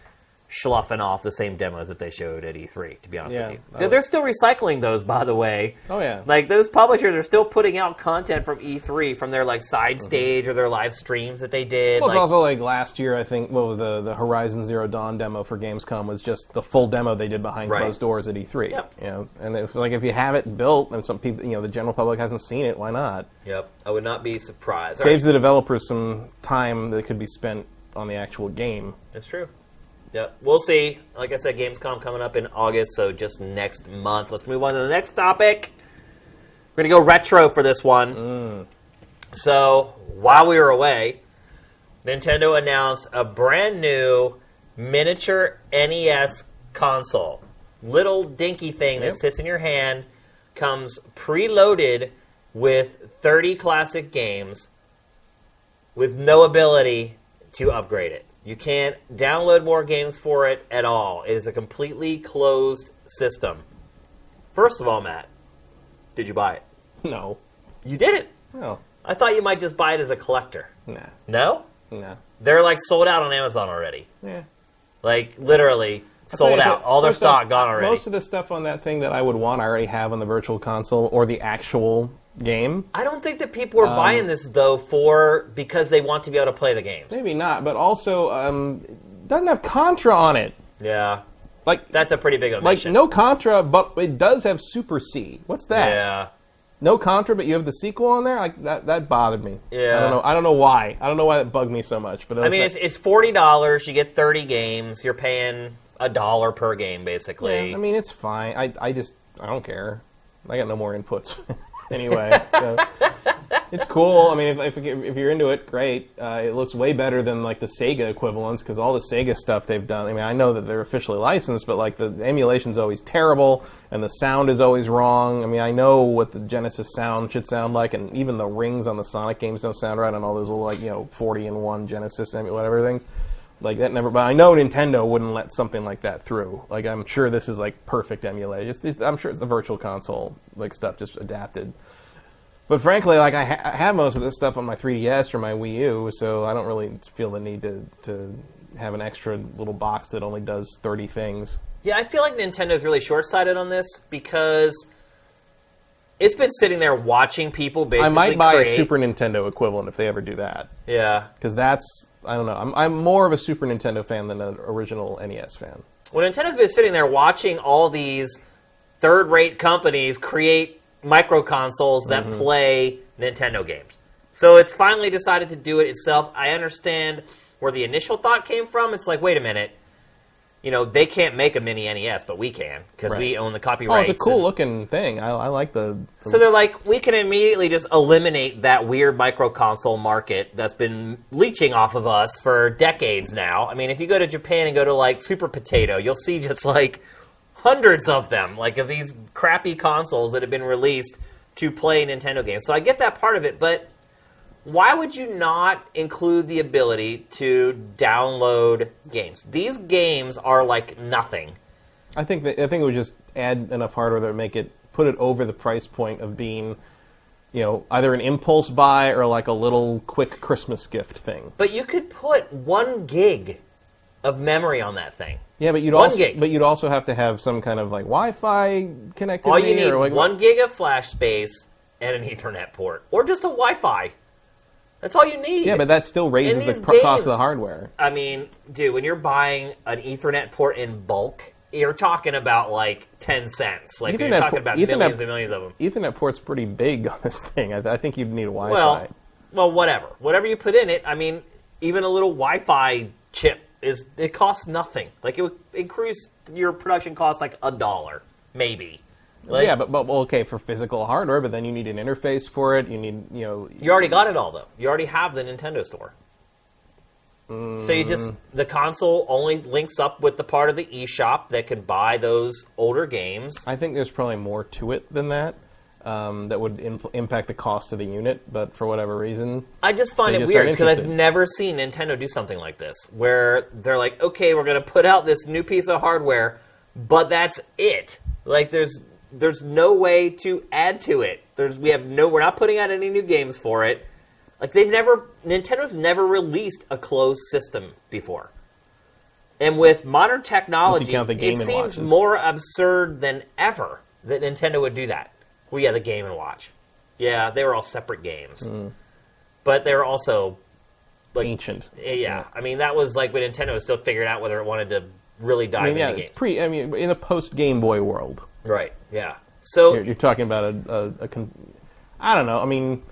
sloughing off the same demos that they showed at E3. To be honest Yeah, with you, because they're still recycling those, by the way. Oh yeah. Like those publishers are still putting out content from E3 from their like side Mm-hmm. stage or their live streams that they did. Well, it's like- also like last year, I think. Well, the the Horizon Zero Dawn demo for Gamescom was just the full demo they did behind Right. closed doors at E3. Yep. You know, and it's like if you have it built and some people, you know, the general public hasn't seen it, why not? Yep, I would not be surprised. Saves right, the developers some time that could be spent on the actual game. That's true. Yep, we'll see. Like I said, Gamescom coming up in August, so just next month. Let's move on to the next topic. We're gonna go retro for this one. Mm. So while we were away, Nintendo announced a brand new miniature NES console. Little dinky thing that sits in your hand, comes preloaded with 30 classic games with no ability to upgrade it. You can't download more games for it at all. It is a completely closed system. First of all, Matt, did you buy it? No. You didn't. No. I thought you might just buy it as a collector. Nah. No? Nah. They're like sold out on Amazon already. Yeah. Like literally sold out. All their stock gone already. Most of the stuff on that thing that I would want, I already have on the Virtual Console or the actual game. I don't think that people are Um, buying this though for because they want to be able to play the games. Maybe not, but also um, doesn't have Contra on it. Yeah, Like that's a pretty big like omission. no Contra, but it does have Super C. What's that? Yeah, No Contra, but you have the sequel on there. Like that that bothered me. Yeah. I don't know. I don't know why. I don't know why that bugged me so much. But I mean it's, it's forty dollars. You get thirty games. You're paying a dollar per game basically. I mean it's fine. I I just I don't care. I got no more inputs anyway. so. It's cool. I mean, if, if, if you're into it, great. Uh, it looks way better than like the Sega equivalents because all the Sega stuff they've done. I mean, I know that they're officially licensed, but like the, the emulation's always terrible and the sound is always wrong. I mean, I know what the Genesis sound should sound like, and even the rings on the Sonic games don't sound right on all those little like you know 40 and one Genesis emu- whatever things. Like that never. But I know Nintendo wouldn't let something like that through. Like I'm sure this is like perfect emulation. It's, it's, I'm sure it's the Virtual Console like stuff just adapted. But frankly, like I, ha- I have most of this stuff on my 3DS or my Wii U, so I don't really feel the need to to have an extra little box that only does 30 things. Yeah, I feel like Nintendo's really short-sighted on this because it's been sitting there watching people basically I might buy create. a Super Nintendo equivalent if they ever do that, Yeah. because that's I don't know. I'm I'm more of a Super Nintendo fan than an original NES fan. Well, Nintendo's been sitting there watching all these third-rate companies create micro consoles that Mm-hmm. play Nintendo games. So it's finally decided to do it itself. I understand where the initial thought came from. It's like, wait a minute, you know, they can't make a mini NES, but we can because we own the Oh, copyrights. it's a cool and- looking thing. I, I like the. the So they're like, we can immediately just eliminate that weird micro console market that's been leeching off of us for decades now. I mean, if you go to Japan and go to like Super Potato, you'll see just like hundreds of them, like of these crappy consoles that have been released to play Nintendo games. So I get that part of it, but why would you not include the ability to download games? These games are like nothing. I think that I think it would just add enough hardware that would make it put it over the price point of being, you know, either an impulse buy or like a little quick Christmas gift thing. But you could put one gig of memory on that thing. Yeah, but you'd One also gig. but you'd also have to have some kind of like Wi-Fi connectivity All you need or like one gig of flash space and an Ethernet port, or just a Wi-Fi. That's all you need. Yeah, but that still raises the pr- cost of the hardware. I mean, dude, when you're buying an Ethernet port in bulk, you're talking about like ten cents. Like you're talking about Ethernet- millions and millions of them. Ethernet port's pretty big on this thing. I, I think you'd need a Wi-Fi. Well, well, whatever. Whatever you put in it. I mean, even a little Wi-Fi chip is it costs nothing. Like it would increase your production cost like a dollar, maybe. Like, yeah, but, but well, okay for physical hardware, but then you need an interface for it. You need you know You already got it all though. You already have the Nintendo Store. So you just Mm. the console only links up with the part of the eShop that can buy those older games. I think there's probably more to it than that. Um, that would impl- impact the cost of the unit, but for whatever reason, I just find it weird because I've never seen Nintendo do something like this, where they're like, "Okay, we're going to put out this new piece of hardware, but that's it." Like, there's there's no way to add to it. There's we have no we're not putting out any new games for it. Like they've never Nintendo's never released a closed system before. And with modern technology, it seems Watches. more absurd than ever that Nintendo would do that. Well, yeah, the Game and Watch. Yeah, they were all separate games, hmm. but they were also like ancient. Eh, yeah. I mean, that was like when Nintendo was still figuring out whether it wanted to really dive I mean, yeah, into games. pre. I mean, in a post Game Boy world, Right. Yeah. So you're, you're talking about a, a, a con- I don't know. I mean,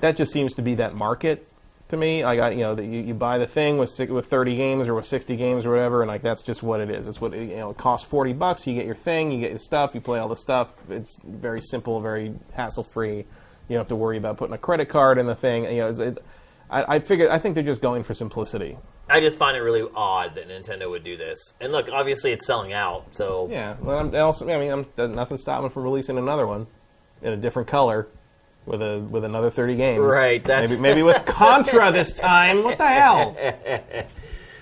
that just seems to be that market to me. I got you know that you, you buy the thing with with 30 games or with 60 games or whatever, and like that's just what it is. It's what it, you know. It costs 40 bucks. You get your thing. You get your stuff. You play all the stuff. It's very simple, very hassle free. You don't have to worry about putting a credit card in the thing. You know, it, I, I figure. I think they're just going for simplicity. I just find it really odd that Nintendo would do this. And look, obviously it's selling out, so Yeah. Well, I'm, also, I mean, I'm, there's nothing stopping from releasing another one in a different color with a with another 30 games. Right, that's- maybe maybe with Contra this time. What the hell?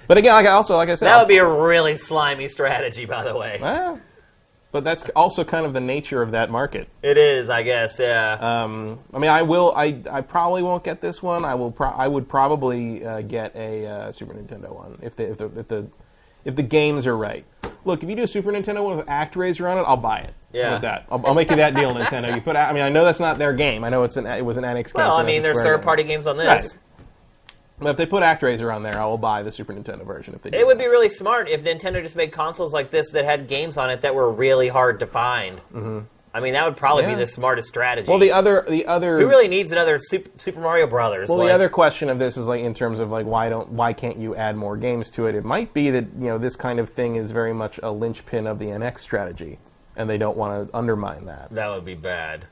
But again, like I also like I said, that would be a really slimy strategy, by the way. Well, but that's also kind of the nature of that market. It is, I guess. Yeah. Um, I mean, I will. I, I probably won't get this one. I will. Pro- I would probably uh, get a uh, Super Nintendo one if the, if the if the if the games are right. Look, if you do a Super Nintendo one with ActRaiser on it, I'll buy it. Yeah. that? I'll, I'll make you that deal, Nintendo. You put. I mean, I know that's not their game. I know it's an it was an Enix game. well, I mean, there's third-party games on this. Right. But if they put ActRaiser on there, I will buy the Super Nintendo version. If they do It would be really smart if Nintendo just made consoles like this that had games on it that were really hard to find. Mm-hmm. I mean, that would probably Yeah. be the smartest strategy. Well, the other the other Who really needs another Super, Super Mario Brothers? Well, Like- the other question of this is like in terms of like why don't why can't you add more games to it? It might be that you know this kind of thing is very much a linchpin of the NX strategy, and they don't want to undermine that. That would be bad.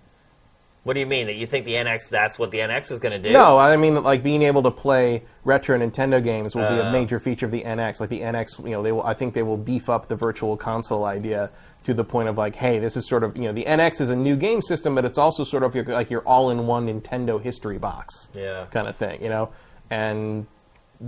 What do you mean? That you think the NX? That's what the NX is going to do? No, I mean that like being able to play retro Nintendo games will be a Uh. major feature of the NX. Like the NX, you know, they will. I think they will beef up the virtual console idea to the point of like, hey, this is sort of you know the NX is a new game system, but it's also sort of your, like your all-in-one Nintendo history box. Yeah. kind of thing, you know, and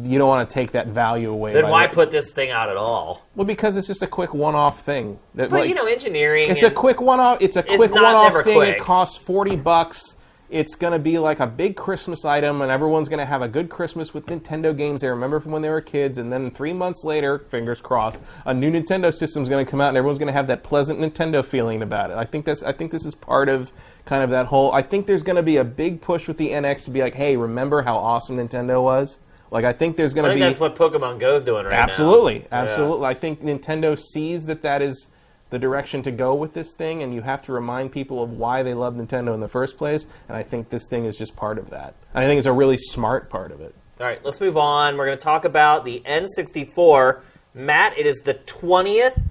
you don't want to take that value away. Then why what- put this thing out at all? Well, because it's just a quick one-off thing. That, But like, you know, engineering. it's a quick one-off. It's a quick not one-off thing. quick. It costs forty bucks. it's going to be like a big Christmas item, and everyone's going to have a good Christmas with Nintendo games they remember from when they were kids. And then three months later, fingers crossed, a new Nintendo system is going to come out, and everyone's going to have that pleasant Nintendo feeling about it. I think that's I think this is part of kind of that whole. I think there's going to be a big push with the NX to be like, hey, remember how awesome Nintendo was. Like I think there's going to be that's what Pokemon Go's doing right absolutely, now. Yeah. absolutely. I think Nintendo sees that that is the direction to go with this thing, and you have to remind people of why they love Nintendo in the first place. And I think this thing is just part of that. And I think it's a really smart part of it. All right, let's move on. We're going to talk about the N64. Matt, it is the 20th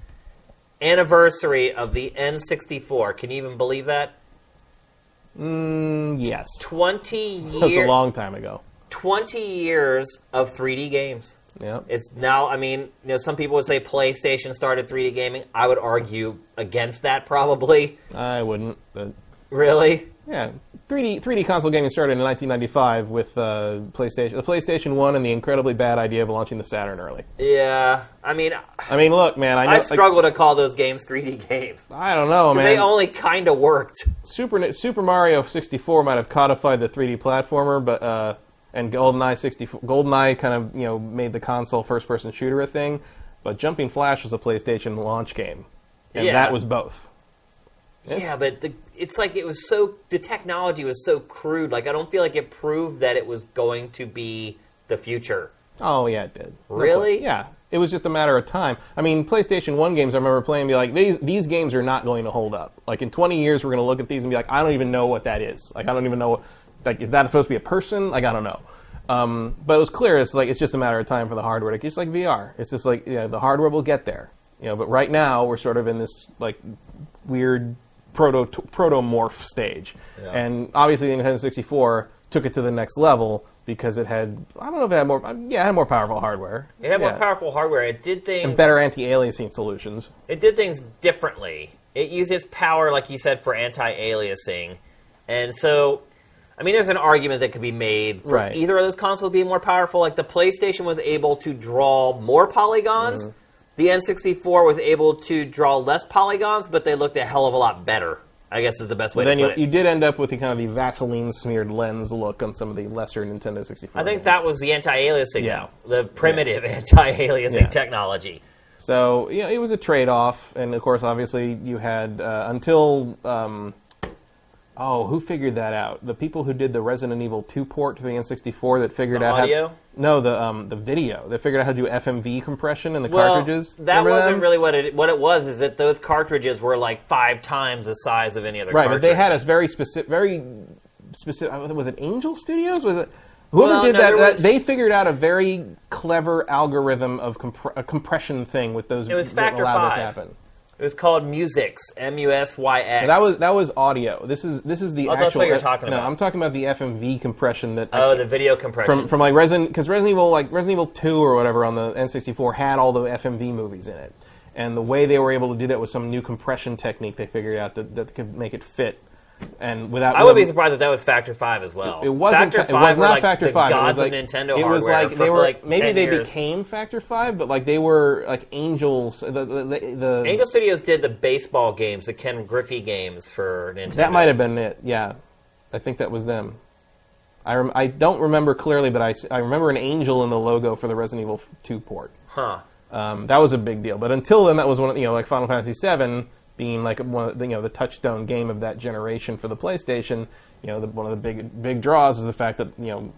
anniversary of the N64. Can you even believe that? Mm, yes, 20 years. that was a long time ago. 20 years of 3D games. Yeah, It's now, I mean, you know, some people would say PlayStation started 3D gaming. I would argue against that probably. I wouldn't. But Really? yeah, 3D 3D console gaming started in 1995 with uh, PlayStation, the PlayStation One, and the incredibly bad idea of launching the Saturn early. Yeah. I mean, I mean, look, man, I know. I like, struggle to call those games 3D games. I don't know, man. They only kind of worked. Super Super Mario 64 might have codified the 3D platformer, but uh, and GoldenEye 64 GoldenEye kind of you know made the console first person shooter a thing, but Jumping Flash was a PlayStation launch game, and Yeah. that was both. It's- Yeah, but the, it's like it was so the technology was so crude. Like I don't feel like it proved that it was going to be the future. Oh yeah, it did. Really? Yeah. It was just a matter of time. I mean, PlayStation One games. I remember playing and be like, these these games are not going to hold up. Like in 20 years, we're going to look at these and be like, I don't even know what that is. Like I don't even know. Like is that supposed to be a person? Like I don't know. Um, but it was clear. It's like it's just a matter of time for the hardware. Like it's like VR. It's just like yeah, the hardware will get there. You know. But right now, we're sort of in this like weird proto protomorph stage. Yeah. And obviously, the Nintendo 64 took it to the next level because it had I don't know if it had more yeah it had more powerful hardware. It had more powerful hardware. It did things and better anti-aliasing solutions. It did things differently. It uses power, like you said, for anti-aliasing, and so. I mean, there's an argument that could be made for Right. either of those consoles being more powerful. Like the PlayStation was able to draw more polygons, Mm-hmm. the N64 was able to draw less polygons, but they looked a hell of a lot better. I guess is the best way But then to you, put it. you did end up with the kind of the Vaseline smeared lens look on some of the lesser Nintendo 64. I think games. that was the anti-aliasing, Yeah. the primitive anti-aliasing Yeah. technology. So yeah, it was a trade-off, and of course, obviously, you had uh, until um, oh, who figured that out? The people who did the Resident Evil 2 port to the N64 that figured The out audio? how no the um, the video. They figured out how to do FMV compression in the Well, cartridges. that Remember wasn't them? really what it what it was. Is that those cartridges were like five times the size of any other cartridge. right, cartridge. but they had a very specific, very specific. Was it Angel Studios? Was it? Whoever Well, did no, that, that was- they figured out a very clever algorithm of compre- a compression thing with those. It was that Factor allowed that to Five. happen. It was called MusyX, M U S Y X. That was that was audio. This is this is the Oh, actual. that's what you're talking no, about. I'm talking about the FMV compression that. Oh the video compression. from from like Resident because Resident Evil like Resident Evil 2 or whatever on the N64 had all the FMV movies in it, and the way they were able to do that was some new compression technique they figured out that, that could make it fit, and without. I would be surprised if that was Factor Five as well. It wasn't. Factor fa- it was not like Factor the Five. Gods it was like of Nintendo It was like they were like maybe they years. became Factor Five, but like they were like angels. The the, the, the Angel Studios did the baseball games, the Ken Griffey games for Nintendo. That might have been it. Yeah, I think that was them. I, rem- I don't remember clearly, but I, I remember an angel in the logo for the Resident Evil 2 port. Huh. Um, that was a big deal. But until then, that was one of you know like Final Fantasy VII being like one of the, you know the touchstone game of that generation for the PlayStation. You know, the, one of the big big draws is the fact that you know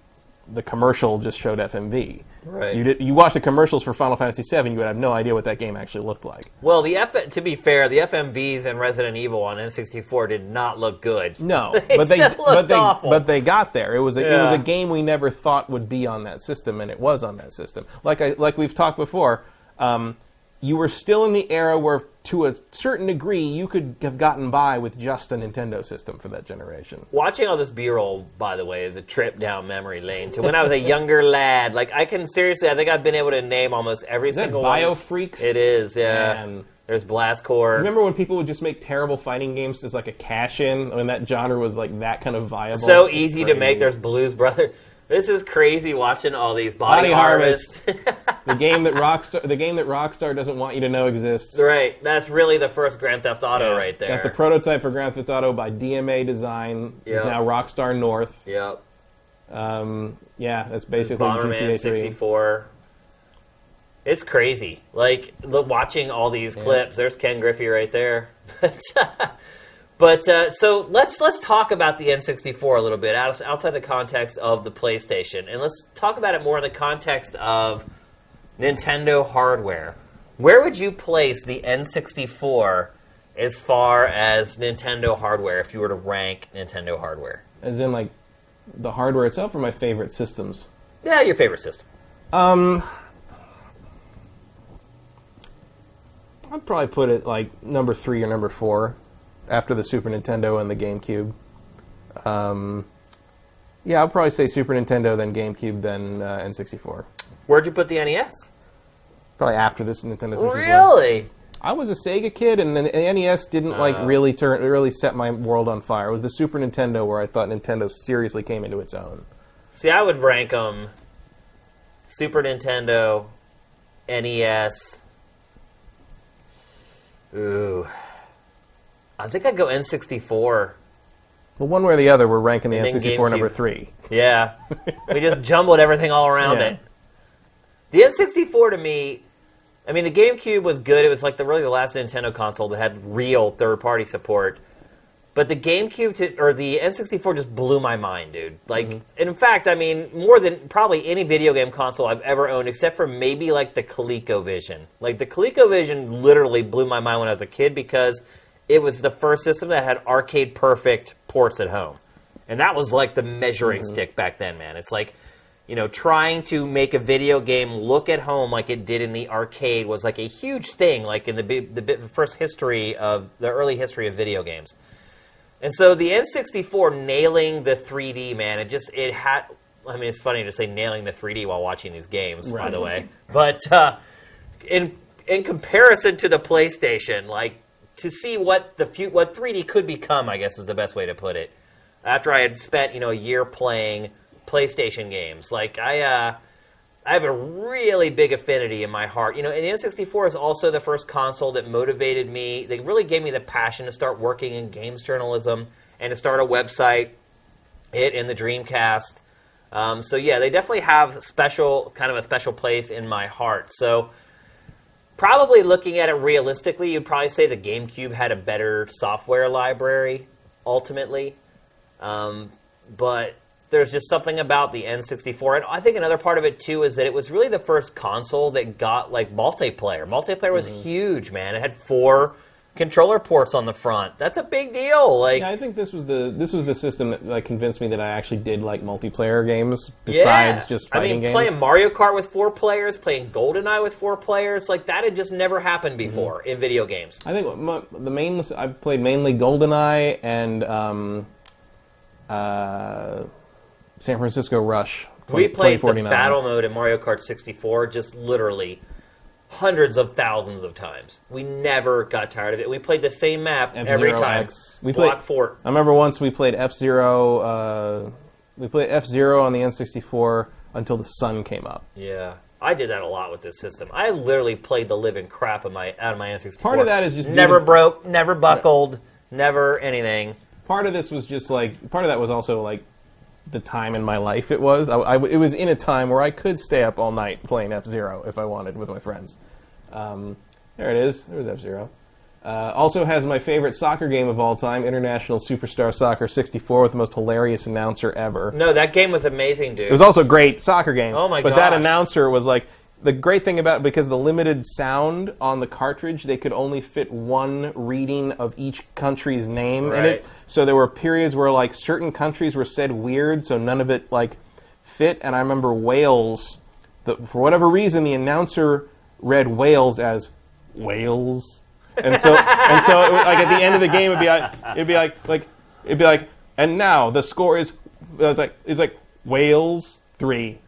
the commercial just showed FMV. Right. You did you watch the commercials for Final Fantasy VII, you would have no idea what that game actually looked like. Well, the F- to be fair, the FMVs in Resident Evil on N64 did not look good. No, They but they but looked they awful. but they got there. It was a, it was a game we never thought would be on that system, and it was on that system. Like I like we've talked before, um, you were still in the era where, to a certain degree, you could have gotten by with just a Nintendo system for that generation. Watching all this B-roll, by the way, is a trip down memory lane to when I was a younger lad. Like I can seriously, I think I've been able to name almost every Is single Bio one. Freaks? It is, yeah. Man. There's Blast Corps. Remember when people would just make terrible fighting games as like a cash in when that genre was like that kind of viable? so easy to make. There's Blues Brother. This is crazy watching all these body, Body harvest. the game that Rockstar, the game that Rockstar doesn't want you to know exists. right. That's really the first Grand Theft Auto Yeah. right there. That's the prototype for Grand Theft Auto by DMA Design. Yeah. It's now Rockstar North. Yep. Um, yeah, that's basically Bomberman GTA 3. 64. It's crazy. Like look, watching all these clips. There's Ken Griffey right there. But uh, so let's let's talk about the N64 a little bit out, outside the context of the PlayStation, and let's talk about it more in the context of Nintendo hardware. Where would you place the N64 as far as Nintendo hardware if you were to rank Nintendo hardware? As in, like, the hardware itself or my favorite systems? Yeah, your favorite system. Um, I'd probably put it, like, number three or number four after the Super Nintendo and the GameCube. Um, yeah, I'll probably say Super Nintendo, then GameCube, then uh, N64. Where'd you put the NES? Probably after this Nintendo 64. Really? I was a Sega kid, and the NES didn't like Oh. really turn, really set my world on fire. It was the Super Nintendo where I thought Nintendo seriously came into its own. See, I would rank them Super Nintendo, NES. Ooh. I think I'd go N64. Well, one way or the other, we're ranking the And N64 number three. Yeah. we just jumbled everything all around Yeah. it. The N64 to me, I mean, the GameCube was good. It was like the really the last Nintendo console that had real third party support. But the GameCube to, or the N64 just blew my mind, dude. Like, Mm-hmm. in fact, I mean, more than probably any video game console I've ever owned, except for maybe like the ColecoVision. Like the ColecoVision literally blew my mind when I was a kid because it was the first system that had arcade perfect ports at home. And that was like the measuring stick back then, man. It's like, you know, trying to make a video game look at home like it did in the arcade was like a huge thing, like in the, bi- the first history of the early history of video games. And so the N64 nailing the 3D, man, it just, it had, I mean, it's funny to say nailing the 3D while watching these games, by the way. But uh, in, in comparison to the PlayStation, like, to see what the fu- what 3D could become, I guess is the best way to put it. After I had spent, you know, a year playing PlayStation games, like I, uh, I have a really big affinity in my heart. You know, and the N64 is also the first console that motivated me. They really gave me the passion to start working in games journalism and to start a website. It and the Dreamcast. Um, so yeah, they definitely have special, kind of a special place in my heart. So probably looking at it realistically, you'd probably say the GameCube had a better software library ultimately. Um, but there's just something about the N64, and I think another part of it too is that it was really the first console that got like multiplayer. Multiplayer was huge, man. It had four controller ports on the front. That's a big deal. Like, Yeah, I think this was the this was the system that like, convinced me that I actually did like multiplayer games besides Yeah. just I mean, games. playing Mario Kart with four players, playing GoldenEye with four players, like that had just never happened before in video games. I think my, the main I've played mainly GoldenEye and um, uh, San Francisco Rush. We played the 2049. battle mode in Mario Kart 64 just literally hundreds of thousands of times. We never got tired of it. We played the same map every F-Zero time. X. We Block played- Fort. I remember once we played F Zero. Uh, we played F Zero on the N64 until the sun came up. Yeah. I did that a lot with this system. I literally played the living crap of my out of my N64. Part of that is just never being- broke, never buckled, never anything. Part of this was just like part of that was also like the time in my life it was. I, I- it was in a time where I could stay up all night playing F Zero if I wanted with my friends. Um, there it is. There's F Zero. Uh, also has my favorite soccer game of all time, International Superstar Soccer 64, with the most hilarious announcer ever. No, that game was amazing, dude. It was also a great soccer game. Oh my god! But that announcer was like the great thing about because the limited sound on the cartridge, they could only fit one reading of each country's name in Right. it. So there were periods where like certain countries were said weird, so none of it like fit. And I remember Wales. The, for whatever reason, the announcer read Wales as Wales, and so and so it was, like at the end of the game, it'd be like it'd be like like it'd be like, and now the score is uh, it was like it's like Wales three,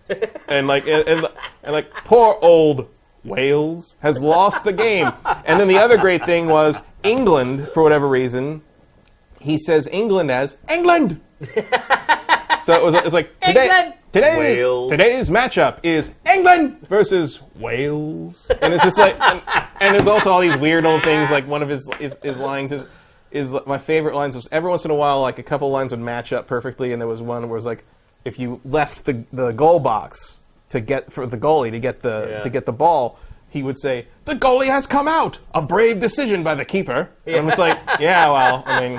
and like and, and, and like poor old Wales has lost the game. And then the other great thing was England for whatever reason, he says England as England. So it was, it was like today, England! Today, Wales. today's matchup is England versus Wales, and it's just like, and, and there's also all these weird old things. Like one of his his, his lines is is my favorite lines was every once in a while, like a couple lines would match up perfectly, and there was one where it was like, if you left the the goal box to get for the goalie to get the Yeah. to get the ball. He would say, "The goalie has come out. A brave decision by the keeper." And I'm just like, "Yeah, well, I mean,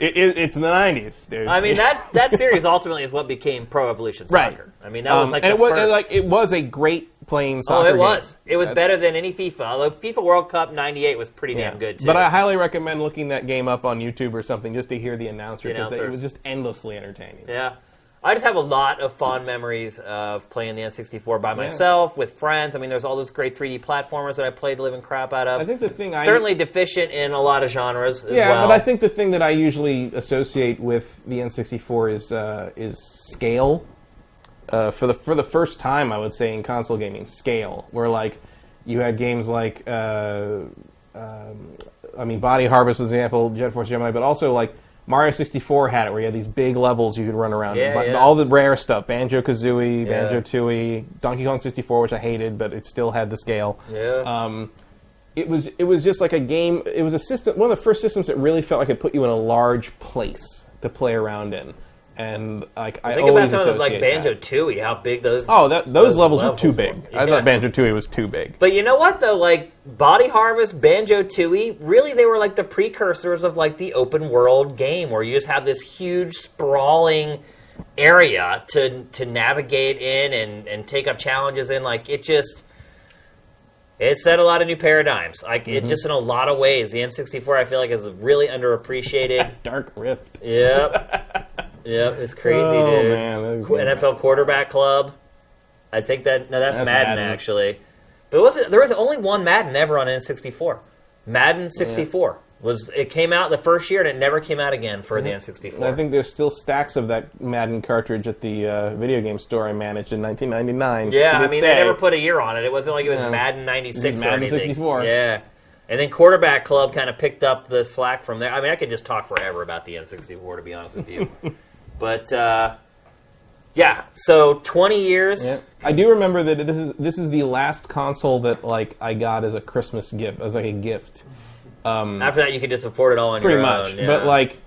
it, it, it's the '90s, dude." I mean that that series ultimately is what became Pro Evolution Soccer. Right. I mean that was Um, like and the it was and, like it was a great playing soccer. oh, it game. was. It was That's- better than any FIFA. Although FIFA World Cup '98 was pretty yeah. damn good too. But I highly recommend looking that game up on YouTube or something just to hear the announcer because it was just endlessly entertaining. Yeah. I just have a lot of fond memories of playing the N64 by myself, with friends. I mean, there's all those great 3D platformers that I played living crap out of. I think the thing I Certainly deficient in a lot of genres as yeah, well. but I think the thing that I usually associate with the N64 is uh, is scale. Uh, for the for the first time, I would say in console gaming, scale, where like you had games like uh, um, I mean, Body Harvest was an example, Jet Force Gemini, but also like Mario 64 had it, where you had these big levels you could run around. Yeah, yeah. All the rare stuff, Banjo Kazooie, Yeah. Banjo Tooie, Donkey Kong 64, which I hated, but it still had the scale. Yeah. Um, it was it was just like a game. It was a system, one of the first systems that really felt like it put you in a large place to play around in, and like I, Think about always some of the, like Banjo. Tooie, how big those. Oh, that, those, those levels, were too big. were. I thought Banjo Tooie was too big. But you know what though, like Body Harvest, Banjo Tooie, really they were like the precursors of like the open world game where you just have this huge sprawling area to to navigate in and and take up challenges in. Like it just it set a lot of new paradigms. Like Mm-hmm. it just in a lot of ways, the N64 I feel like is really underappreciated. Dark Rift. yep, yep, it's crazy, oh dude. man, NFL quarterback club. I think that no, that's, That's Madden, Madden. actually. But it was there was only one Madden ever on N64. Madden 64 was it came out the first year and it never came out again for the N64. I think there's still stacks of that Madden cartridge at the uh, video game store I managed in 1999. yeah, I mean day. they never put a year on it. It wasn't like it was Yeah. Madden 96 Madden or anything. 64. Yeah. And then quarterback club kind of picked up the slack from there. I mean, I could just talk forever about the N64 to be honest with you. but uh, yeah, so 20 years. Yeah. I do remember that this is this is the last console that like I got as a Christmas gift, as like a gift. After that, you could just afford it all on pretty your much. own. yeah. But like,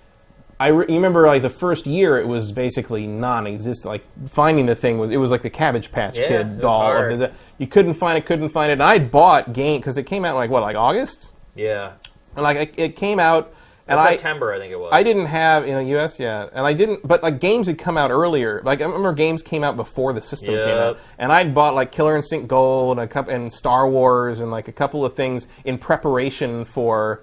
I re- you remember like the first year, it was basically non-existent. Like finding the thing was it was like the Cabbage Patch Yeah, Kid doll. the, you couldn't find it, couldn't find it. And I bought game because it came out like what, like August, yeah, and like it, it came out, and I September, I think it was. I didn't have in the U.S. yet, and I didn't. But like games had come out earlier. Like I remember games came out before the system came Yep. out, and I'd bought like Killer Instinct Gold and a couple and Star Wars and like a couple of things in preparation for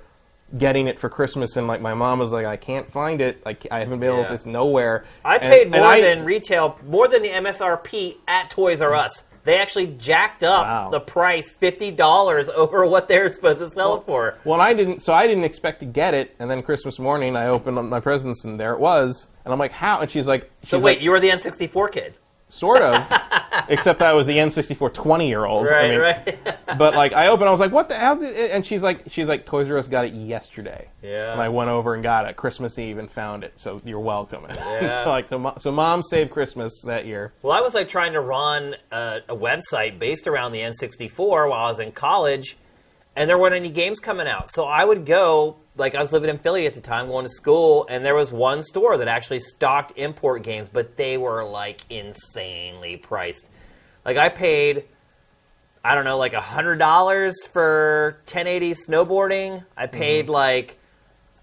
getting it for Christmas. And like my mom was like, I can't find it. Like I haven't been able. Yeah. to It's nowhere. I And- paid and more I- than retail, more than the MSRP at Toys R Us. They actually jacked up Wow. the price fifty dollars over what they're supposed to sell it for. Well, I didn't. So I didn't expect to get it, and then Christmas morning, I opened up my presents, and there it was. And I'm like, how? And she's like, she's So wait, like, you were the N64 kid, sort of, except I was the N64 20 year old. right? I mean, right. but like I opened, I was like, "What the hell?" And she's like, "She's like, Toys R Us got it yesterday." Yeah. And I went over and got it Christmas Eve and found it. So you're welcome. Yeah. so like, so, mo- so mom saved Christmas that year. Well, I was like trying to run a, a website based around the N64 while I was in college, and there weren't any games coming out. So I would go, like, I was living in Philly at the time, going to school, and there was one store that actually stocked import games, but they were like insanely priced. Like, I paid, I don't know, like $100 for 1080 snowboarding. I mm-hmm. paid like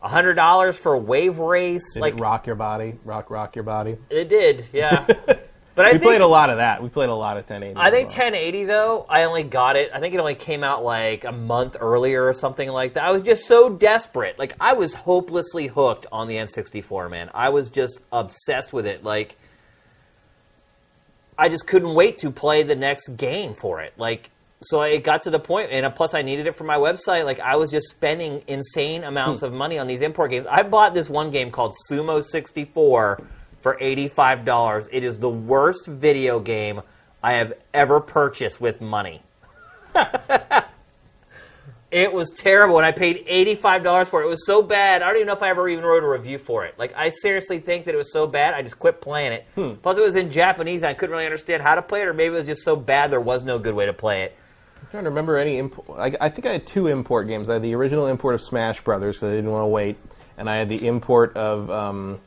$100 for Wave Race. Did like, it rock your body? Rock, rock your body. it did, yeah. But I we think, played a lot of that. We played a lot of 1080. I think well. 1080 though, I only got it. I think it only came out like a month earlier or something like that. I was just so desperate. Like I was hopelessly hooked on the N64, man. I was just obsessed with it. Like I just couldn't wait to play the next game for it. Like so it got to the point and uh, plus I needed it for my website. Like I was just spending insane amounts hmm. of money on these import games. I bought this one game called Sumo 64 for $85. It is the worst video game I have ever purchased with money. It was terrible, and I paid eighty-five dollars for it. It was so bad. I don't even know if I ever even wrote a review for it. Like, I seriously think that it was so bad, I just quit playing it. Plus, it was in Japanese, and I couldn't really understand how to play it, or maybe it was just so bad there was no good way to play it. I'm trying to remember any import. I, I think I had two import games. I had the original import of Smash Brothers, so I didn't want to wait, and I had the import of um,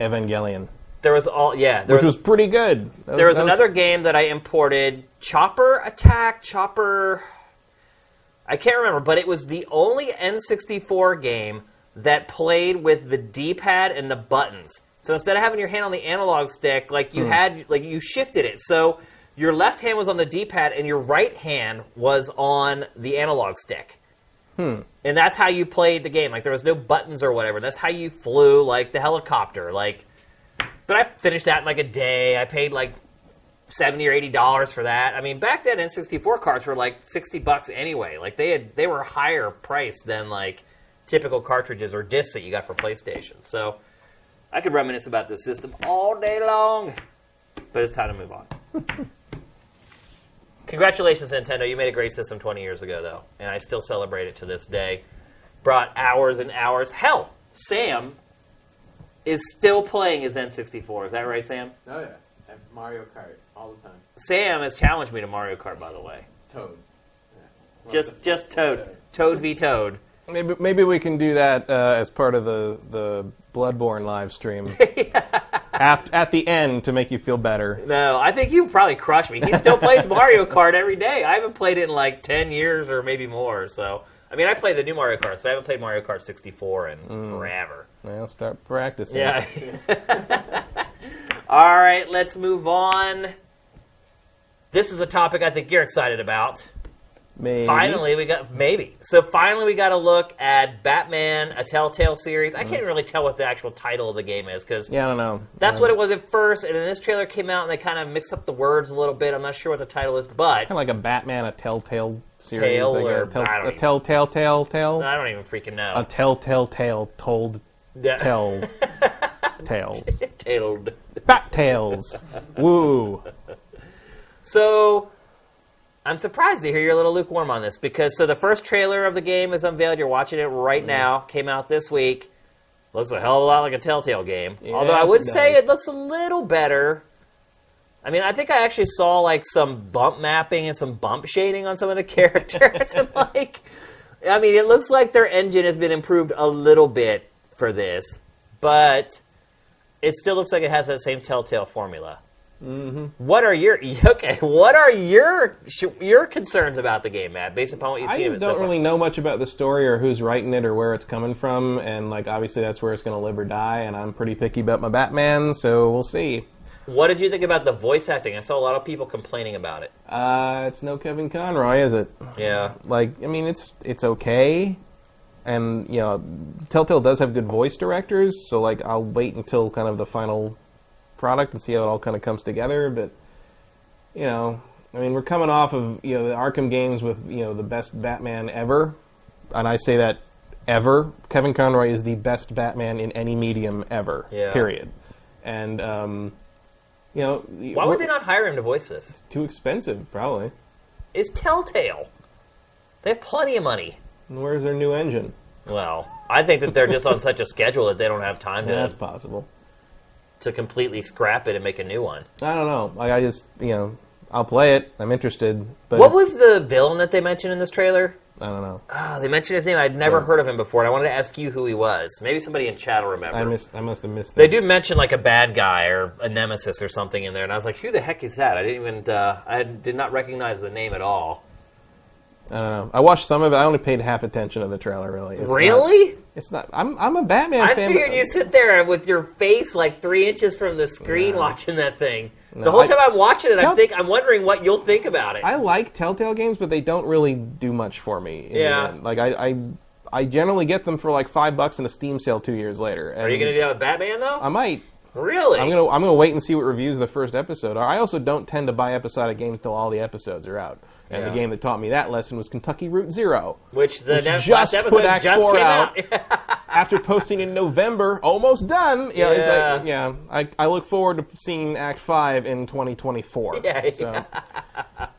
Evangelion, There was all yeah. There which was, was pretty good. That there was that another game that I imported, Chopper Attack, Chopper. I can't remember, but it was the only N64 game that played with the D-pad and the buttons. So instead of having your hand on the analog stick, like you hmm. had, like you shifted it. So your left hand was on the D-pad and your right hand was on the analog stick. Hmm. And that's how you played the game. Like there was no buttons or whatever. That's how you flew, like the helicopter. Like, but I finished that in like a day. I paid like seventy or eighty dollars for that. I mean, back then N64 carts were like sixty bucks anyway. Like they had they were higher priced than like typical cartridges or discs that you got for PlayStation. So I could reminisce about this system all day long. But it's time to move on. Congratulations, Nintendo! You made a great system 20 years ago, though, and I still celebrate it to this day. Brought hours and hours. Hell, Sam is still playing his N64. Is that right, Sam? Oh yeah, and Mario Kart all the time. Sam has challenged me to Mario Kart, by the way. Toad. Yeah. Well, Just, the- just Toad, Toad v Toad. Maybe maybe we can do that uh, as part of the the Bloodborne live stream. Aft, at the end to make you feel better. No, I think you probably crush me. He still plays Mario Kart every day. I haven't played it in like 10 years or maybe more. So, I mean, I play the new Mario Karts, but I haven't played Mario Kart 64 in mm. forever. Well, start practicing. Yeah. All right, let's move on. This is a topic I think you're excited about. Maybe. Finally, we got maybe. So finally, we got to look at Batman: A Telltale Series. I can't really tell what the actual title of the game is because Yeah, I don't know. that's what it was at first, and then this trailer came out and they kind of mixed up the words a little bit. I'm not sure what the title is, but Kind of like a Batman, a Telltale series. Tale like or- a, tell, I don't a even- telltale tale tale. I don't even freaking know. a telltale tale told Yeah. tell tales. Tailed. Bat tales. Woo. So I'm surprised to hear you're a little lukewarm on this because so the first trailer of the game is unveiled. You're watching it right Mm-hmm. now. Came out this week. Looks a hell of a lot like a Telltale game. Yes, Although I would it say it looks a little better. I mean, I think I actually saw like some bump mapping and some bump shading on some of the characters, and like, I mean, it looks like their engine has been improved a little bit for this, but it still looks like it has that same Telltale formula. Mm-hmm. What are your okay? What are your your concerns about the game, Matt? Based upon what you I see it don't far? really know much about the story or who's writing it or where it's coming from, and like obviously that's where it's going to live or die. And I'm pretty picky about my Batman, so we'll see. What did you think about the voice acting? I saw a lot of people complaining about it. Uh, it's no Kevin Conroy, is it? Yeah, Like, I mean, it's it's okay, and you know, Telltale does have good voice directors, so like I'll wait until kind of the final product and see how it all kind of comes together. But you know, I mean, we're coming off of you know the Arkham games with you know the best Batman ever, and I say that ever. Kevin Conroy is the best Batman in any medium ever. Yeah. Period. And um, you know, why would they not hire him to voice this? It's Too expensive, probably. It's Telltale. They have plenty of money. And Where's their new engine? Well, I think that they're just on such a schedule that they don't have time Yeah, to that's possible. To completely scrap it and make a new one. I don't know. Like I just, you know, I'll play it. I'm interested. But What was the villain that they mentioned in this trailer? I don't know. Oh, they mentioned his name. I'd never Yeah. heard of him before, and I wanted to ask you who he was. Maybe somebody in chat will remember. I missed. I must have missed. They do mention like a bad guy or a nemesis or something in there, and I was like, "Who the heck is that?" I didn't even. Uh, I did not recognize the name at all. I don't know. I watched some of it. I only paid half attention to the trailer. Really. It's really? Not, it's not. I'm. I'm a Batman I fan. figured but- you sit there with your face like three inches from the screen No. watching that thing. the whole I- time I'm watching it, I Tell- think I'm wondering what you'll think about it. I like Telltale games, but they don't really do much for me. Yeah. Like I, I, I generally get them for like five bucks in a Steam sale two years later. Are you going to do that with Batman though? I might. really? I'm gonna I'm gonna wait and see what reviews the first episode are. I also don't tend to buy episodic games till all the episodes are out. And Yeah. the game that taught me that lesson was Kentucky Route Zero. Which the Which ne- just put Act just four out. out. After posting in November, almost done. Yeah, it's Yeah. like, yeah. I, I look forward to seeing Act Five in 2024. Yeah, So,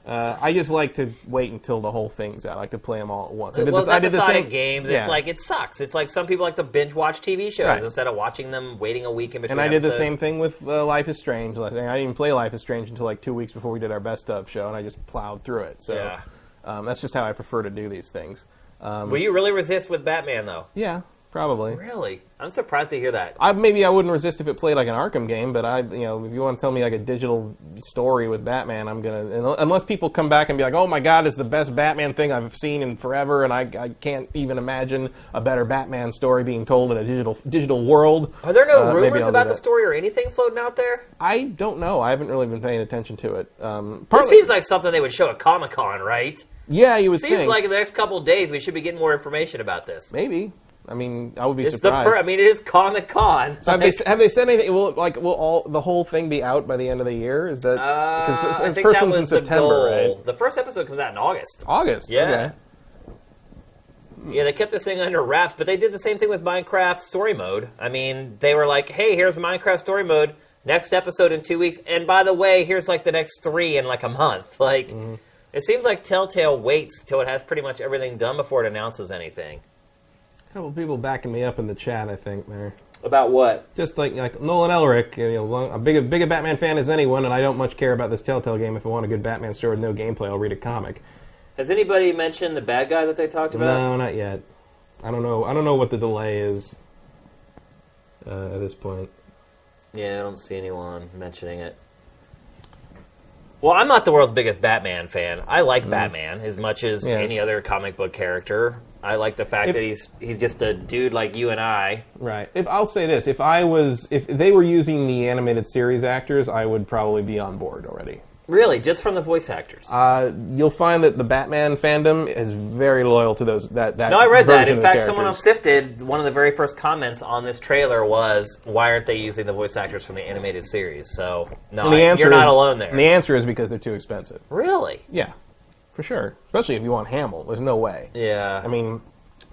Uh, I just like to wait until the whole thing's out. I like to play them all at once. I did well, this- I did the same yeah. It's like it sucks. It's like some people like to binge watch TV shows Right. instead of watching them, waiting a week in between. And I did the same thing with uh, Life is Strange. I didn't even play Life is Strange until like two weeks before we did our best of show, and I just plowed through it. So Yeah. um, that's just how I prefer to do these things. Um, Will you really resist with Batman though? Yeah, probably. Really? I'm surprised to hear that. I maybe I wouldn't resist if it played like an Arkham game, but I, you know, if you want to tell me like a digital story with Batman, I'm gonna unless people come back and be like, "Oh my God, it's the best Batman thing I've seen in forever," and I, I can't even imagine a better Batman story being told in a digital digital world. Are there no uh, rumors about the story or anything floating out there? I don't know. I haven't really been paying attention to it. Um, This partly- seems like something they would show at Comic Con, right? yeah, you would Seems think like in the next couple of days we should be getting more information about this. maybe. I mean, I would be It's the surprised. per- I mean, it is Comic Con. So have they have they said anything? Will like will all the whole thing be out by the end of the year? Is that Uh, it's- I it's think first one's in September, right? The first episode comes out in August. August. Yeah. Okay. Yeah, they kept this thing under wraps, but they did the same thing with Minecraft Story Mode. I mean, they were like, "Hey, here's Minecraft Story Mode. Next episode in two weeks, and by the way, here's like the next three in like a month." Like, Mm-hmm. it seems like Telltale waits till it has pretty much everything done before it announces anything. A couple people backing me up in the chat. I think there. About what? Just like like Nolan Elric, you know, as long- a big big a Batman fan as anyone, and I don't much care about this Telltale game. If I want a good Batman story with no gameplay, I'll read a comic. Has anybody mentioned the bad guy that they talked about? No, not yet. I don't know. I don't know what the delay is uh, at this point. Yeah, I don't see anyone mentioning it. Well, I'm not the world's biggest Batman fan. I like Batman as much as. Yeah. any other comic book character. I like the fact If- that he's he's just a dude like you and I. Right. If I'll say this, if I was, if they were using the animated series actors, I would probably be on board already. Really, just from the voice actors. Uh, you'll find that the Batman fandom is very loyal to those that that. no, I read that. In fact, someone on. Sifted, one of the very first comments on this trailer was, "Why aren't they using the voice actors from the animated series?" So, no, I- you're not is- alone there. and the answer is because they're too expensive. really? Yeah, for sure. Especially if you want Hamill. There's no way. Yeah. I mean,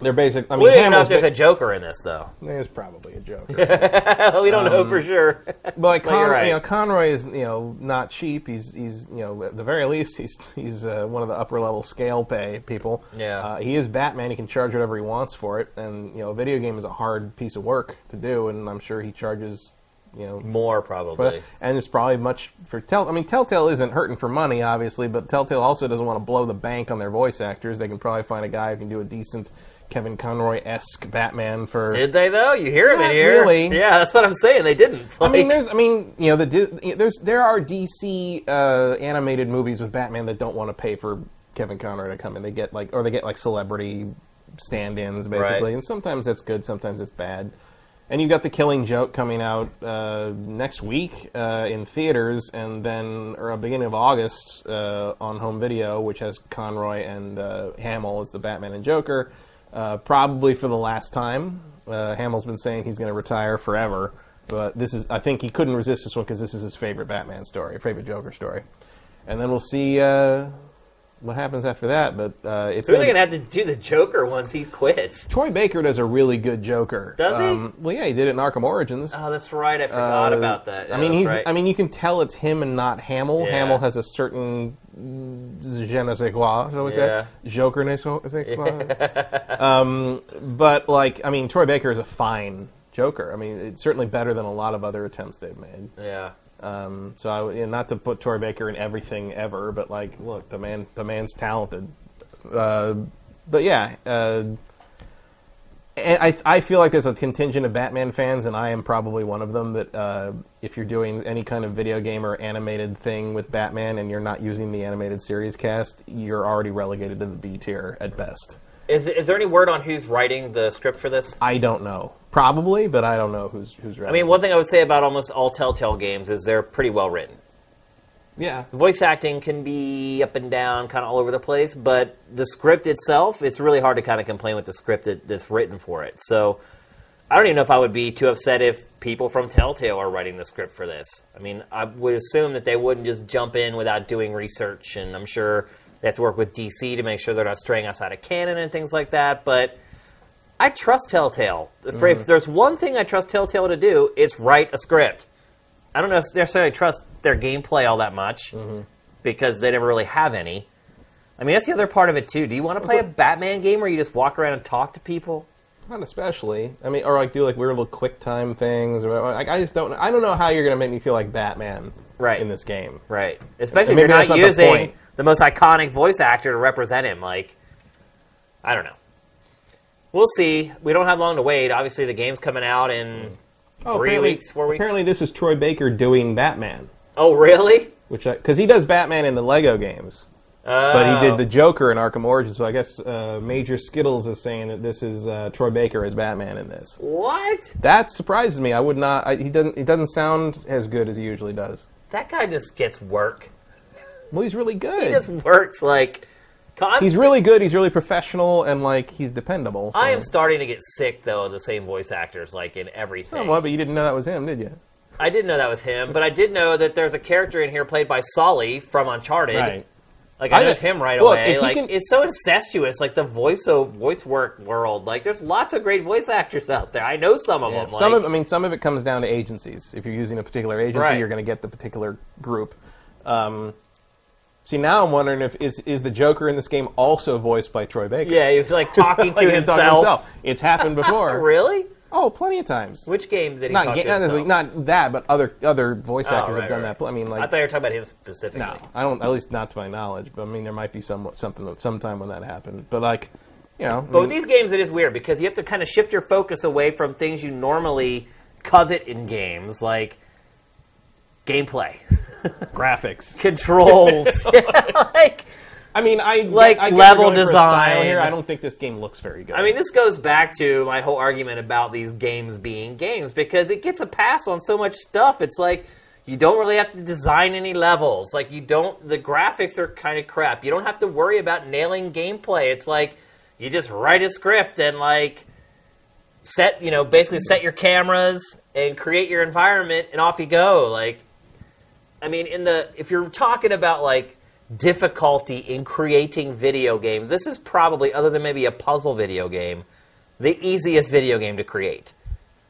they're basic. I mean, we don't know if there's a Joker in this, though. there's probably a joke. we don't know for sure. But like Con- right. you know, Conroy is you know not cheap. He's he's you know at the very least he's he's uh, one of the upper level scale pay people. Yeah. Uh, he is Batman. He can charge whatever he wants for it, and you know a video game is a hard piece of work to do, and I'm sure he charges you know. More probably. and it's probably much for Tell. I mean, Telltale isn't hurting for money, obviously, but Telltale also doesn't want to blow the bank on their voice actors. They can probably find a guy who can do a decent Kevin Conroy esque Batman for. Did they though? You hear him in here? really. Yeah, that's what I'm saying. They didn't. I mean, there's, I mean, you know, the there's there are DC uh, animated movies with Batman that don't want to pay for Kevin Conroy to come in. They get like, or they get like celebrity stand-ins basically, Right. and sometimes that's good, sometimes it's bad. And you've got the Killing Joke coming out uh, next week uh, in theaters, and then or beginning of August uh, on home video, which has Conroy and uh, Hamill as the Batman and Joker, uh, probably for the last time. Uh, Hamill's been saying he's going to retire forever, but this is I think he couldn't resist this one because this is his favorite Batman story, favorite Joker story. And then we'll see what happens after that. But uh, it's Who are gonna they gonna have to do the Joker once he quits? Troy Baker does a really good Joker. Does he? Um, well, yeah, he did it in Arkham Origins. Oh, that's right. I forgot Uh, about that. I mean, he's. right. I mean, you can tell it's him and not Hamill. Yeah. Hamill has a certain je ne sais quoi, shall we Yeah. say? Joker ne sais quoi. um, but like, I mean, Troy Baker is a fine Joker. I mean, it's certainly better than a lot of other attempts they've made. yeah. Um, so I you know, not to put Troy Baker in everything ever, but like, look, the man, the man's talented. Uh, but yeah, uh, I, I feel like there's a contingent of Batman fans, and I am probably one of them. That uh, if you're doing any kind of video game or animated thing with Batman, and you're not using the animated series cast, you're already relegated to the B tier at best. Is is there any word on who's writing the script for this? I don't know, probably, but I don't know who's who's. Writing. I mean, one thing I would say about almost all Telltale games is they're pretty well written. yeah, Voice acting can be up and down, kind of all over the place, but the script itself, it's really hard to kind of complain with the script that, that's written for it. So I don't even know if I would be too upset if people from Telltale are writing the script for this. I mean, I would assume that they wouldn't just jump in without doing research, and I'm sure they have to work with DC to make sure they're not straying outside of canon and things like that. But I trust Telltale. If, mm-hmm. if there's one thing I trust Telltale to do, it's write a script. I don't know if necessarily trust their gameplay all that much, mm-hmm. because they never really have any. I mean, that's the other part of it too. Do you want to play a Batman game where you just walk around and talk to people? Not especially. I mean, or like do like weird little quick time things. Or like, I just don't. I don't know how you're gonna make me feel like Batman Right. in this game. Right. Especially if you're not using. The, most iconic voice actor to represent him. Like, I don't know. We'll see. We don't have long to wait. Obviously, the game's coming out in. Oh, Three weeks, four weeks? Apparently, this is Troy Baker doing Batman, Oh, really? which because he does Batman in the Lego games, but he Oh. did the Joker in Arkham Origins. So I guess uh, Major Skittles is saying that this is uh, Troy Baker as Batman in this. What? That surprises me. I would not. I, he doesn't. He doesn't sound as good as he usually does. That guy just gets work. Well, he's really good. He just works like. I'm, He's really good. He's really professional, and like he's dependable. So. I am starting to get sick though of the same voice actors like in everything. Somewhat, but you didn't know that was him, did you? I didn't know that was him, but I did know that there's a character in here played by Sully from Uncharted. Right. Like I, I- noticed him right look, away. Like can- it's so incestuous, like the voice of voice work world. Like there's lots of great voice actors out there. I know some of Yeah. them. Some like- of, I mean, some of it comes down to agencies. If you're using a particular agency, Right. you're going to get the particular group. Um, see, now I'm wondering if is is the Joker in this game also voiced by Troy Baker? yeah, he's like talking Like, to he's talking himself. It's happened before. really? Oh, plenty of times. Which game did he not, talk ga- to not, himself? not that, but other other voice Oh, actors right, have done right. that. I mean, like I thought you were talking about him specifically. no, I don't. At least not to my knowledge. But I mean, there might be some something sometime when that happened. But like, you know, I But with these games, it is weird because you have to kind of shift your focus away from things you normally covet in games, like gameplay, graphics. controls, like. I mean, I Like I level we're going for a style design. Here, I don't think this game looks very good. I mean, this goes back to my whole argument about these games being games because it gets a pass on so much stuff. It's like you don't really have to design any levels. Like you don't. The graphics are kind of crap. You don't have to worry about nailing gameplay. It's like you just write a script and like set you know basically set your cameras and create your environment and off you go. Like I mean, in the if you're talking about like difficulty in creating video games, this is probably other than maybe a puzzle video game, the easiest video game to create.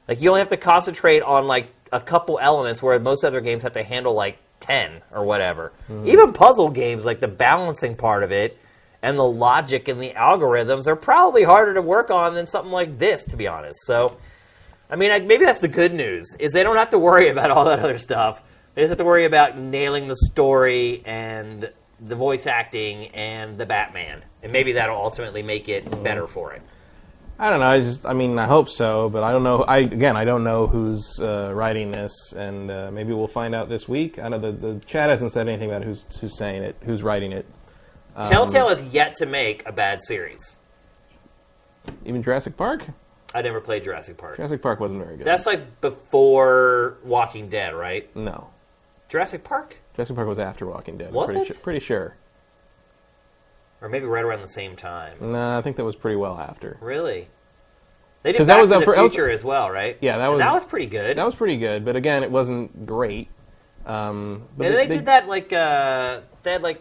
Like you only have to concentrate on like a couple elements where most other games have to handle like 10 or whatever. Mm-hmm. Even puzzle games like the balancing part of it and the logic and the algorithms are probably harder to work on than something like this to be honest. So I mean, like, maybe that's the good news is they don't have to worry about all that other stuff. They just have to worry about nailing the story and the voice acting and the Batman, and maybe that'll ultimately make it better for it. I don't know. I just, I mean, I hope so, but I don't know. I again, I don't know who's uh, writing this, and uh, maybe we'll find out this week. I know the, the chat hasn't said anything about who's who's saying it, who's writing it. Um, Telltale has yet to make a bad series. Even Jurassic Park. I never played Jurassic Park. Jurassic Park wasn't very good. That's like before Walking Dead, right? no. Jurassic Park, Jurassic Park was after Walking Dead. I'm Was pretty it? Su- pretty sure. or maybe right around the same time. No, I think that was pretty well after. Really? They did 'Cause Back that was to the that was- Future as well, right? Yeah, that And was- that was pretty good. That was pretty good, but again, it wasn't great. Um, but and they, did that like uh, they had like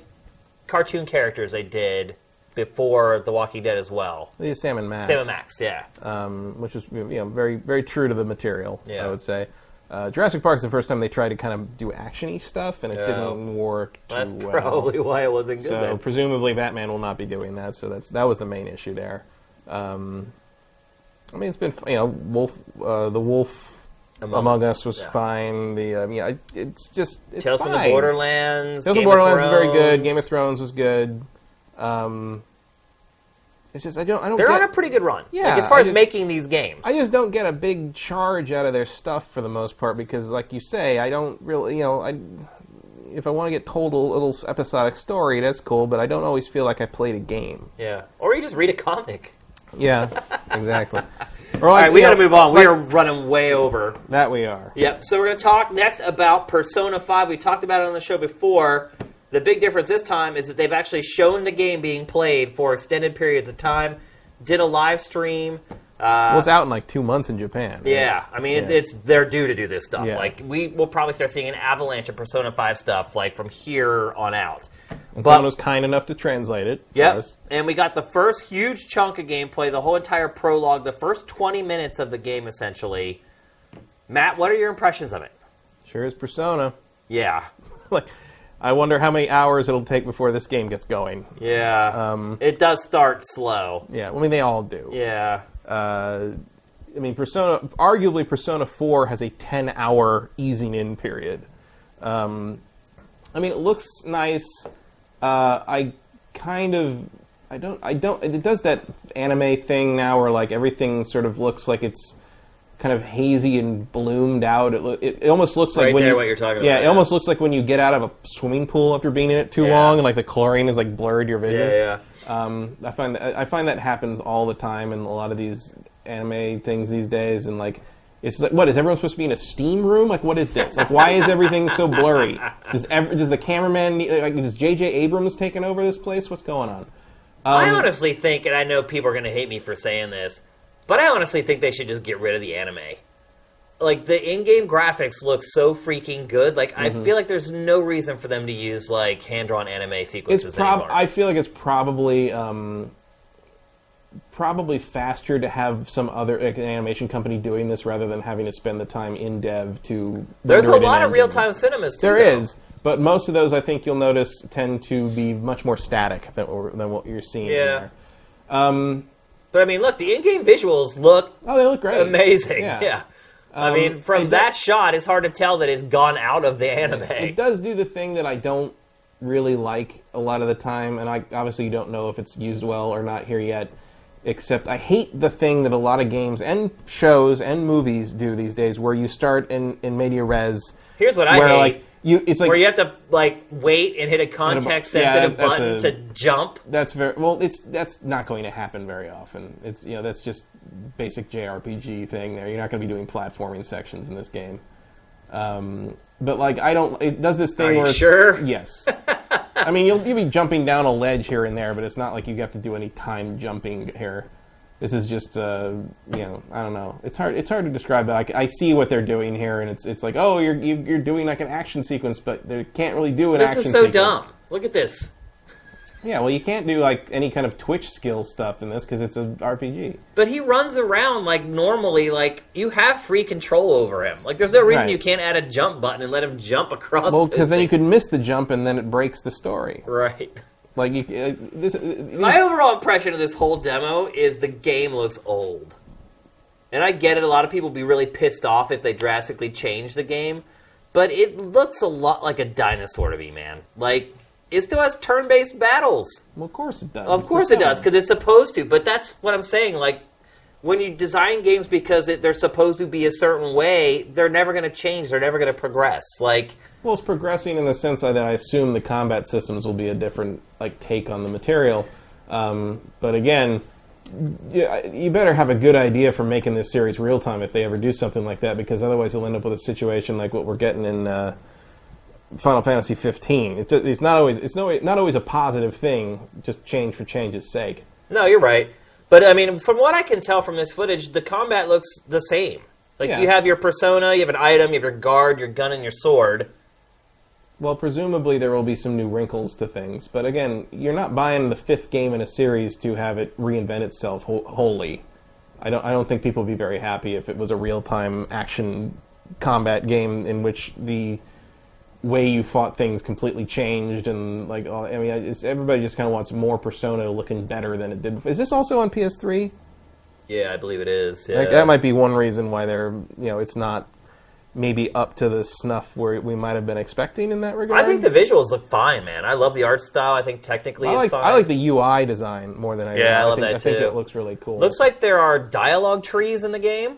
cartoon characters they did before The Walking Dead as well. They did Sam and Max. Sam and Max, yeah. um, which was you know very very true to the material. Yeah. I would say. Uh, Jurassic Park's the first time they tried to kind of do actiony stuff, and it Yeah. didn't work too That's well. probably why it wasn't good. so then. presumably Batman will not be doing that. So that's that was the main issue there. Um, I mean, it's been you know Wolf, uh, the Wolf Among- Among, Us was yeah. fine. The um, yeah, it's just it's Tales from the fine. Borderlands. Tales Game from Borderlands of was very good. Game of Thrones was good. Um, it's just I don't I don't They're get, on a pretty good run. Yeah, like, as far I as just- making these games. I just don't get a big charge out of their stuff for the most part because, like you say, I don't really, you know, I if I want to get told a little episodic story, that's cool, but I don't always feel like I played a game. yeah, or you just read a comic. Yeah, exactly. Or All like, right, we got to move on. like- we are running way over. that we are. Yep. So we're going to talk next about Persona 5. We talked about it on the show before. The big difference this time is that they've actually shown the game being played for extended periods of time. Did a live stream. Uh, Well, it's out in like two months in Japan. right? yeah, I mean, it, Yeah. it's they're due to do this stuff. Yeah. Like we will probably start seeing an avalanche of Persona 5 stuff like from here on out. And But- someone was kind enough to translate it. Yep. And we got the first huge chunk of gameplay, the whole entire prologue, the first 20 minutes of the game essentially. Matt, what are your impressions of it? Sure is Persona. Yeah. like I wonder how many hours it'll take before this game gets going. Yeah. Um, it does start slow. Yeah, I mean they all do. Yeah. Uh, I mean, Persona, arguably Persona 4 has a 10 hour easing in period. Um, I mean, it looks nice. Uh, I kind of, I don't, I don't, it does that anime thing now where like everything sort of looks like it's kind of hazy and bloomed out. It, lo- it, it almost looks like Right when there, you, what you're talking yeah, about, it yeah. almost looks like when you get out of a swimming pool after being in it too Yeah. long and like the chlorine is like blurred your vision. Yeah, yeah. Um, I find that I find that happens all the time in a lot of these anime things these days, and like it's like, what is everyone supposed to be in a steam room? Like, what is this? Like, why is everything so blurry? Does ev- does the cameraman need, like does J.J. Abrams taking over this place? What's going on? I Um, honestly think, and I know people are going to hate me for saying this, but I honestly think they should just get rid of the anime. Like the in-game graphics look so freaking good. Like Mm-hmm. I feel like there's no reason for them to use like hand-drawn anime sequences It's prob- anymore. I feel like it's probably um, probably faster to have some other like, an animation company doing this rather than having to spend the time in dev to. There's a render it in lot of real-time cinemas too. There though. is, but most of those I think you'll notice tend to be much more static than, than what you're seeing. Yeah. Um, But I mean, look, the in-game visuals look oh, they look great. amazing. Yeah. Yeah. I Um, mean, from that does- shot, it's hard to tell that it's gone out of the anime. It does do the thing that I don't really like a lot of the time, and I obviously don't know if it's used well or not here yet. Except I hate the thing that a lot of games and shows and movies do these days, where you start in, in media res, Here's what I where hate. like you, it's like where you have to like wait and hit a context yeah, sensitive that's button a- to jump. That's very well. It's that's not going to happen very often. It's you know that's just basic JRPG thing. There, you're not going to be doing platforming sections in this game. Um, but like, I don't. It does this thing Are where sure? Yes. I mean, you'll you'll be jumping down a ledge here and there, but it's not like you have to do any time jumping here. This is just, uh, you know, I don't know. It's hard. It's hard to describe. But I, I see what they're doing here, and it's it's like, oh, you're you- you're doing like an action sequence, but they can't really do an This action This is so sequence. dumb. Look at this. Yeah, well, you can't do like any kind of Twitch skill stuff in this because it's an RPG. But he runs around like normally, like you have free control over him. Like there's no reason Right. you can't add a jump button and let him jump across. Well, because then you could miss the jump and then it breaks the story. Right. Like you, uh, this. Uh, My overall impression of this whole demo is the game looks old. And I get it, a lot of people be really pissed off if they drastically change the game, but it looks a lot like a dinosaur to me, man. Like, it still has turn based battles. well, of course it does. Of course it does, because it's supposed to, but that's what I'm saying. Like, when you design games because it, they're supposed to be a certain way, they're never going to change, they're never going to progress. Like, Well, it's progressing in the sense that I assume the combat systems will be a different like take on the material. Um, but again, yeah, you better have a good idea for making this series real time if they ever do something like that, because otherwise you'll end up with a situation like what we're getting in uh, Final Fantasy 15. It, it's not always it's no, not always a positive thing. Just change for change's sake. No, you're right. But I mean, from what I can tell from this footage, the combat looks the same. Like Yeah. you have your persona, you have an item, you have your guard, your gun, and your sword. Well, presumably there will be some new wrinkles to things, but again, you're not buying the fifth game in a series to have it reinvent itself wholly. I don't. I don't think people would be very happy if it was a real-time action combat game in which the way you fought things completely changed and like. all- I mean, it's, everybody just kind of wants more Persona looking better than it did. Is this also on PS3? Yeah, I believe it is. Like, that might be one reason why they're. You know, it's not maybe up to the snuff where we might have been expecting in that regard. I think the visuals look fine, man. I love the art style. I think technically I it's like fine. I like the UI design more than I Yeah, I love think, that I think it looks really cool. Looks like there are dialogue trees in the game.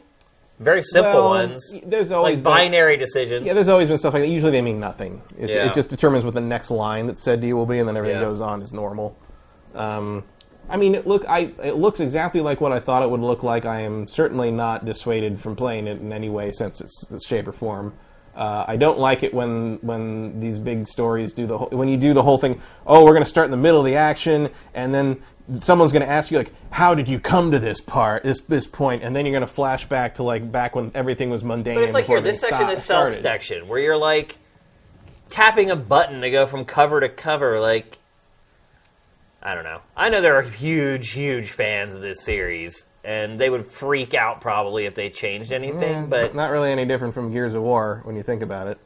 Very simple Well, ones. There's always Like been, binary decisions. Yeah, there's always been stuff like that. Usually they mean nothing. It, Yeah. it just determines what the next line that said to you will be, and then everything Yeah. goes on as normal. Um, I mean, it look I it looks exactly like what I thought it would look like. I am certainly not dissuaded from playing it in any way, sense, its, its shape or form. Uh, I don't like it when when these big stories do the whole, when you do the whole thing. Oh, we're going to start in the middle of the action, and then someone's going to ask you like, "How did you come to this part, this this point?" And then you're going to flash back to like back when everything was mundane. But it's like here, this section sta- is stealth started. section, where you're like tapping a button to go from cover to cover. Like, I don't know. I know there are huge, huge fans of this series, and they would freak out probably if they changed anything. Mm, but not really any different from Gears of War when you think about it.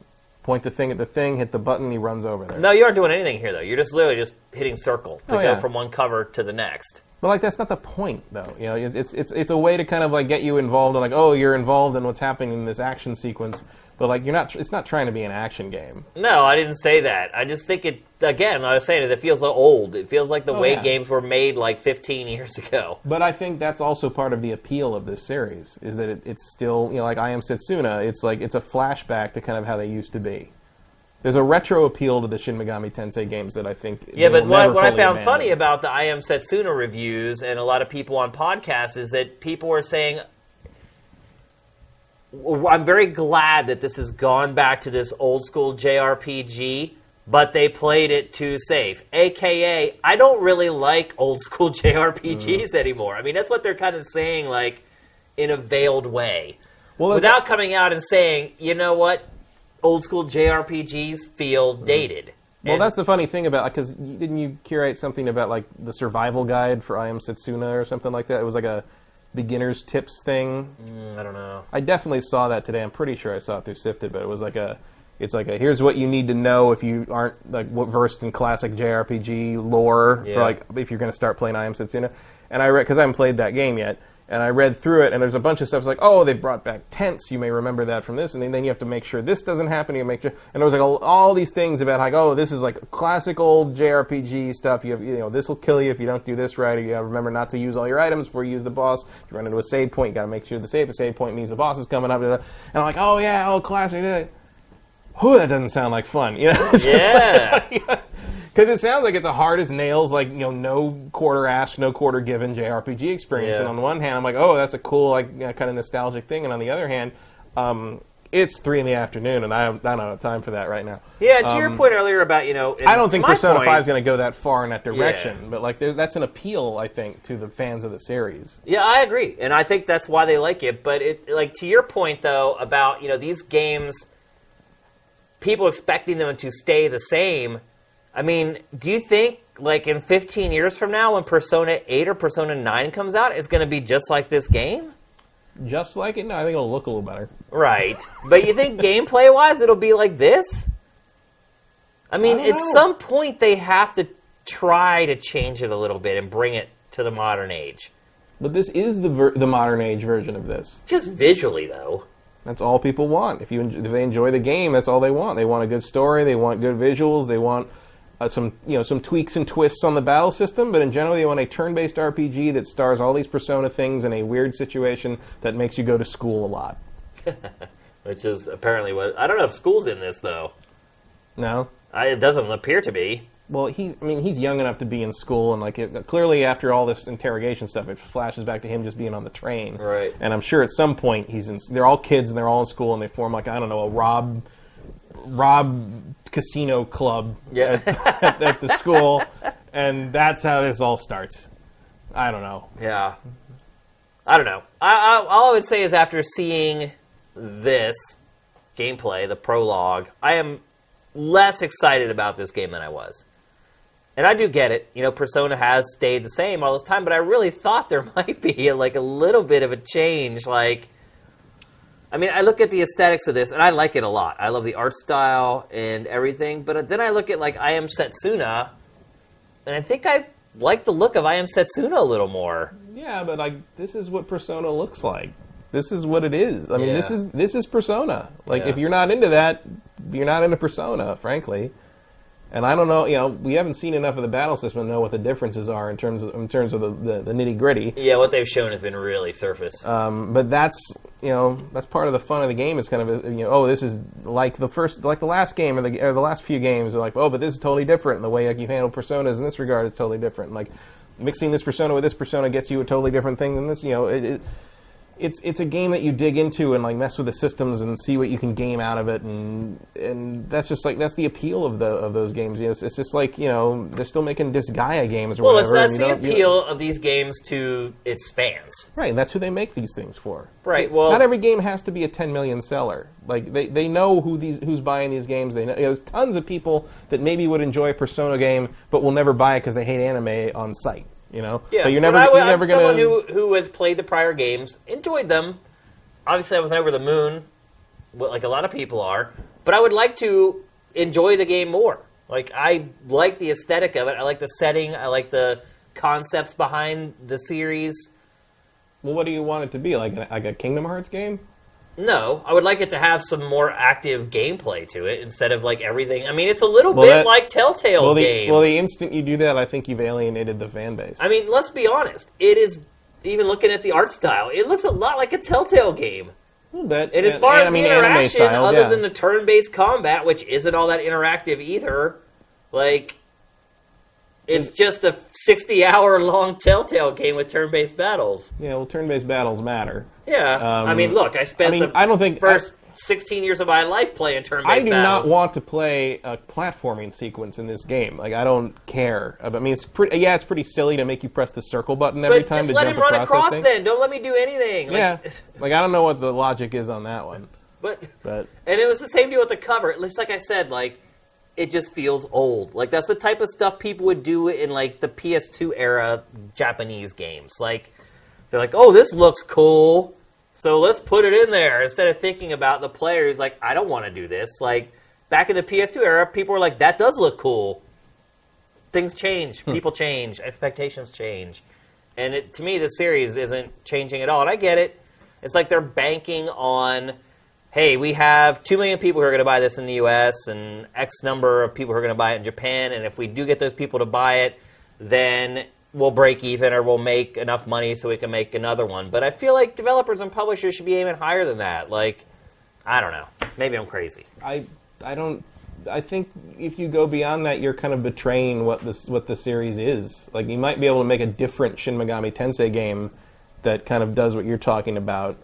Point the thing at the thing, hit the button, he runs over there. No, you aren't doing anything here though. You're just literally just hitting circle to Oh, go yeah. from one cover to the next. But like that's not the point, though. You know, it's it's it's it's a way to kind of like get you involved in like, oh, you're involved in what's happening in this action sequence. But like, you're not. It's not trying to be an action game. No, I didn't say that. I just think it again. I was saying is it feels old. It feels like the Oh, way yeah. games were made like 15 years ago. But I think that's also part of the appeal of this series is that it, it's still, you know, like I Am Setsuna. It's like it's a flashback to kind of how they used to be. There's a retro appeal to the Shin Megami Tensei games that I think. Yeah, they but will what, never what I fully found abandon. funny about the I Am Setsuna reviews and a lot of people on podcasts is that people were saying, "W- I'm very glad that this has gone back to this old school JRPG, but they played it too safe. AKA, I don't really like old school JRPGs mm. anymore. I mean, that's what they're kind of saying, like, in a veiled way. Well, Without coming out and saying, you know what? Old school JRPGs feel mm. dated. Well, And- that's the funny thing about because didn't you curate something about like the survival guide for I Am Setsuna or something like that? It was like a beginner's tips thing. Mm, I don't know. I definitely saw that today. I'm pretty sure I saw it through Sifted, but it was like a, it's like a here's what you need to know if you aren't like versed in classic JRPG lore Yeah. for like if you're going to start playing I Am Setsuna. And I read because I haven't played that game yet, and I read through it, and there's a bunch of stuff like oh they've brought back tents. You may remember that from this, and then, you have to make sure this doesn't happen. You make sure, and there was like all, all these things about like oh this is like classic old JRPG stuff. You have you know this will kill you if you don't do this right. You got to remember not to use all your items before you use the boss. If you run into a save point, you got to make sure the save the save point means the boss is coming up. And I'm like oh yeah, oh classic. Whew, that doesn't sound like fun. You know? Yeah. Because it sounds like it's a hard as nails, like you know, no quarter asked, no quarter given JRPG experience. Yeah. And on the one hand, I'm like, oh, that's a cool, like kind of nostalgic thing. And on the other hand, um, it's three in the afternoon, and I, have, I don't have time for that right now. Yeah, to your point earlier about you know, Um, I don't think Persona Five is going to go that far in that direction, Yeah. but like, there's, that's an appeal, I think, to the fans of the series. Yeah, I agree, and I think that's why they like it. But it, like to your point though about you know these games, people expecting them to stay the same. I mean, do you think like in 15 years from now, when Persona 8 or Persona 9 comes out, it's going to be just like this game? Just like it, no, I think it'll look a little better. Right. But you think gameplay wise it'll be like this? I mean, I at know. some point they have to try to change it a little bit and bring it to the modern age. But this is the ver- the modern age version of this. Just visually though. That's all people want. If you en- if they enjoy the game, that's all they want. They want a good story. They want good visuals. They want uh, some you know some tweaks and twists on the battle system. But in general, you want a turn-based RPG that stars all these Persona things in a weird situation that makes you go to school a lot. Which is apparently what I don't know if school's in this though. No. I, it doesn't appear to be. Well, he's I mean he's young enough to be in school, and like it, clearly after all this interrogation stuff, it flashes back to him just being on the train. Right. And I'm sure at some point he's in. They're all kids and they're all in school, and they form like I don't know a Rob Rob Casino Club Yeah. at, at the school, and that's how this all starts. I don't know. Yeah. I don't know. I, I, all I would say is after seeing this gameplay, the prologue, I am less excited about this game than I was. And I do get it. You know, Persona has stayed the same all this time, but I really thought there might be like a little bit of a change. Like, I mean, I look at the aesthetics of this, and I like it a lot. I love the art style and everything. But then I look at like I Am Setsuna, and I think I like the look of I Am Setsuna a little more. Yeah, but like this is what Persona looks like. This is what it is. I mean, this is this is Persona. Like Yeah. if you're not into that, you're not into Persona, frankly. And I don't know, you know, we haven't seen enough of the battle system to know what the differences are in terms of in terms of the, the, the nitty gritty. Yeah, what they've shown has been really surface. Um, but that's you know that's part of the fun of the game. Is kind of you know oh this is like the first like the last game or the or the last few games are like oh but this is totally different. And the way like you handle personas in this regard is totally different. Like mixing this persona with this persona gets you a totally different thing than this. You know it, it it's it's a game that you dig into and like mess with the systems and see what you can game out of it and and that's just like that's the appeal of the of those games. You know, it's, it's just like you know they're still making Disgaea games or whatever. well, it's that's you the you- appeal of these games to its fans. Right, and that's who they make these things for. Right, well- not every game has to be a 10 million seller. Like they, they know who these who's buying these games. They know you know, there's tons of people that maybe would enjoy a Persona game, but will never buy it because they hate anime on site. You know, Yeah, but you're never I, you're I'm never gonna. someone who who has played the prior games, enjoyed them. Obviously, I was over the moon, like a lot of people are. but I would like to enjoy the game more. Like I like the aesthetic of it. I like the setting. I like the concepts behind the series. Well, what do you want it to be? Like like a Kingdom Hearts game? No, I would like it to have some more active gameplay to it instead of like everything. I mean, it's a little Well, bit that- like Telltale's Well the, games. well, the instant you do that, I think you've alienated the fan base. I mean, let's be honest. It is even looking at the art style. It looks a lot like a Telltale game. a little bit. And as far and, as I mean, the interaction, style, other yeah. than the turn-based combat, which isn't all that interactive either, like it's just a sixty-hour-long Telltale game with turn-based battles. yeah, well, turn-based battles matter. Yeah, Um, I mean, look, I spent I mean, the I don't think- first sixteen years of my life playing turn-based battles. I do battles. not want to play a platforming sequence in this game. Like I don't care. I mean, it's pretty. Yeah, it's pretty silly to make you press the circle button every but time just to let jump him run across, across. Then don't let me do anything. Like, yeah, like I don't know what the logic is on that one, but but And it was the same deal with the cover. It's like I said, like it just feels old. Like that's the type of stuff people would do in like the PS2 era Japanese games. Like they're like, "Oh, this looks cool." So let's put it in there instead of thinking about the players like, "I don't want to do this." Like back in the PS2 era, people were like, "That does look cool." Things change, hmm. people change, expectations change. And it, to me, the series isn't changing at all. And I get it. It's like they're banking on hey, we have 2 million people who are going to buy this in the US and X number of people who are going to buy it in Japan. And if we do get those people to buy it, then we'll break even or we'll make enough money so we can make another one. But I feel like developers and publishers should be aiming higher than that. Like, I don't know. Maybe I'm crazy. I I don't. I think if you go beyond that, you're kind of betraying what this what the series is. Like you might be able to make a different Shin Megami Tensei game that kind of does what you're talking about.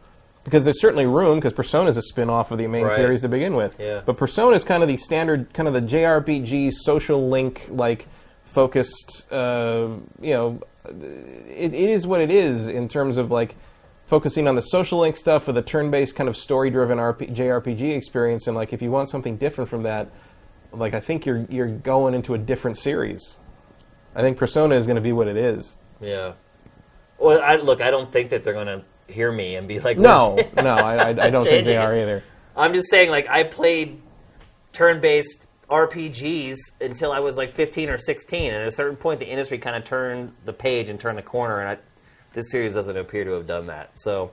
Because there's certainly room, because Persona is a spin-off of the main Right. series to begin with. Yeah. But Persona is kind of the standard, kind of the JRPG social link, like focused. Uh, you know, it, it is what it is in terms of like focusing on the social link stuff with a turn-based kind of story-driven RP, JRPG experience. And like, if you want something different from that, like I think you're you're going into a different series. I think Persona is going to be what it is. Yeah. Well, I, look, I don't think that they're going to hear me and be like, No, no, I, I, don't think they are either. I'm just saying, like, I played turn-based RPGs until I was like 15 or 16, and at a certain point, the industry kind of turned the page and turned the corner, and I, this series doesn't appear to have done that. So,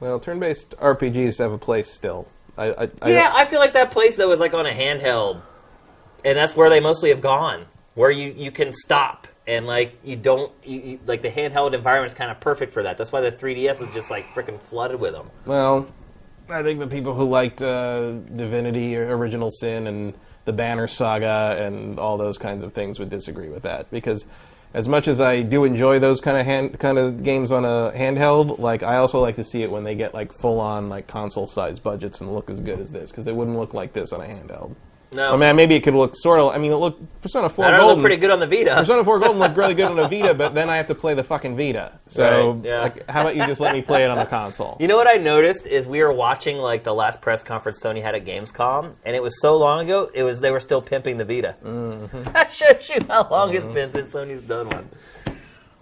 Well, turn-based RPGs have a place still. I, I, I yeah, I feel like that place though is like on a handheld, and that's where they mostly have gone, where you you can stop and like you don't you, you, like the handheld environment is kind of perfect for that. That's why the 3DS is just like freaking flooded with them. Well, I think the people who liked uh, Divinity, Original Sin, and the Banner Saga, and all those kinds of things would disagree with that because. As much as I do enjoy those kind of hand, kind of games on a handheld, like I also like to see it when they get like full on like console size budgets and look as good as this because they wouldn't look like this on a handheld. No, I mean, maybe it could look sort of. I mean, it look Persona Four Golden look pretty good on the Vita. Persona 4 Golden looked really good on a Vita, but then I have to play the fucking Vita. So, Right, yeah. like, how about you just let me play it on the console? You know what I noticed is we were watching like the last press conference Sony had at Gamescom, and it was so long ago. It was they were still pimping the Vita. Mm-hmm. that shows you how long it's been since Sony's done one.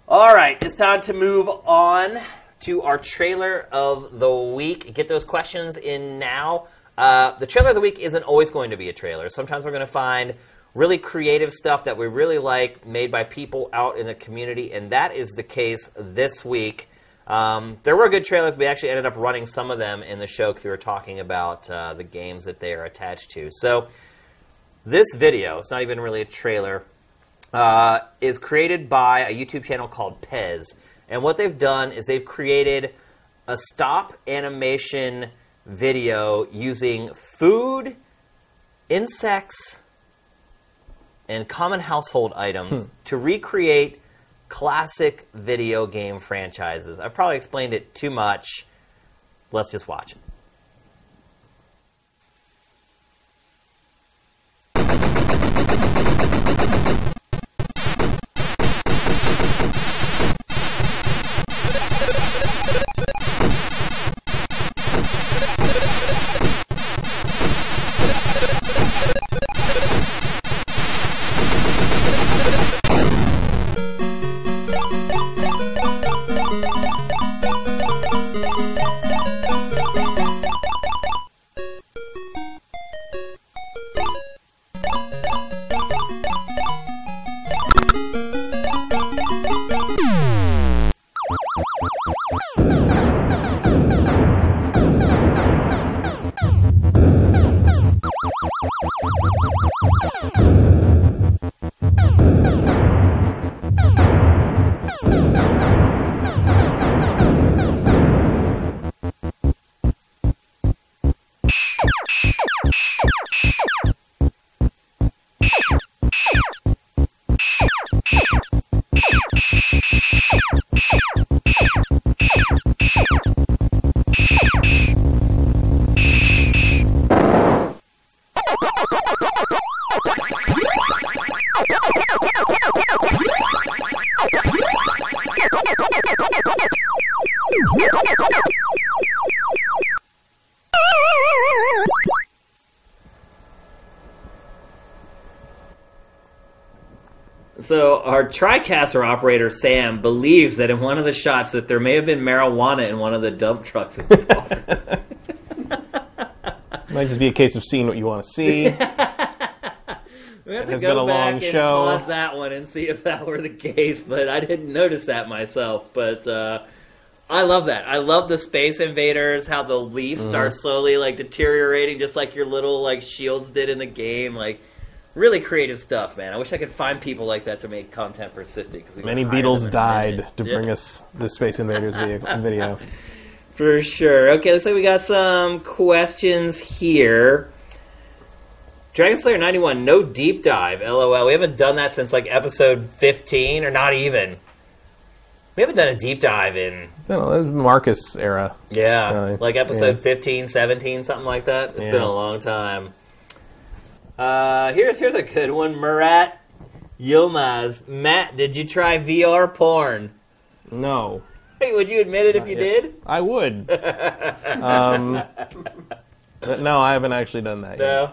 All right, it's time to move on to our trailer of the week. Get those questions in now. Uh, the trailer of the week isn't always going to be a trailer. Sometimes we're going to find really creative stuff that we really like made by people out in the community, and that is the case this week. Um, there were good trailers. We actually ended up running some of them in the show because we were talking about uh, the games that they are attached to. So, this video, it's not even really a trailer, uh, is created by a YouTube channel called PES. And what they've done is they've created a stop animation video using food, insects, and common household items hmm. to recreate classic video game franchises. I've probably explained it too much. Let's just watch it. Our TriCaster operator Sam believes that in one of the shots that there may have been marijuana in one of the dump trucks. Might just be a case of seeing what you want to see. We have to go been a back long and show. pause that one and see if that were the case, but I didn't notice that myself. But uh, I love that. I love the Space Invaders. How the leaf Mm-hmm. starts slowly like deteriorating, just like your little like shields did in the game. Like really creative stuff, man. I wish I could find people like that to make content for Sifty. Many beetles them in a died to bring Yeah. us the Space Invaders video. For sure. Okay, looks like we got some questions here. Dragon Slayer 91, no deep dive, lol. We haven't done that since like episode 15, or not even. We haven't done a deep dive in, No, no, that was Marcus era. yeah, Really? like episode Yeah. 15, 17, something like that. It's Yeah. been a long time. Uh, here's here's a good one. Murat Yilmaz. Matt, did you try VR porn? No, Hey, would you admit it if you yet. did? I would. um, no, I haven't actually done that yet. No.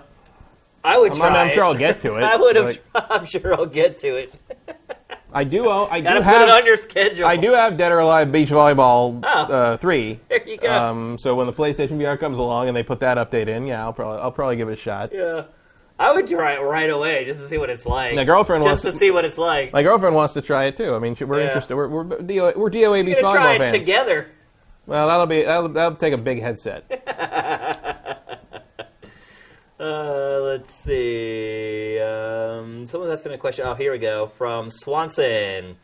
I would I'm, try. I'm sure. I'll get to it. I would have. Like, I'm sure I'll get to it. I do. I do Gotta put have. it on your schedule. I do have Dead or Alive Beach Volleyball Oh. uh, three. There you go. Um, so when the PlayStation VR comes along and they put that update in, yeah, I'll probably I'll probably give it a shot. yeah. I would try it right away just to see what it's like. My girlfriend just wants to see what it's like. My girlfriend wants to try it too. I mean, we're Yeah. interested. We're we're, DOA, we're DOA Beach try it fans. together. Well, that'll be that'll, that'll take a big headset. Uh, let's see. Um, someone's asking a question. Oh, here we go from Swanson.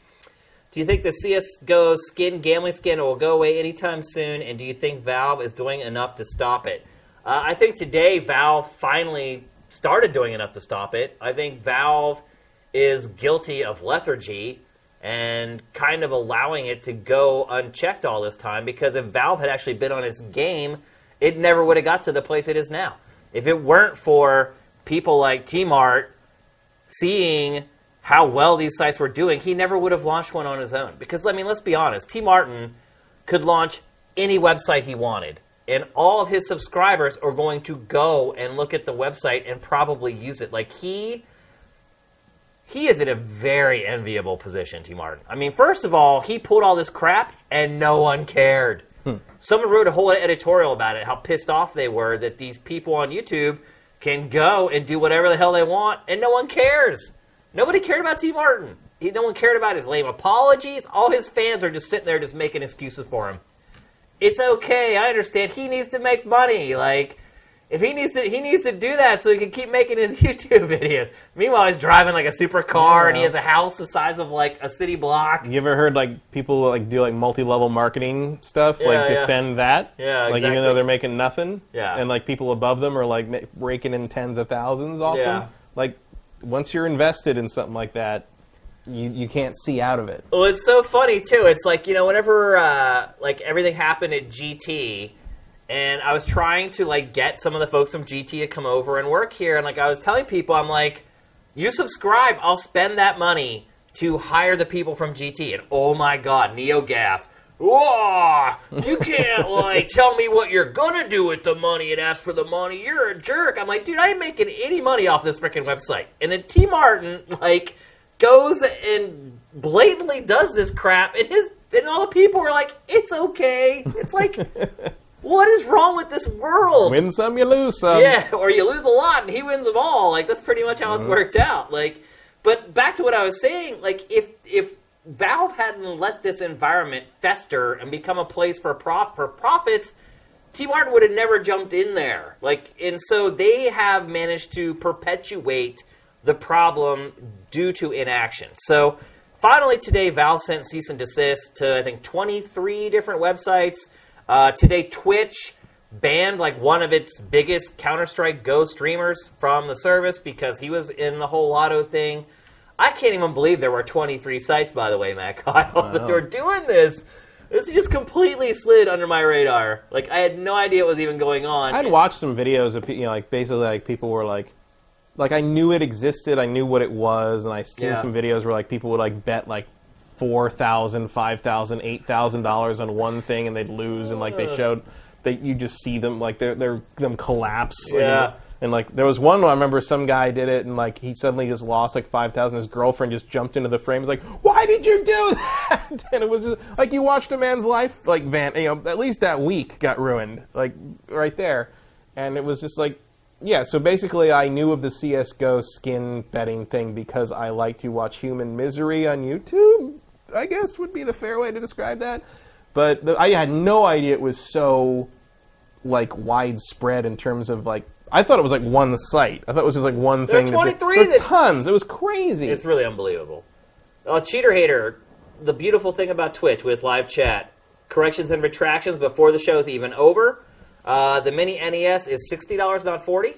Do you think the CS:GO skin gambling scandal will go away anytime soon? And do you think Valve is doing enough to stop it? Uh, I think today Valve finally started doing enough to stop it. I think Valve is guilty of lethargy and kind of allowing it to go unchecked all this time because if Valve had actually been on its game, it never would have got to the place it is now. If it weren't for people like T-Mart seeing how well these sites were doing, he never would have launched one on his own. Because, I mean, let's be honest, T. Martin could launch any website he wanted, and all of his subscribers are going to go and look at the website and probably use it. Like, he. He is in a very enviable position, T. Martin. I mean, first of all, he pulled all this crap and no one cared. Hmm. Someone wrote a whole editorial about it, how pissed off they were that these people on YouTube can go and do whatever the hell they want, and no one cares. Nobody cared about T. Martin. He, no one cared about his lame apologies. All his fans are just sitting there just making excuses for him. It's okay. I understand. He needs to make money. Like, if he needs to, he needs to do that so he can keep making his YouTube videos. Meanwhile, he's driving like a supercar and he has a house the size of like a city block. You ever heard like people like do like multi-level marketing stuff, Yeah, like yeah. defend that? Yeah, Like even though they're making nothing. Yeah. And like people above them are like raking in tens of thousands off Yeah. them. Like once you're invested in something like that, you you can't see out of it. Well, it's so funny too. It's like you know, whenever uh, like everything happened at GT, and I was trying to like get some of the folks from GT to come over and work here, and like I was telling people, I'm like, you subscribe, I'll spend that money to hire the people from GT, and oh my god, NeoGaf. Whoa! You can't like tell me what you're gonna do with the money and ask for the money. You're a jerk. I'm like, dude, I ain't making any money off this freaking website. And then T Martin like goes and blatantly does this crap, and his and all the people are like, it's okay. It's like, what is wrong with this world? Win some, you lose some. Yeah, or you lose a lot and he wins them all. Like that's pretty much how it's uh-huh. worked out. Like, but back to what I was saying. Like, if if Valve hadn't let this environment fester and become a place for prof- for profits, T Martin would have never jumped in there. Like, and so they have managed to perpetuate the problem due to inaction. So, finally today, Valve sent cease and desist to I think 23 different websites. Uh, today, Twitch banned like one of its biggest Counter Strike Go streamers from the service because he was in the whole lotto thing. I can't even believe there were 23 sites, by the way, Matt Kyle, that were doing this. This just completely slid under my radar. Like I had no idea what was even going on. I'd watched some videos of you know like basically like people were like like I knew it existed, I knew what it was, and I seen Yeah. some videos where like people would like bet like four thousand, five thousand, eight thousand dollars on one thing, and they'd lose, and like they showed that you just see them like they're they're them collapse. Yeah. and like there was one where I remember some guy did it, and like he suddenly just lost like five thousand. His girlfriend just jumped into the frame. Was like, "Why did you do that?" And it was just like you watched a man's life like van. You know, at least that week got ruined, like right there. And it was just like, yeah. So basically, I knew of the CS:GO skin betting thing because I like to watch human misery on YouTube. I guess would be the fair way to describe that. But the, I had no idea it was so like widespread in terms of like I thought it was like one site. I thought it was just like one There are thing. that 23 There were that- tons. It was crazy. It's really unbelievable. Uh, Cheater Hater, the beautiful thing about Twitch with live chat, corrections and retractions before the show's even over. Uh, the mini NES is sixty dollars, not forty.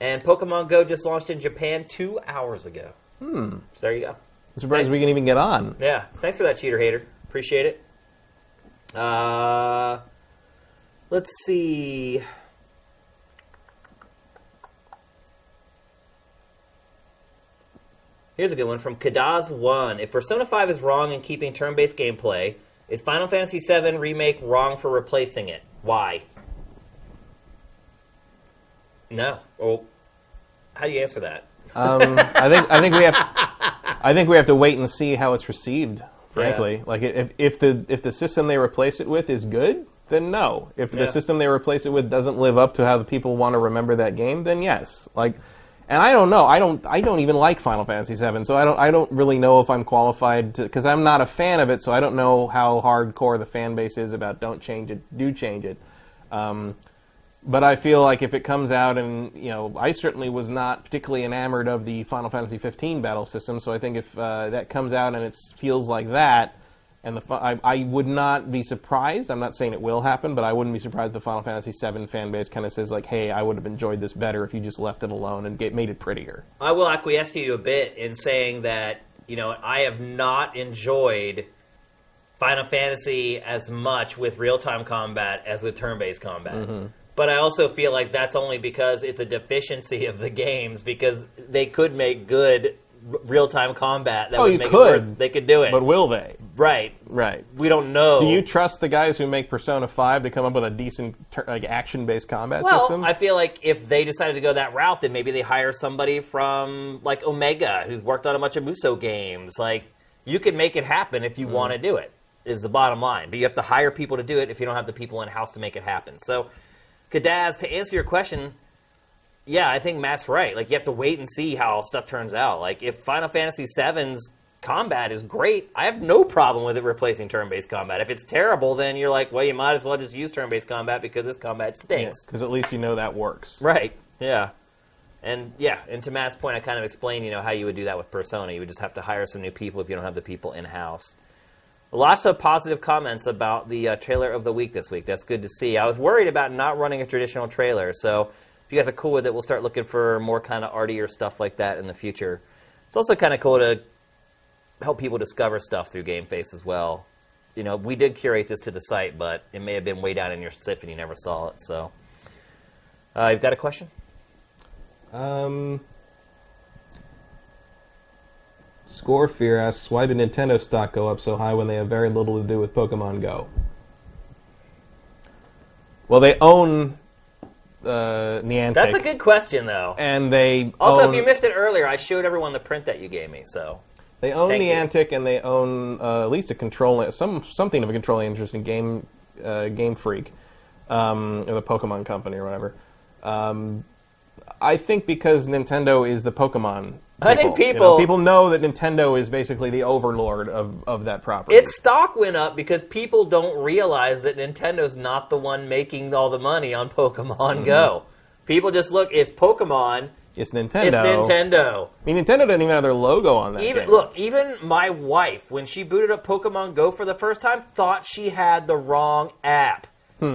And Pokemon Go just launched in Japan two hours ago. Hmm. So there you go. I'm surprised we can even get on. Yeah, thanks for that, Cheater Hater. Appreciate it. Uh, let's see. Here's a good one from Kadaz One. If Persona 5 is wrong in keeping turn-based gameplay, is Final Fantasy VII remake wrong for replacing it? Why? No. Well, how do you answer that? Um, I think I think we have I think we have to wait and see how it's received. Frankly, like if if the if the system they replace it with is good, then no. If Yeah. the system they replace it with doesn't live up to how the people want to remember that game, then yes. Like, and I don't know. I don't. I don't even like Final Fantasy VII, so I don't. I don't really know if I'm qualified to because I'm not a fan of it. So I don't know how hardcore the fan base is about don't change it, do change it. Um, but I feel like if it comes out and you know, I certainly was not particularly enamored of the Final Fantasy 15 battle system. So I think if uh, that comes out and it feels like that, and the I, I would not be surprised. I'm not saying it will happen, but I wouldn't be surprised if the Final Fantasy 7 fan base kind of says like, "Hey, I would have enjoyed this better if you just left it alone and get, made it prettier." I will acquiesce to you a bit in saying that you know I have not enjoyed Final Fantasy as much with real time combat as with turn based combat. Mm-hmm. But I also feel like that's only because it's a deficiency of the games because they could make good real time combat. That Oh, would you make could. It worth, they could do it. But will they? right. Right. We don't know. Do you trust the guys who make Persona 5 to come up with a decent tur- like action-based combat Well, system? I feel like if they decided to go that route, then maybe they hire somebody from like Omega who's worked on a bunch of Musou games. Like you can make it happen if Mm. you want to do it. Is the bottom line. But you have to hire people to do it if you don't have the people in house to make it happen. So, Kadaz, to answer your question, yeah, I think Matt's right. Like you have to wait and see how stuff turns out. Like if Final Fantasy VII's combat is great, I have no problem with it replacing turn-based combat. If it's terrible, then you're like, well, you might as well just use turn-based combat because this combat stinks. because at least you know that works. Right. Yeah. And yeah, and to Matt's point, I kind of explained, you know, how you would do that with Persona. You would just have to hire some new people if you don't have the people in house. Lots of positive comments about the uh, trailer of the week this week. That's good to see. I was worried about not running a traditional trailer, so if you guys are cool with it, we'll start looking for more kind of artier stuff like that in the future. It's also kind of cool to help people discover stuff through Game Face as well. You know, we did curate this to the site, but it may have been way down in your SIF and you never saw it. So, uh, you've got a question? Um, Score Fear asks, why did Nintendo stock go up so high when they have very little to do with Pokemon Go? Well, they own uh, Niantic. That's a good question, though. And they Also, own, if you missed it earlier, I showed everyone the print that you gave me. So, they own Thank you. Niantic and they own uh, at least a controlling some something of a controlling interest in Game uh, Game Freak, um, or the Pokemon Company or whatever. Um, I think because Nintendo is the Pokemon I think you know, people- people know that Nintendo is basically the overlord of, of that property. Its stock went up because people don't realize that Nintendo's not the one making all the money on Pokemon Mm-hmm. Go. People just look, it's Pokemon, It's Nintendo. it's Nintendo. I mean, Nintendo doesn't even have their logo on that. Even game. look, even my wife, when she booted up Pokemon Go for the first time, thought she had the wrong app.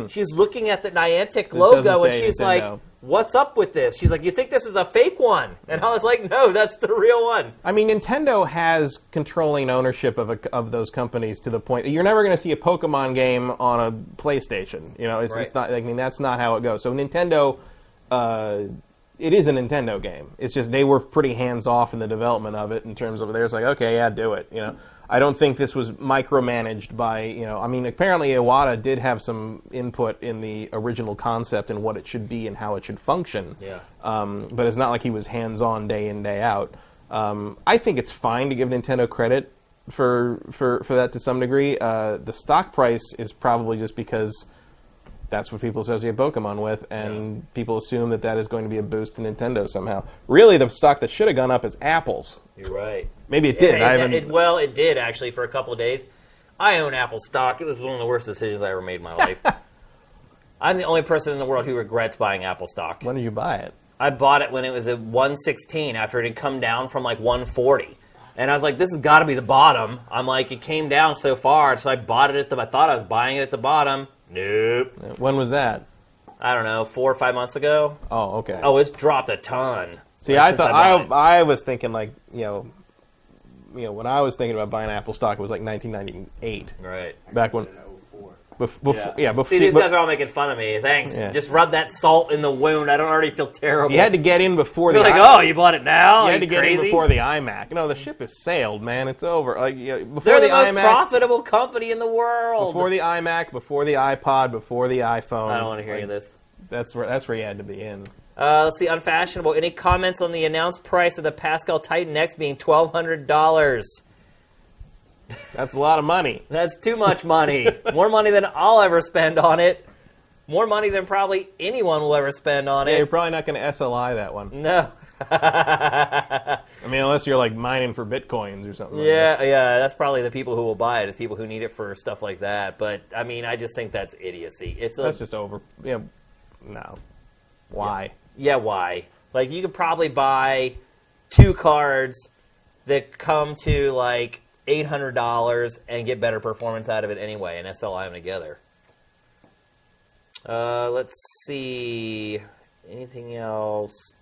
She's looking at the Niantic Hmm. Logo and she's Nintendo. like, "What's up with this?" She's like, "You think this is a fake one?" And I was like, "No, that's the real one." I mean, Nintendo has controlling ownership of a, of those companies to the point that you're never going to see a Pokemon game on a PlayStation. You know, it's, it's not. I mean, that's not how it goes. So Nintendo, uh, it is a Nintendo game. It's just they were pretty hands off in the development of it in terms of they're like, okay, yeah, do it. You know, I don't think this was micromanaged by you know. I mean, apparently Iwata did have some input in the original concept and what it should be and how it should function. Yeah. Um, but it's not like he was hands on day in day out. Um, I think it's fine to give Nintendo credit for for for that to some degree. Uh, the stock price is probably just because that's what people associate Pokemon with, and people assume that that is going to be a boost to Nintendo somehow. Really, the stock that should have gone up is Apple's. You're right. Maybe it did. It- I haven't. it- well, it did actually for a couple of days. I own Apple stock. It was one of the worst decisions I ever made in my life. I'm the only person in the world who regrets buying Apple stock. when did you buy it? I bought it when it was at 116 after it had come down from like 140. And I was like, this has got to be the bottom. I'm like, it came down so far, so I bought it at the. I thought I was buying it at the bottom. Nope. When was that? I don't know, four or five months ago. Oh, okay. Oh, it's dropped a ton. See, I thought bought I, it. I was thinking like you know, you know when I was thinking about buying Apple stock, it was like 1998, right. back when In 04. bef- Yeah. yeah, See, these guys are all making fun of me. Thanks. Yeah. Just rub that salt in the wound. I don't already feel terrible. you had to get in before You're the like, i- oh, you bought it now? you Are had to get crazy? in before the iMac. You know, the ship has sailed, man. It's over. Like before They're the, most iMac, profitable company in the world. before the iMac, before the iPod, before the iPhone. I don't want to hear any of this. That's where that's where you had to be in. Uh, let's see, unfashionable. Any comments on the announced price of the Pascal Titan X being twelve hundred dollars? That's a lot of money. That's too much money. More money than I'll ever spend on it. More money than probably anyone will ever spend on it. You're probably not going to SLI that one. No. I mean, unless you're like mining for bitcoins or something. like Yeah, yeah, that's probably the people who will buy it. Is people who need it for stuff like that. But I mean, I just think that's idiocy. It's a. That's just over. Yeah, no. Why? yeah. Why? Like you could probably buy two cards that come to like eight hundred dollars and get better performance out of it anyway, and SLI them together. Uh, let's see. Anything else?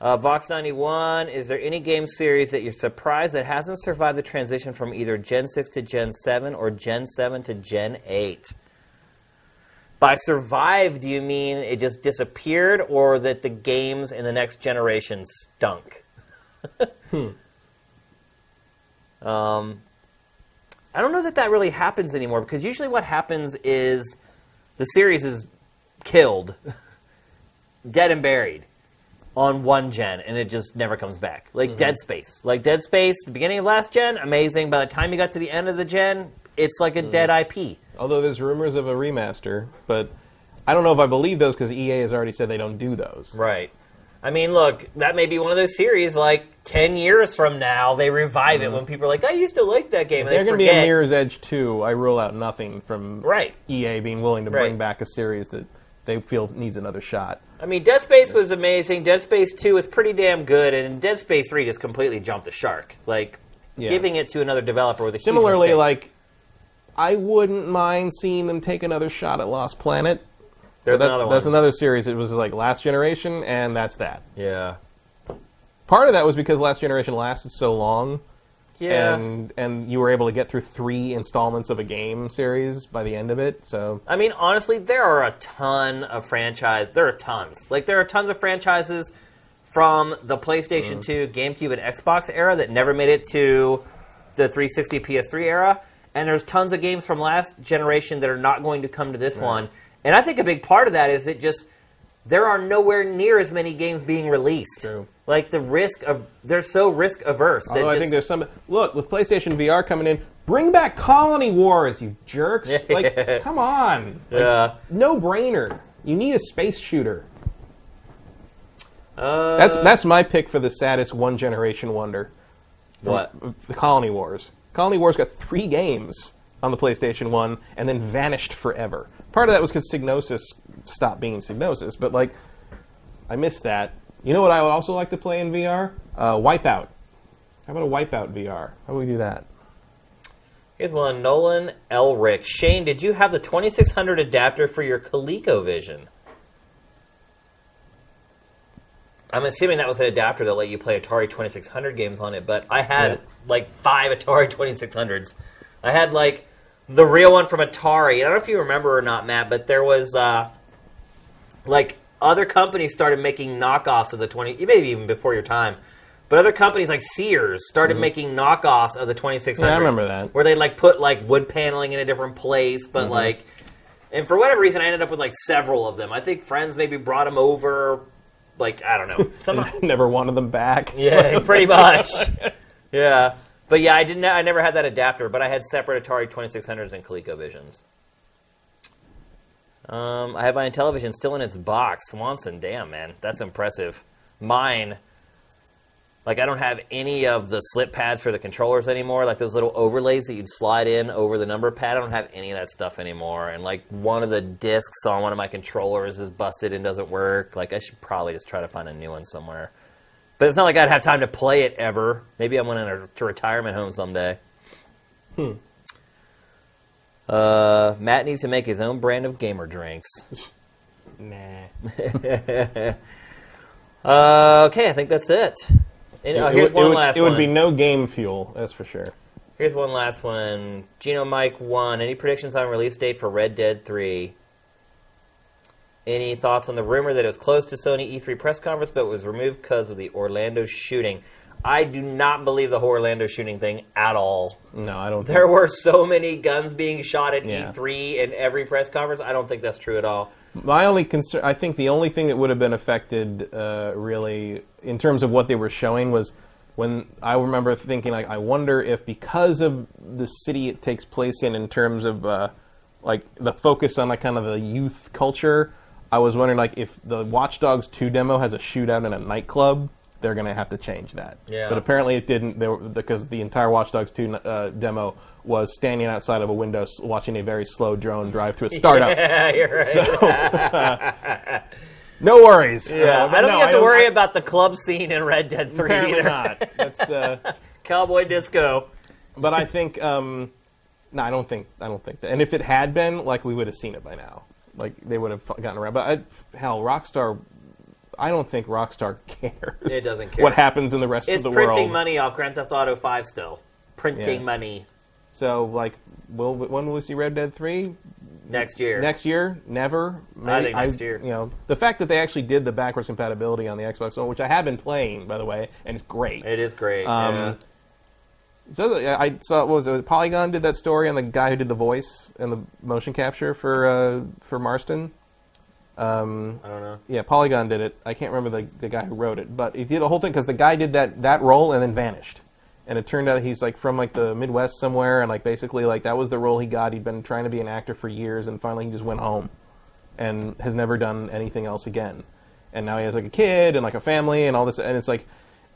Uh, Vox 91, is there any game series that you're surprised that hasn't survived the transition from either Gen 6 to Gen 7 or Gen 7 to Gen 8? By survive, do you mean it just disappeared or that the games in the next generation stunk? um, I don't know that that really happens anymore because usually what happens is the series is killed, dead and buried on one gen, and it just never comes back. Like Dead Space. Like Dead Space, the beginning of last gen, amazing. By the time you got to the end of the gen, it's like a dead IP. Although there's rumors of a remaster, but I don't know if I believe those because EA has already said they don't do those. Right. I mean, look, that may be one of those series. Like ten years from now, they revive it mm-hmm. when people are like, "I used to like that game." And They're they going to be a Mirror's Edge 2. I rule out nothing from Right. EA being willing to Right. bring back a series that they feel needs another shot. I mean, Dead Space was amazing. Dead Space Two was pretty damn good, and Dead Space Three just completely jumped the shark. Like Yeah. giving it to another developer with a Similarly, like I wouldn't mind seeing them take another shot at Lost Planet. There's That- another one. That's another series. It was like Last Generation, and that's that. yeah, Part of that was because Last Generation lasted so long, yeah. and and you were able to get through three installments of a game series by the end of it. So I mean, honestly, there are a ton of franchise. There are tons. Like there are tons of franchises from the PlayStation mm-hmm. 2, GameCube, and Xbox era that never made it to the 360, PS3 era. And there's tons of games from last generation that are not going to come to this one. And I think a big part of that is that just there are nowhere near as many games being released. True. Like the risk of they're so risk averse. that although I think there's some look with PlayStation VR coming in. Bring back Colony Wars, you jerks! Like, come on, like, Yeah. no brainer. You need a space shooter. Uh, That's that's my pick for the saddest one generation wonder. what? The Colony Wars. Colony Wars got three games on the PlayStation One and then vanished forever. Part of that was because Psygnosis stopped being Psygnosis, but like, I missed that. You know what I would also like to play in VR? Uh, Wipeout. How about a Wipeout VR? How would we do that? Here's one. Nolan Elric. Shane, did you have the 2600 adapter for your ColecoVision? I'm assuming that was an adapter that let you play Atari 2600 games on it, but I had Yeah. like five Atari 2600s. I had like the real one from Atari. I don't know if you remember or not, Matt, but there was uh, like other companies started making knockoffs of the 20, maybe even before your time. But other companies like Sears started making knockoffs of the 2600. Mm-hmm. Yeah, I remember that. Where they like put like wood paneling in a different place, but Mm-hmm. like, and for whatever reason, I ended up with like several of them. I think friends maybe brought them over. Like I don't know, some Never wanted them back. yeah, pretty much. yeah, but yeah, I didn't. I never had that adapter, but I had separate Atari 2600s and ColecoVisions. Um, I have my television still in its box. Swanson, damn man, that's impressive. Mine, like I don't have any of the slip pads for the controllers anymore. Like those little overlays that you'd slide in over the number pad. I don't have any of that stuff anymore. And like one of the discs on one of my controllers is busted and doesn't work. Like I should probably just try to find a new one somewhere. But it's not like I'd have time to play it ever. Maybe I'm going to to retirement home someday. Hmm. Uh, Matt needs to make his own brand of gamer drinks. Nah. Uh, okay, I think that's it. And, oh, It here's would- one it would, last It one. would be no game fuel, that's for sure. Here's one last one. Geno Mike one. Any predictions on release date for Red Dead Three? Any thoughts on the rumor that it was close to Sony E3 press conference but was removed because of the Orlando shooting? I do not believe the whole Orlando shooting thing at all. No, I don't. There were so many guns being shot at Yeah. E3 in every press conference. I don't think that's true at all. My only concern, I think, the only thing that would have been affected, uh, really, in terms of what they were showing, was when I remember thinking, like, I wonder if because of the city it takes place in, in terms of uh, like the focus on like kind of the youth culture, I was wondering, like, if the Watch Dogs 2 demo has a shootout in a nightclub, they're going to have to change that. Yeah. But apparently it didn't, they were, because the entire Watch Dogs 2 uh, demo was standing outside of a window watching a very slow drone drive to a startup. Yeah, you're right. No worries. yeah, Uh, I don't no, have to worry I- about the club scene in Red Dead 3 Apparently either. not. That's, uh, Cowboy disco. but I think, um, no, I don't think, I don't think that. And if it had been, like, we would have seen it by now. Like, they would have gotten around. But I, hell, Rockstar, I don't think Rockstar cares. It doesn't care. what happens in the rest It's of the world. It's printing money off Grand Theft Auto 5 still. Printing Yeah. money So, like, will when will we see Red Dead Three? next year. Next year? Never? I think next year. You know, the fact that they actually did the backwards compatibility on the Xbox One, which I have been playing, by the way, and it's great. It is great. Um, yeah. So I saw what was it? Was Polygon did that story on the guy who did the voice and the motion capture for uh, for Marston. Um, I don't know. yeah, Polygon did it. I can't remember the, the guy who wrote it, but he did the whole thing because the guy did that that role and then vanished. And it turned out he's like from like the Midwest somewhere, and like basically like that was the role he got. He'd been trying to be an actor for years, and finally he just went home, and has never done anything else again. And now he has like a kid and like a family and all this, and it's like,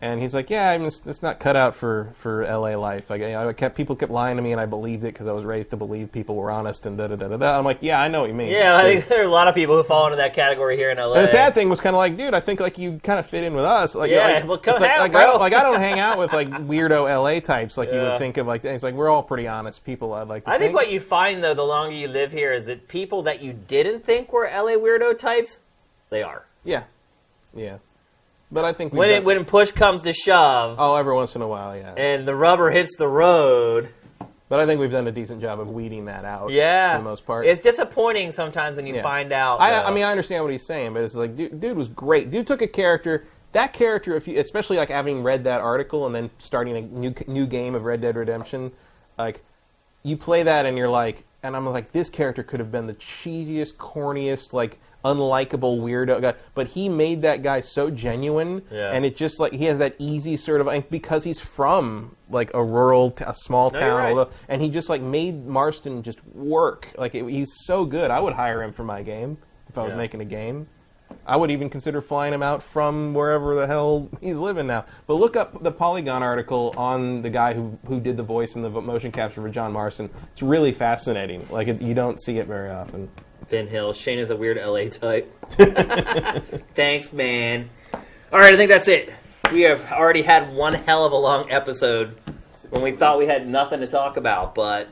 and he's like, yeah, I'm just, it's not cut out for for L.A. life. Like I kept people kept lying to me, and I believed it because I was raised to believe people were honest and da da da da. da. I'm like, yeah, I know what you mean. Yeah, I think there are a lot of people who fall into that category here in LA. And the sad thing was kind of like, dude, I think like you kind of fit in with us. Like, Yeah, like, well, come it's like, out, like, bro. I don't, like I don't hang out with like weirdo LA types like you Yeah. would think of. Like it's like we're all pretty honest people. I'd like. To I think what you find though, the longer you live here, is that people that you didn't think were LA weirdo types, they are. Yeah, yeah. But I think When it, when push comes to shove, oh, every once in a while, yeah. and the rubber hits the road, But I think we've done a decent job of weeding that out. yeah, for the most part. it's disappointing sometimes when you Yeah. find out. I. I mean, I understand what he's saying, but it's like, dude, dude was great. Dude took a character. That character, if you, especially like having read that article and then starting a new new game of Red Dead Redemption, like you play that and you're like, and I'm like, this character could have been the cheesiest, corniest, like unlikable weirdo guy, but he made that guy so genuine, Yeah. and it just like he has that easy sort of because he's from like a rural, t- a small No, town, right. and he just like made Marston just work. Like it, he's so good. I would hire him for my game if I was Yeah. making a game. I would even consider flying him out from wherever the hell he's living now. But look up the Polygon article on the guy who who did the voice and the motion capture for John Marston. It's really fascinating. Like it, you don't see it very often. Ben Hill. Shane is a weird LA type. Thanks, man. All right, I think that's it. We have already had one hell of a long episode when we thought we had nothing to talk about, but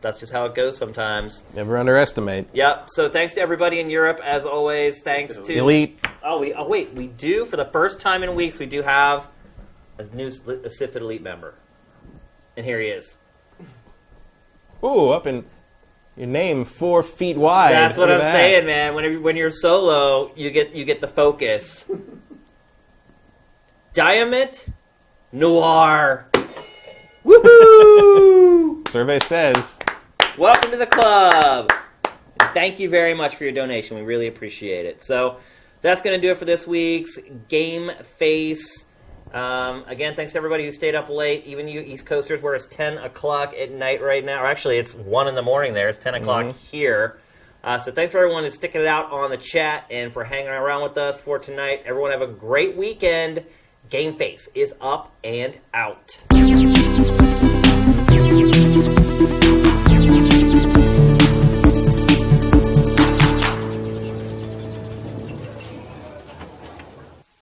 that's just how it goes sometimes. Never underestimate. Yep. So thanks to everybody in Europe, as always. Thanks to Elite. Oh, we. Oh, wait. We do for the first time in weeks. We do have a new a Sifted Elite member, and here he is. Ooh, up in your name four feet wide. That's what Look I'm that. saying, man. Whenever when you're solo, you get you get the focus. Diamond Noir. Woohoo! Survey says. Welcome to the club. Thank you very much for your donation. We really appreciate it. So that's going to do it for this week's Game Face. Um, again, thanks to everybody who stayed up late, even you East Coasters, where it's 10 o'clock at night right now. Or actually, it's 1 in the morning there. It's 10 o'clock mm-hmm. here. Uh, so thanks for everyone who's sticking it out on the chat and for hanging around with us for tonight. Everyone have a great weekend. Game Face is up and out.